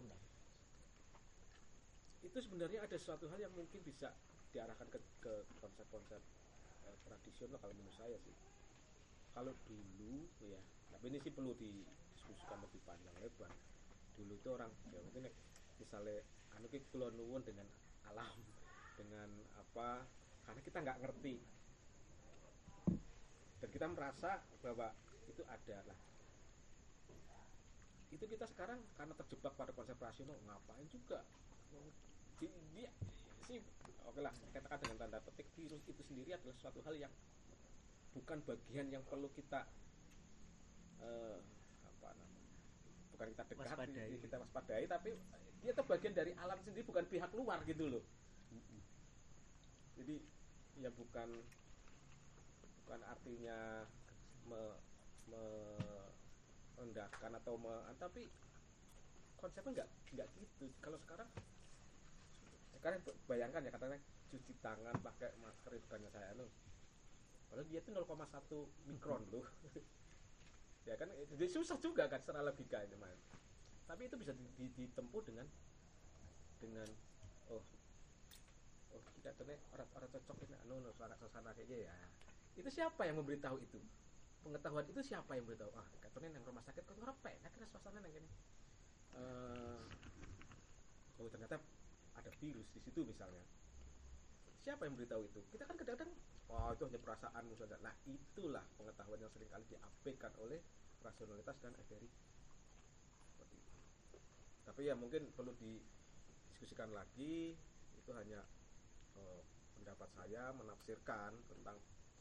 itu sebenarnya ada suatu hal yang mungkin bisa diarahkan ke, konsep-konsep eh, tradisional kalau menurut saya sih. Kalau dulu ya tapi ini sih perlu didiskusikan lebih panjang lebar. Dulu itu orang ya mungkin misalnya anu ki kula nuwun dengan alam dengan apa karena kita nggak ngerti. Dan kita merasa bahwa itu ada lah. Itu kita sekarang karena terjebak pada konsep rasional ngapain juga di, dia sih oke lah katakan dengan tanda petik virus itu sendiri adalah suatu hal yang bukan bagian yang perlu kita eh, apa namanya bukan kita dekati Waspadai. kita waspadai tapi dia itu bagian dari alam sendiri bukan pihak luar gitu loh jadi ya bukan bukan artinya me, me- merendahkan atau me, tapi konsepnya nggak nggak gitu kalau sekarang sekarang bayangkan ya katanya cuci tangan pakai masker itu tanya saya loh padahal dia itu 0,1 mikron loh ya kan jadi susah juga kan secara logika itu mas. Tapi itu bisa di- di- ditempuh dengan dengan oh oh kita tuh orang orang cocok ini anu anu suara suasana kayak gini ya. Itu siapa yang memberitahu itu? Pengetahuan itu siapa yang memberitahu? Ah katanya yang rumah sakit kok orang penak kena suasana yang gini. Eh, oh ternyata ada virus di situ misalnya. Siapa yang memberitahu itu? Kita kan kadang-kadang oh itu hanya perasaanmu saja nah itulah pengetahuan yang sering kali diabaikan oleh rasionalitas dan itu. Tapi ya mungkin perlu didiskusikan lagi. Itu hanya eh, pendapat saya menafsirkan tentang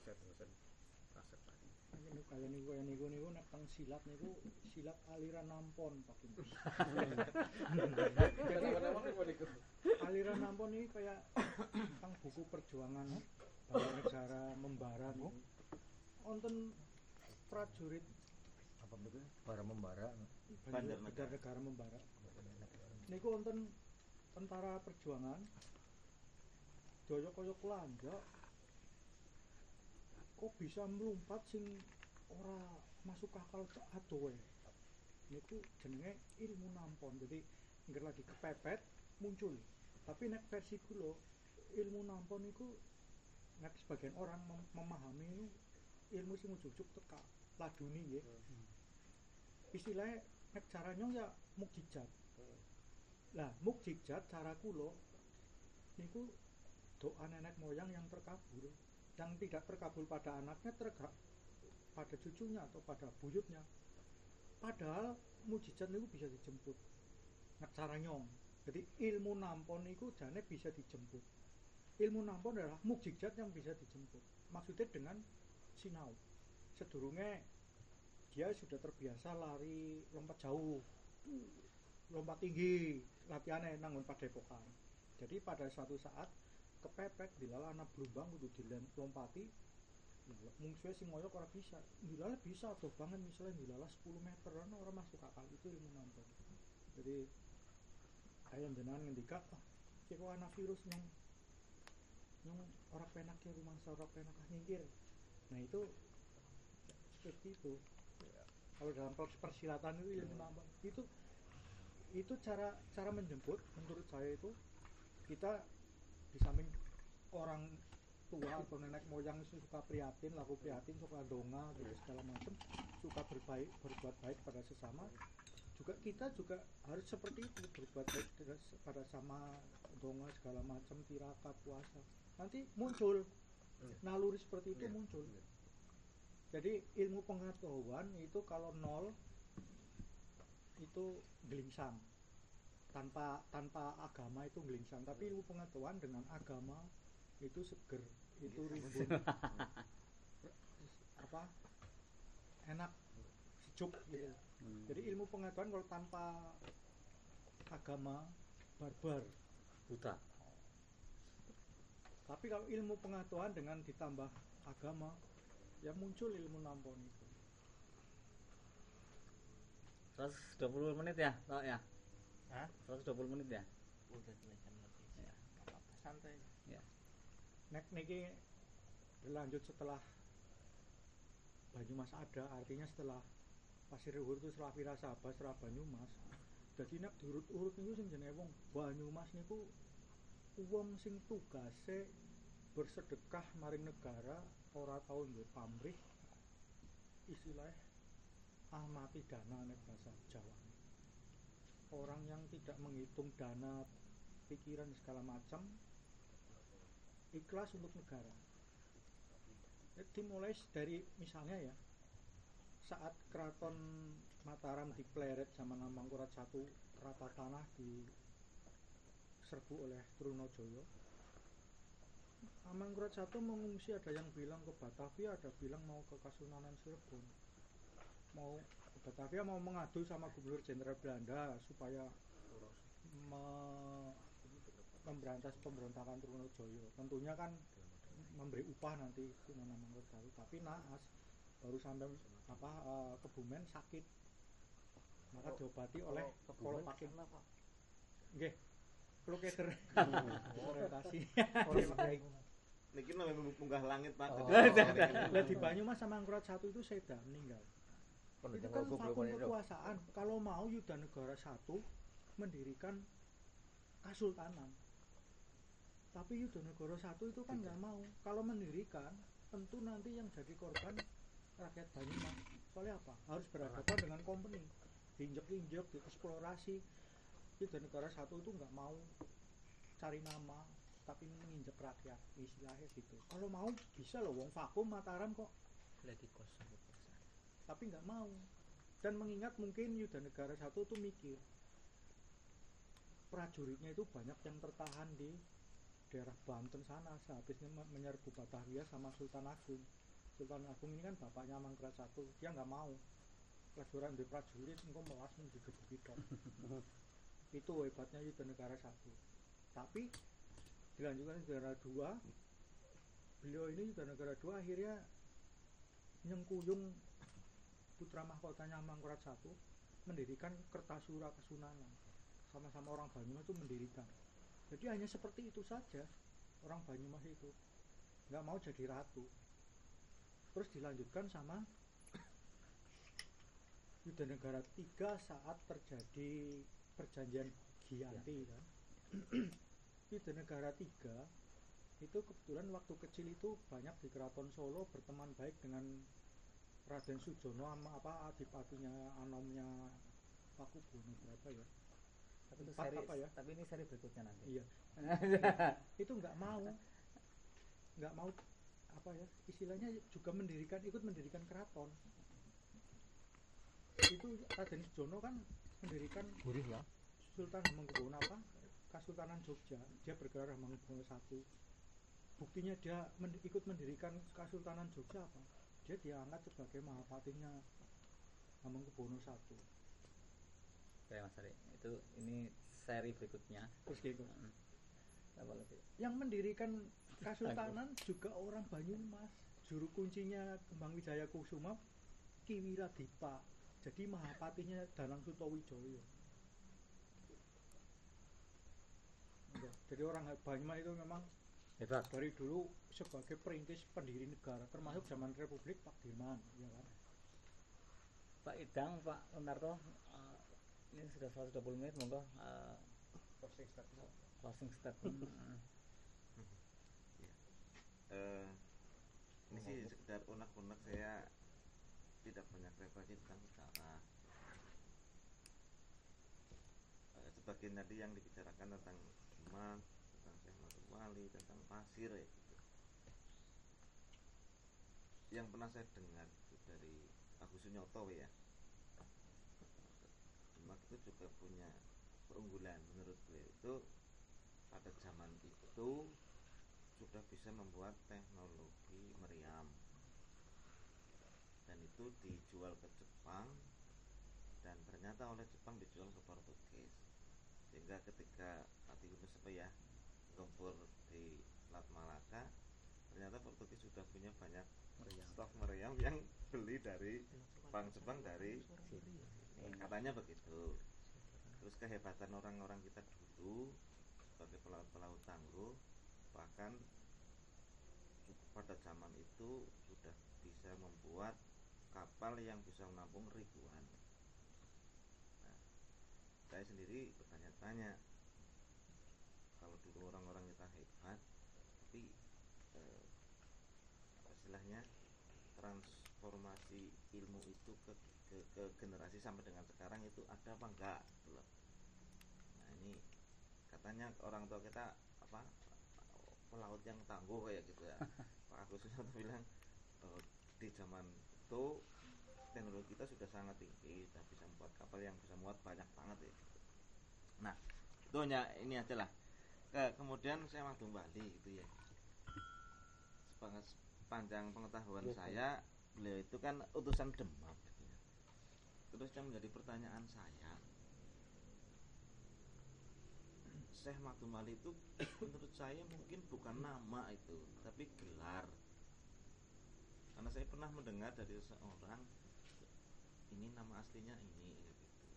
dosen-dosen tadi Ini kaya niku kaya niku niku nek teng silat niku silat aliran nampon Pak niku? aliran nampon ini kayak tentang buku perjuangan bala negara membara niku. Wonten prajurit apa betul para membara Bandar negara. membara. Niku wonten tentara perjuangan Joyo koyo kelanja kok bisa melompat sing ora masuk akal ke adoe niku jenenge ilmu nampon. Jadi nggak lagi kepepet muncul. Tapi nek versi kula ilmu nampon niku nek sebagian orang mem- memahami itu ilmu sing ujuk-ujuk teka laduni nggih. Istilahnya nek caranya ya mukjizat lah mukjizat cara kula niku doa nenek moyang yang terkabul yang tidak terkabul pada anaknya terga pada cucunya atau pada buyutnya. Padahal mukjizat niku bisa dijemput. Nek caranya jadi ilmu nampon niku jane bisa dijemput. Ilmu nampon adalah mukjizat yang bisa dijemput. Maksudnya dengan sinau. Sedurunge dia sudah terbiasa lari lompat jauh lompat tinggi latihannya nanggung padepokan jadi pada suatu saat kepepet dilala anak belumbang kudu dilompati. Mungsuhe sing ngoyo ora bisa. Dilala bisa tuh banget misalnya dilala 10 meter orang masuk akal. Itu ilmu nampon jadi ayam jenengan ngendika ah kira ana virus yang yang orang penak ya rumah orang penak ah nyingkir. Nah itu seperti itu. Kalau dalam pers- persilatan itu ilmu nampon itu itu cara cara menjemput menurut saya itu kita di samping orang tua atau nenek moyang itu suka prihatin laku prihatin suka donga gitu segala macam suka berbaik berbuat baik pada sesama juga kita juga harus seperti itu berbuat baik pada- sama donga segala macam tirakat puasa. Nanti muncul naluri seperti itu Iya. muncul. jadi ilmu pengetahuan itu kalau nol itu gelingsang tanpa tanpa agama itu gelingsang tapi ilmu pengetahuan dengan agama itu seger itu rimbun apa? Enak sejuk gitu. Jadi ilmu pengetahuan kalau tanpa agama barbar. Buta. Tapi kalau ilmu pengetahuan dengan ditambah agama ya muncul ilmu nampon itu. 120 menit ya tok ya Hah? 120 menit ya? Udah tenaga lebih. Ya. Nggak apa-apa santai. Ya nek niki berlanjut setelah Banyumas ada artinya setelah Pasir Luhur itu setelah Wirasaba setelah Banyumas jadi nek diurut-urut niku sing jenenge wong Banyumas niku wong sing tugase bersedekah maring negara ora tau duwe pamrih istilahnya amati dana nek bahasa Jawa orang yang tidak menghitung dana pikiran segala macam ikhlas untuk negara. Jadi mulai dari misalnya ya saat keraton Mataram dipleret zaman Mangkurat satu rata tanah di serbu oleh Trunojoyo. Mangkurat satu mengungsi ada yang bilang ke Batavia ada bilang mau ke Kasunanan Cirebon. Mau Batavia mau mengadu sama Gubernur Jenderal Belanda supaya me- memberantas pemberontakan Trunojoyo. Tentunya kan memberi upah nanti Sunan Mangkurat satu tapi naas baru sampai apa eh, Kebumen sakit. Maka diobati oleh Kepolo Paking nggih. Klo keder orientasi. Niki namanya munggah langit Pak. Oh. Lah di Banyumas sama Mangkurat satu itu Seda meninggal itu kan vakum kekuasaan. Kalau mau Yuda Negara satu mendirikan Kasultanan tapi Yuda Negara satu itu kan nggak mau. Kalau mendirikan tentu nanti yang jadi korban rakyat Banyumas. Soalnya apa? Harus berhadapan dengan company. Diinjek-injek dieksplorasi. Yuda Negara satu itu nggak mau cari nama tapi menginjek rakyat. Istilahnya gitu. Kalau mau bisa loh. Wong vakum Mataram kok. Lagi kosong tapi nggak mau. Dan mengingat mungkin Yuda Negara satu tuh mikir prajuritnya itu banyak yang tertahan di daerah Banten sana sehabisnya me- menyerbu Batavia sama Sultan Agung. Sultan Agung ini kan bapaknya Mangkurat satu dia nggak mau. Pelajaran di prajurit engkau melas digebuki itu hebatnya Yuda Negara satu. Tapi dilanjutkan Yuda Negara dua beliau ini Yuda Negara dua akhirnya nyengkuyung putra mahkotanya Mangkurat satu mendirikan Kertasura Kesunanan sama-sama orang Banyumas itu mendirikan. Jadi hanya seperti itu saja orang Banyumas itu. Nggak mau jadi ratu. Terus dilanjutkan sama Yuda Negara tiga saat terjadi perjanjian Giyanti kan? Yuda Negara tiga itu kebetulan waktu kecil itu banyak di keraton Solo berteman baik dengan Raden Sujono sama apa adipatinya anomnya Pakubuwono berapa ya? Tapi itu seri apa ya? tapi ini seri berikutnya nanti. Iya. Itu nggak mau. Nggak mau apa ya? Istilahnya juga mendirikan ikut mendirikan keraton. Itu Raden Sujono kan mendirikan gurih ya? Sultan Hamengkubuwono apa? Kasultanan Jogja. Dia bergerak Hamengkubuwono satu. Buktinya dia men- ikut mendirikan Kasultanan Jogja apa dia diangkat sebagai mahapatinya Hamengkubuwono satu. Oke Mas Ari. Itu ini seri berikutnya. Terus gitu. Yang mendirikan Kasultanan juga orang Banyumas. Juru kuncinya Kembang Wijaya Kusuma Kiwira Dipa jadi mahapatinya Danang Sutowijoyo. Jadi orang Banyumas itu memang hebat. Dari dulu sebagai perintis pendiri negara termasuk zaman Republik Pak Dirman ya kan? Pak Idang Pak Leonardo eh, ini sudah 120 menit monggo eh, closing statement. Eh, ini sih sekedar unek-unek saya tidak banyak referensi tentang sejarah. Sebagian tadi yang dibicarakan tentang Mansur Wali tentang pasir ya gitu. yang pernah saya dengar itu dari Agus Sunyoto ya. Demak itu juga punya keunggulan menurut beliau itu pada zaman itu sudah bisa membuat teknologi meriam. Dan itu dijual ke Jepang dan ternyata oleh Jepang dijual ke Portugis. Sehingga ketika Fatih Yunus ya gempur di Selat Malaka ternyata Portugis sudah punya banyak stok meriam yang beli dari Jepang Jepang dari katanya begitu. Terus kehebatan orang-orang kita dulu sebagai pelaut-pelaut tangguh bahkan pada zaman itu sudah bisa membuat kapal yang bisa menampung ribuan. Nah, saya sendiri bertanya-tanya dulu orang-orang kita hebat tapi eh, apa istilahnya transformasi ilmu itu ke, ke, ke generasi sampai dengan sekarang itu ada apa enggak gitu loh. Nah ini katanya orang tua kita apa pelaut yang tangguh kayak gitu ya. Pak Agus Susanto bilang oh, di zaman itu teknologi kita sudah sangat tinggi sudah bisa membuat kapal yang bisa muat banyak banget ya. Nah itu hanya ini aja lah ke, kemudian saya waktu Bali gitu ya. Sepanjang pengetahuan Yes, saya beliau itu kan utusan Demak gitu ya. terus yang menjadi pertanyaan saya Syekh Makdum Ali itu menurut saya mungkin bukan nama itu tapi gelar. Karena saya pernah mendengar dari seseorang ini nama aslinya ini ya gitu.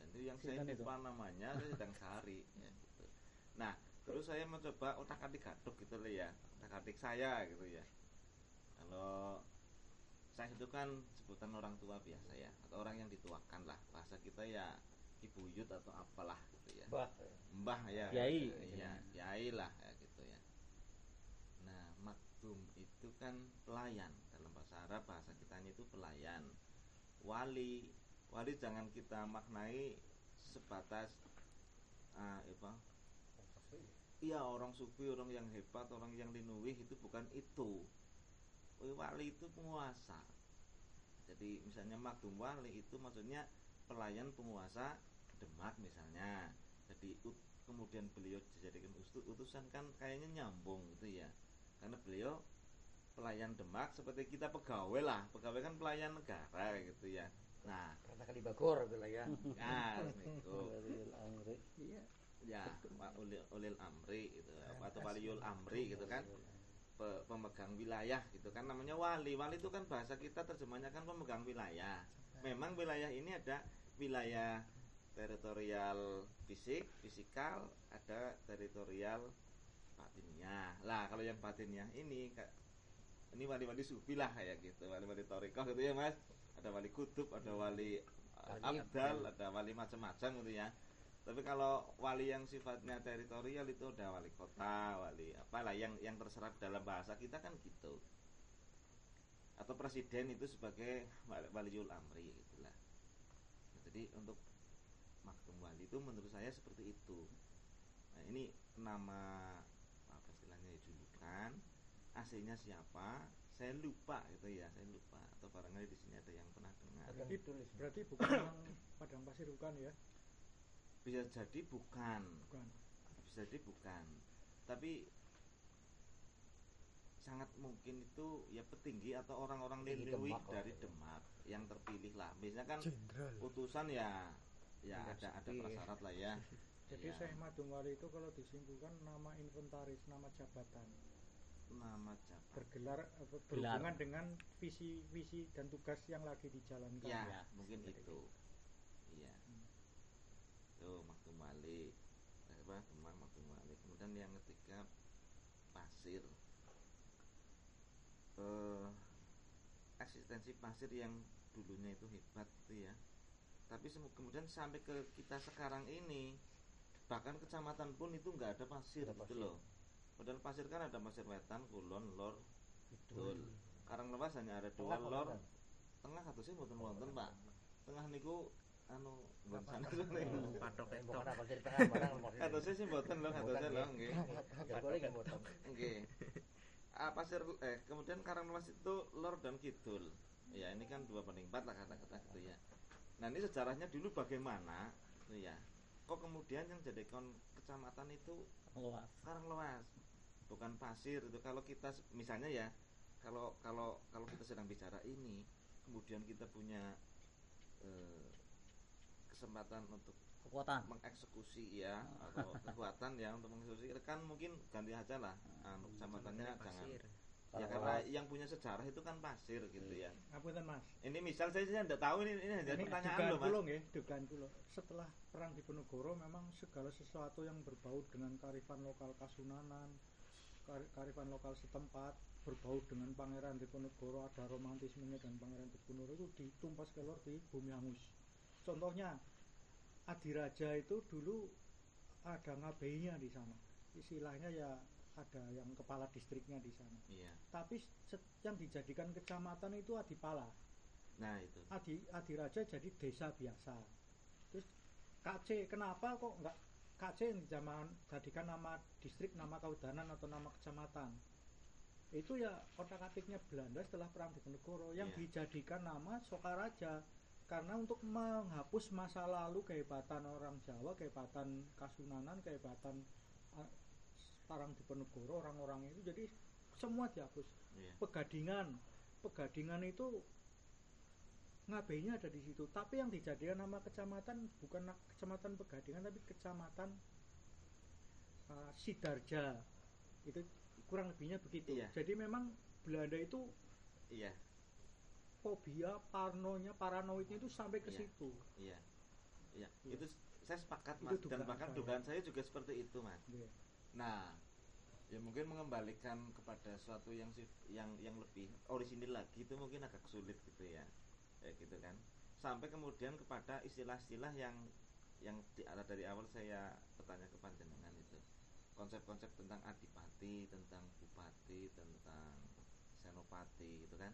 Dan itu yang saya Sinten itu? lupa namanya saya sedang cari ya nah terus saya mencoba otak atik gaduk gitu loh ya otak atik saya gitu ya. Kalau saya itu kan sebutan orang tua biasa ya atau orang yang dituakan lah. Bahasa kita ya ibuyut atau apalah gitu ya. Mbah. mbah ya Kiai. ya. Kiai lah ya gitu ya. Nah makdum itu kan pelayan. Dalam bahasa Arab bahasa kita itu pelayan. Wali. Wali jangan kita maknai sebatas ah, apa iya orang sufi orang yang hebat orang yang linuwih itu bukan itu. Wali itu penguasa. Jadi misalnya makdum wali itu maksudnya pelayan penguasa Demak misalnya. Jadi kemudian beliau dijadikan ustu- utusan kan kayaknya nyambung gitu ya. Karena beliau pelayan Demak seperti kita pegawai lah. Pegawai kan pelayan negara gitu ya. Nah. Kata kali bagor gitu lah ya. nah itu Waliul amri. Iya. Ya ulil, ulil amri gitu atau waliul amri gitu kan. Pe- pemegang wilayah gitu kan. Namanya wali. Wali itu kan bahasa kita terjemahnya kan pemegang wilayah. Memang wilayah ini ada wilayah teritorial fisik fisikal ada teritorial batiniah. Lah kalau yang batiniah ini ini wali-wali sufi lah kayak gitu. Wali-wali torikoh gitu ya mas. Ada wali kutub ada wali Wali. abdal. ada wali macam-macam gitu ya tapi kalau wali yang sifatnya teritorial itu ada wali kota wali apalah yang yang terserap dalam bahasa kita kan gitu. Atau presiden itu sebagai wali- waliul amri gitulah. Nah, jadi untuk maktum wali itu menurut saya seperti itu. Nah ini nama apa istilahnya ya julukan aslinya siapa saya lupa gitu ya saya lupa. Atau barangkali di sini ada yang pernah dengar. Berarti, berarti bukan Padang Pasir bukan ya? Bisa jadi bukan Bukan. bisa jadi bukan tapi sangat mungkin itu ya petinggi atau orang-orang lah. dari Demak yang terpilih lah biasanya kan Jenderal. utusan ya ya Tingkat ada ada prasyarat lah ya Jadi Iya. Syekh Madum Wali itu kalau disimpulkan nama inventaris, nama jabatan nama jabatan bergelar apa, Gelar. berhubungan dengan visi visi dan tugas yang lagi dijalankan. ya Ya, mungkin seperti itu iya tuh maktum Eh, apa? Kemang maktum kemudian yang ketiga pasir. Eh eksistensi pasir yang dulunya itu hebat gitu ya. Tapi kemudian sampai ke kita sekarang ini bahkan kecamatan pun itu nggak ada pasir Nggak gitu pasir. loh. Padahal pasir kan ada pasir wetan kulon lor kidul karang lepas hanya ada dua Tengah lor. tengah satu sih mboten wonten pak. Tengah niku anu nggon Apa? sana patok Bukan entok apa di tengah barang. Atose sih mboten lho, atose lho nggih. Boleh nggak motong. Nggih. Ah, pasir eh kemudian Karanglewas itu lor dan kidul. Ya, ini kan dua banding empat lah kata-kata gitu ya. Nah, ini sejarahnya dulu bagaimana? Gitu ya. Kok kemudian yang jadikan kecamatan itu luas Karanglewas bukan pasir itu kalau kita misalnya ya kalau kalau kalau kita sedang bicara ini kemudian kita punya eh, kesempatan untuk kekuatan mengeksekusi ya atau kekuatan ya untuk mengeksekusi kan mungkin ganti aja lah anu kecamatannya Kecamatan jangan pasir ya karena yang punya sejarah itu kan pasir gitu ya Ngapunten Mas. ini misal saya saya tidak tahu ini ini hanya pertanyaan loh mas nggih, dugaan kula. Setelah perang Diponegoro memang segala sesuatu yang berbau dengan kearifan lokal Kasunanan, kar- kearifan lokal setempat, berbau dengan Pangeran Diponegoro, ada romantismenya dan Pangeran Diponegoro itu ditumpas keluar di Bumi Hangus. Contohnya Adiraja itu dulu ada ngabeinya di sana. Istilahnya ya ada yang kepala distriknya di sana. iya Tapi yang dijadikan kecamatan itu Adipala. nah itu Adi Adiraja jadi desa biasa. Terus KC kenapa kok enggak KC yang zaman jadikan nama distrik, nama kabupaten atau nama kecamatan? Itu ya otak atiknya Belanda setelah perang Diponegoro yang Iya. dijadikan nama Sokaraja karena untuk menghapus masa lalu kehebatan orang Jawa, kehebatan Kasunanan, kehebatan eh, perang Diponegoro orang-orang itu jadi semua dihapus. Iya. Pegadingan. Pegadingan itu ngabeinya ada di situ. Tapi yang dijadikan nama kecamatan bukan kecamatan pegadingan tapi kecamatan uh, sidarja. Itu kurang lebihnya begitu. Iya. jadi memang Belanda itu iya fobia parnonya paranoidnya itu sampai ke Iya. situ iya iya Iya. itu saya sepakat Itu mas dan bahkan saya. dugaan saya juga seperti itu mas Iya. Nah, ya mungkin mengembalikan kepada suatu yang yang yang lebih orisinil lagi itu mungkin agak sulit gitu ya. Ya gitu kan. Sampai kemudian kepada istilah-istilah yang yang di, dari awal saya bertanya ke panjenengan itu. Konsep-konsep tentang adipati, tentang bupati, tentang senopati gitu kan.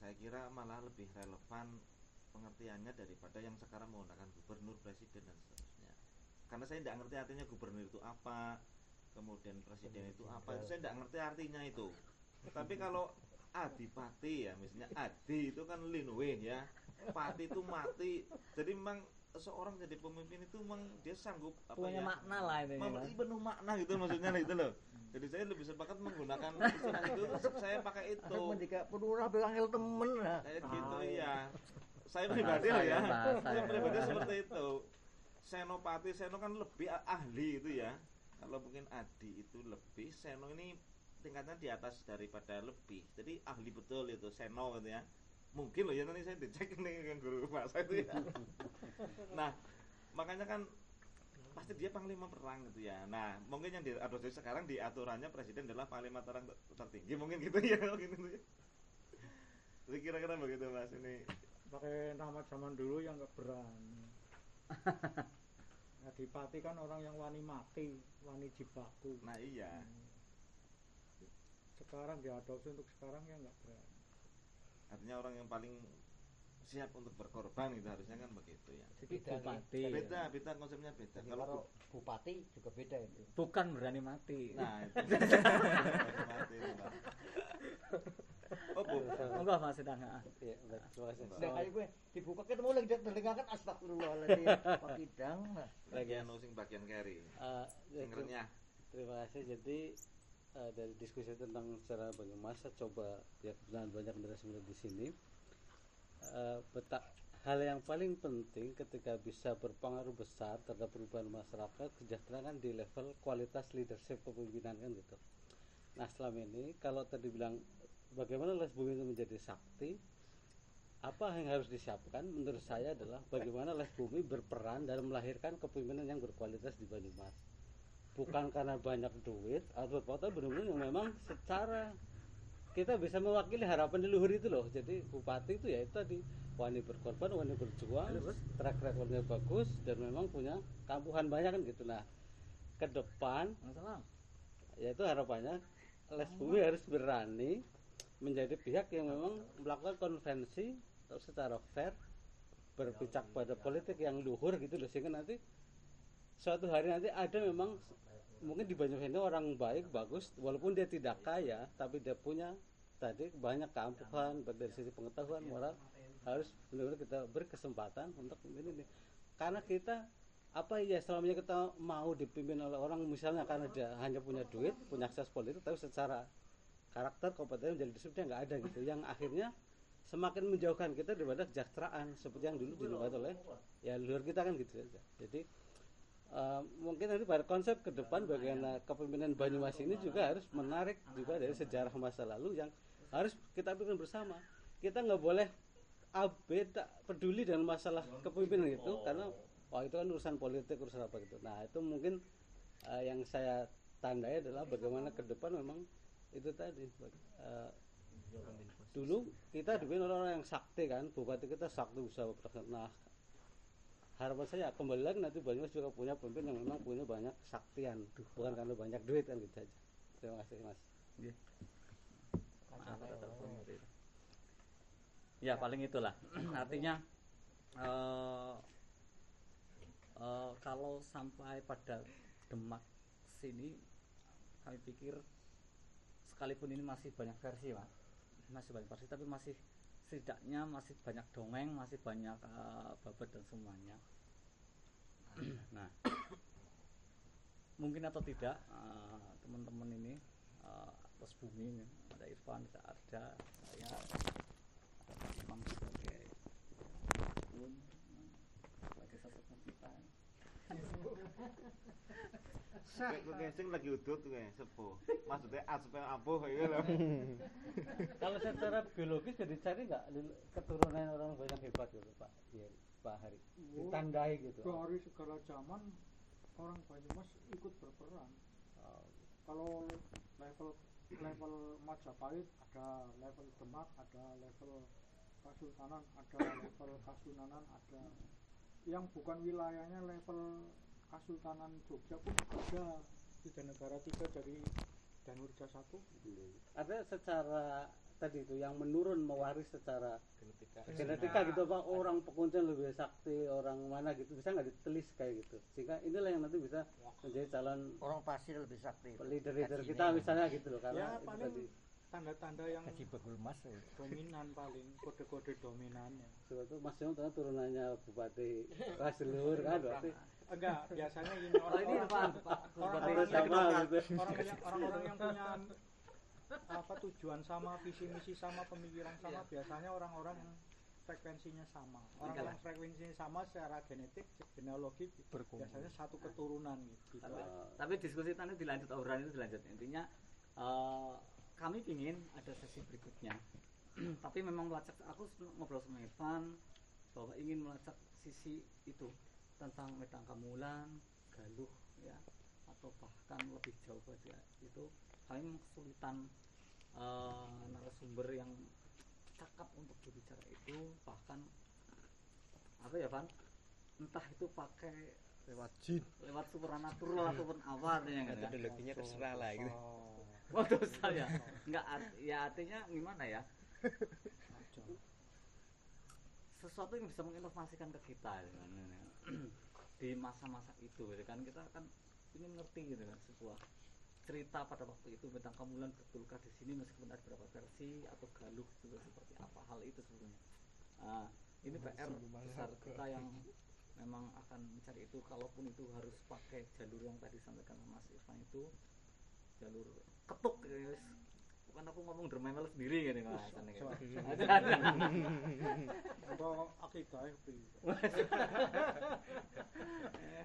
Saya kira malah lebih relevan pengertiannya daripada yang sekarang menggunakan gubernur, presiden dan seterusnya. Karena saya tidak ngerti artinya gubernur itu apa kemudian presiden itu apa. itu saya tidak ngerti artinya itu. Tapi kalau adipati ya misalnya adi itu kan linwe ya. Pati itu mati. Jadi memang seorang jadi pemimpin itu memang dia sanggup apa punya ya makna lah ini mem- kan. penuh makna gitu maksudnya itu loh. Jadi saya lebih sepakat menggunakan istilah itu terus saya pakai itu. Mendika pedurah belangil temen lah. kayak gitu Ah, ya saya pribadi loh ya. saya ya. pribadi seperti itu. Senopati seno kan lebih ahli itu ya. Kalau mungkin adi itu lebih seno ini tingkatnya di atas daripada lebih. Jadi ahli betul itu seno gitu ya mungkin loh ya nanti saya dicek nih dengan guru bahasa itu ya. Nah makanya kan pasti dia panglima perang gitu ya. Nah mungkin yang diadopsi sekarang di aturannya presiden adalah panglima perang ter- tertinggi mungkin gitu ya mungkin gitu ya. Jadi kira-kira begitu mas ini. Pakai nama zaman dulu yang nggak berani. Adipati kan orang yang wani mati wani jibaku. Nah iya. Sekarang diadopsi untuk sekarang ya nggak berani artinya orang yang paling siap untuk berkorban itu harusnya kan begitu ya. Jadi beda nih. bupati beda beda konsepnya beda. Jadi kalau bupati juga beda itu. bukan berani mati. Nah itu. Mati oh bu. Monggo mas sedang ah. Iya, baik, terima kasih. Nah kayak gue dibuka ketemu lagi dia terdengarkan astagfirullahaladzim. Pak Idang bagian sing bagian carry. Eh, ya, sing renyah. Terima kasih. Jadi eh, dari diskusi tentang Banyumas, saya coba ya kebetulan banyak narasumber di sini. Peta hal yang paling penting ketika bisa berpengaruh besar terhadap perubahan masyarakat kesejahteraan di level kualitas leadership kepemimpinan kan gitu. Nah selama ini kalau tadi bilang bagaimana les bumi itu menjadi sakti, apa yang harus disiapkan menurut saya adalah bagaimana les bumi berperan dalam melahirkan kepemimpinan yang berkualitas di Banyumas bukan karena banyak duit atau apa benar-benar yang memang secara kita bisa mewakili harapan leluhur itu loh. Jadi bupati itu ya itu tadi wani berkorban wani berjuang track recordnya bagus dan memang punya kampuhan banyak kan gitu. Nah ke depan Masalah. yaitu harapannya les bumi harus berani menjadi pihak yang memang melakukan konvensi atau secara fair berpijak pada politik yang luhur gitu loh. Sehingga nanti suatu hari nanti ada memang mungkin di ini orang baik bagus walaupun dia tidak kaya tapi dia punya tadi banyak keampuhan baik dari sisi pengetahuan moral harus benar-benar kita beri kesempatan untuk ini nih. Karena kita apa ya selamanya kita mau dipimpin oleh orang misalnya karena dia hanya punya duit punya akses politik tapi secara karakter kompeten menjadi leadership dia nggak ada gitu. Yang akhirnya semakin menjauhkan kita daripada kesejahteraan seperti yang dulu dilakukan oleh ya luar kita kan gitu saja jadi eh, mungkin nanti pada konsep ke depan bagaimana kepemimpinan Banyumas ini juga harus menarik juga dari sejarah masa lalu yang harus kita pikirkan bersama. Kita nggak boleh AB tak peduli dengan masalah kepemimpinan itu karena wah itu kan urusan politik urusan apa gitu. Nah itu mungkin eh, yang saya tandai adalah bagaimana ke depan memang itu tadi. Eh, dulu kita dipimpin orang-orang yang sakti kan bupati kita sakti usaha berkesan nah harapan saya kembali lagi nanti Banyumas juga punya pemimpin yang memang punya banyak kesaktian. Bukan karena banyak duit kan gitu aja. Terima kasih mas. Ya paling itulah. Artinya eh, eh, kalau sampai pada demak sini kami pikir sekalipun ini masih banyak versi mas masih banyak versi tapi masih setidaknya masih banyak dongeng masih banyak eh, babat dan semuanya. Nah mungkin atau tidak eh, teman-teman ini eh, atas bumi ini ada Irfan ada Arda saya Imam sebagai pun sebagai sesepuh kita Kayak gue sing lagi udut kayak sepuh. Maksudnya aspe apuh kayak gitu loh. kalau secara biologis jadi cari nggak lil- keturunan orang banyak hebat gitu pak? Iya, Pak Hari. Ditandai gitu. dari segala zaman orang Banyumas ikut berperan. Oh, kalau level level Majapahit ada level Demak ada level Kasultanan ada level Kasunanan ada yang bukan wilayahnya level Kasultanan Jogja pun ada tiga negara tiga dari Danurja satu. Ada secara tadi itu yang menurun mewaris secara genetika. genetika gitu pak. Orang pekuncen lebih sakti orang mana gitu bisa nggak ditelis kayak gitu? Sehingga inilah yang nanti bisa menjadi calon orang pasir lebih sakti. leader-leader Haji kita misalnya gitu loh karena ya itu paling tadi tanda-tanda yang Haji Begul Mas. ya. dominan paling kode-kode dominannya sebetulnya Mas Yong ternyata turunannya Bupati Rasulur kan berarti. enggak biasanya gini oh ini orang-orang orang-orang Bupati yang, sama gitu orang yang orang-orang yang punya apa tujuan sama visi misi sama pemikiran sama biasanya orang-orang yang frekuensinya sama. Orang-orang frekuensinya sama secara genetik genealogi biasanya satu keturunan gitu. Tapi, tapi diskusi tadi dilanjut obrolan itu dilanjut. Intinya eh, kami ingin ada sesi berikutnya. Tapi memang melacak aku ngobrol sama Evan bahwa ingin melacak sisi itu tentang Metang Kamulan Galuh ya atau bahkan lebih jauh saja itu. Kami kesulitan eh, narasumber yang cakap untuk berbicara itu bahkan apa ya Van? Entah itu pakai lewat jin lewat supernatural ataupun apa artinya kan ya? metodologinya terserah lah gitu Oh dosa ya? Enggak, art- ya artinya gimana ya? Sesuatu yang bisa menginformasikan ke kita gitu kan, di masa-masa itu gitu kan kita kan ingin ngerti gitu kan sebuah cerita pada waktu itu tentang kemulan betulkah di sini meskipun ada beberapa versi atau galuh juga seperti apa hal itu sebetulnya. Ah, ini PR besar kita yang memang akan mencari itu. Kalaupun itu harus pakai jalur yang tadi sampaikan Mas Irfan itu jalur ketuk gitu ya, bukan aku ngomong dermemel sendiri gitu mas? Atau akidah itu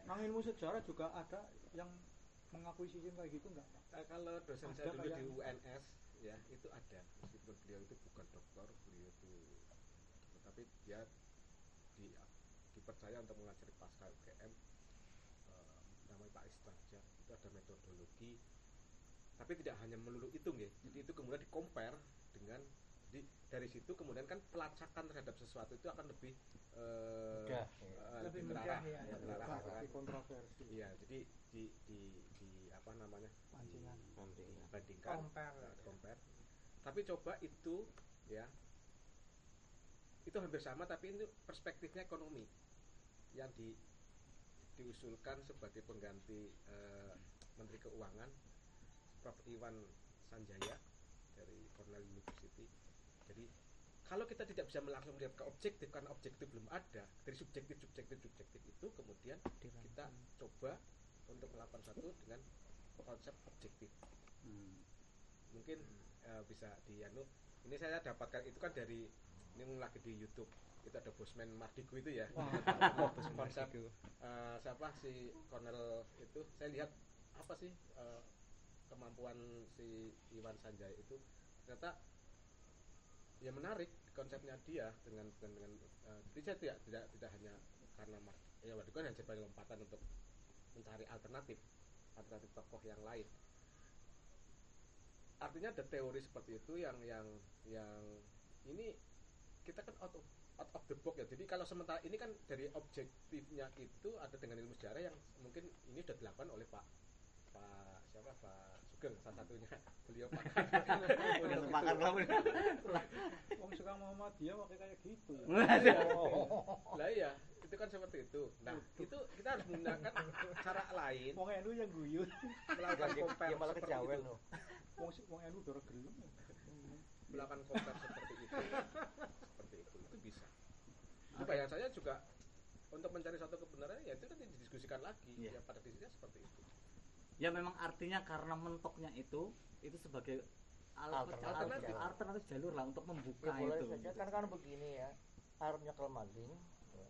nang ilmu sejarah juga ada yang mengakui sistem kayak gitu enggak Eh, kalau dosen Ada saya dulu di UNS ya itu ada. Meskipun beliau itu bukan dokter beliau itu tapi dia di, dipercaya untuk mengajari pasca UGM eh, namanya Pak Istraja itu ada metodologi tapi tidak hanya melulu itu nggih jadi itu kemudian di compare dengan jadi dari situ kemudian kan pelacakan terhadap sesuatu itu akan lebih eh, Mudah. eh, Lebih terarah, mudah, ya. terarah, di kontroversi Iya, jadi di di di apa namanya? Pancingan. Dibandingkan Compare. nah, compare. Tapi coba itu ya. Itu hampir sama tapi ini perspektifnya ekonomi yang di diusulkan sebagai pengganti eh, Menteri Keuangan Prof Iwan Sanjaya dari Cornell University. Jadi kalau kita tidak bisa langsung melihat ke objektif karena objektif belum ada dari subjektif subjektif subjektif itu kemudian kita coba untuk melakukan satu dengan konsep objektif Hmm. mungkin eh, bisa di anu ini saya dapatkan itu kan dari ini lagi di YouTube itu ada Bosman Mardigu itu ya. Wah, Bosman konsep eh, siapa si Cornel itu? Saya lihat apa sih eh, kemampuan si Iwan Sanjay itu? Ternyata ya menarik konsepnya dia dengan dengan, dengan eh, jadi saya tidak tidak tidak hanya karena Mar- ya Mardigu kan hanya sebagai lompatan untuk mencari alternatif alternatif tokoh yang lain. Artinya ada teori seperti itu yang yang yang ini kita kan out of, out of the box ya jadi kalau sementara ini kan dari objektifnya itu ada dengan ilmu sejarah yang mungkin ini sudah dilakukan oleh Pak Pak siapa Pak Sugeng salah satunya beliau Pak Udah sepakat kamu. Wong suka Muhammadiyah pakai kayak gitu ya. lah iya itu kan seperti itu nah itu kita harus menggunakan cara lain Wong NU yang guyu. melakukan Dia compare malah kejawen loh. Wong si- wong NU dora gelem. Melakukan compare seperti itu seperti itu itu bisa itu bayang saya juga untuk mencari satu kebenaran ya itu nanti didiskusikan lagi Iya. ya pada dirinya seperti itu ya memang artinya karena mentoknya itu itu sebagai al- Alternatif alternatif, jalur. alternatif jalur lah untuk membuka Ya boleh itu saja kan kan begini ya. Arep nyekel maling. Ya.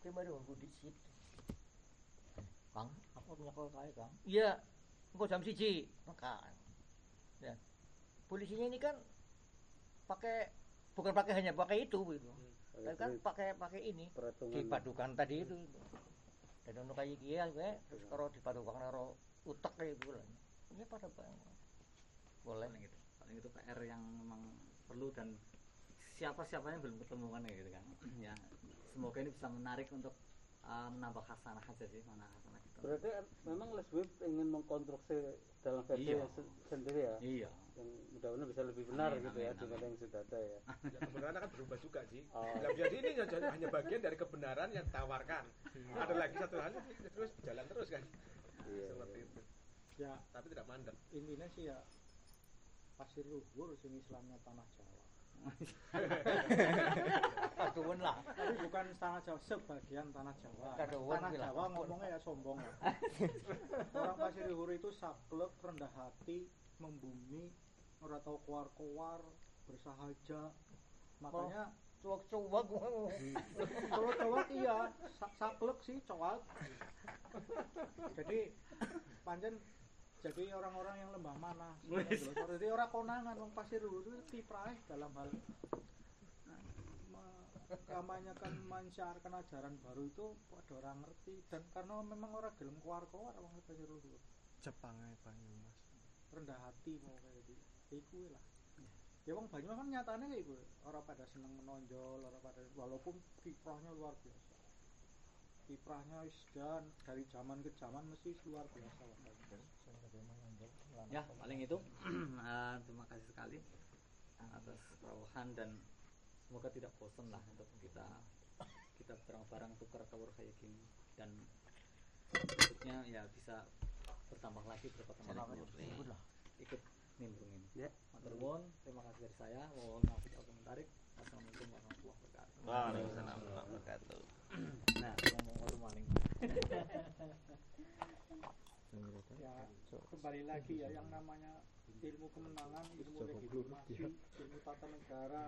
Ki mari nganggo disit. Kang, aku nyekel kae, Kang. Iya. Engko jam siji makan. Ya. Polisinya ini kan pakai bukan pakai hanya pakai itu gitu. Tapi kan pakai pakai ini dipadukan tadi itu. Dan ono kayak iki ya gue terus karo dipadukan karo utek kayak gitu lah. Ini pada bang. Boleh. paling itu paling itu PR yang memang perlu dan siapa siapanya belum ketemu kan ya gitu kan ya semoga ini bisa menarik untuk uh, menambah khasanah aja sih mana khasanah gitu berarti em- memang Lesweb ingin mengkonstruksi dalam versi Iya. sendiri ya iya yang mudah-mudahan bisa lebih benar Amin, gitu ya amin, dibanding yang sudah ada ya ya kebenaran kan berubah juga sih Oh. Nah, jadi ini hanya hanya bagian dari kebenaran yang ditawarkan ada lagi satu hal terus jalan terus kan Iya, seperti iya. itu Ya tapi tidak mandek intinya sih ya pasir luhur sing Islamnya tanah Jawa. Kaduwen lah. Tapi bukan tanah Jawa, sebagian tanah Jawa. Kaduwen Tanah. Jawa ngomongnya ya sombong ya. Orang pasir luhur itu saklek, rendah hati, membumi, ora tahu keluar-keluar, bersahaja. Makanya Cuak-cuak kalau cowok iya, sa- saklek sih cowok. Jadi panjen jadi orang-orang yang lembah mana Wis. jadi orang konangan wong pasir itu kiprah dalam hal kampanyekan mensiarkan ajaran baru itu ada orang ngerti dan karena memang orang gelem keluar keluar wong pasir luhur Jepang ae Banyumas. Rendah hati mau kayak gitu. Iku lah ya wong Banyumas kan nyatanya kayak gitu. Orang pada seneng menonjol orang pada walaupun kiprahnya luar biasa. Kiprahnya wis dan dari zaman ke zaman mesti luar biasa ya paling itu. Eh, terima kasih sekali atas kerawahan dan semoga tidak bosan lah untuk kita kita bareng-bareng tukar kawur kayak gini. Dan berikutnya ya bisa bertambah lagi berapa teman Salam yang ribut lah. ikut nimbrung ini Ya. Matur nuwun, terima kasih dari saya. Mohon maaf kalau komentarik assalamualaikum warahmatullahi wabarakatuh. Waalaikumsalam warahmatullahi wabarakatuh. nah ngomong ngomong maling ya kembali lagi ya yang namanya ilmu kemenangan ilmu legitimasi ilmu tata negara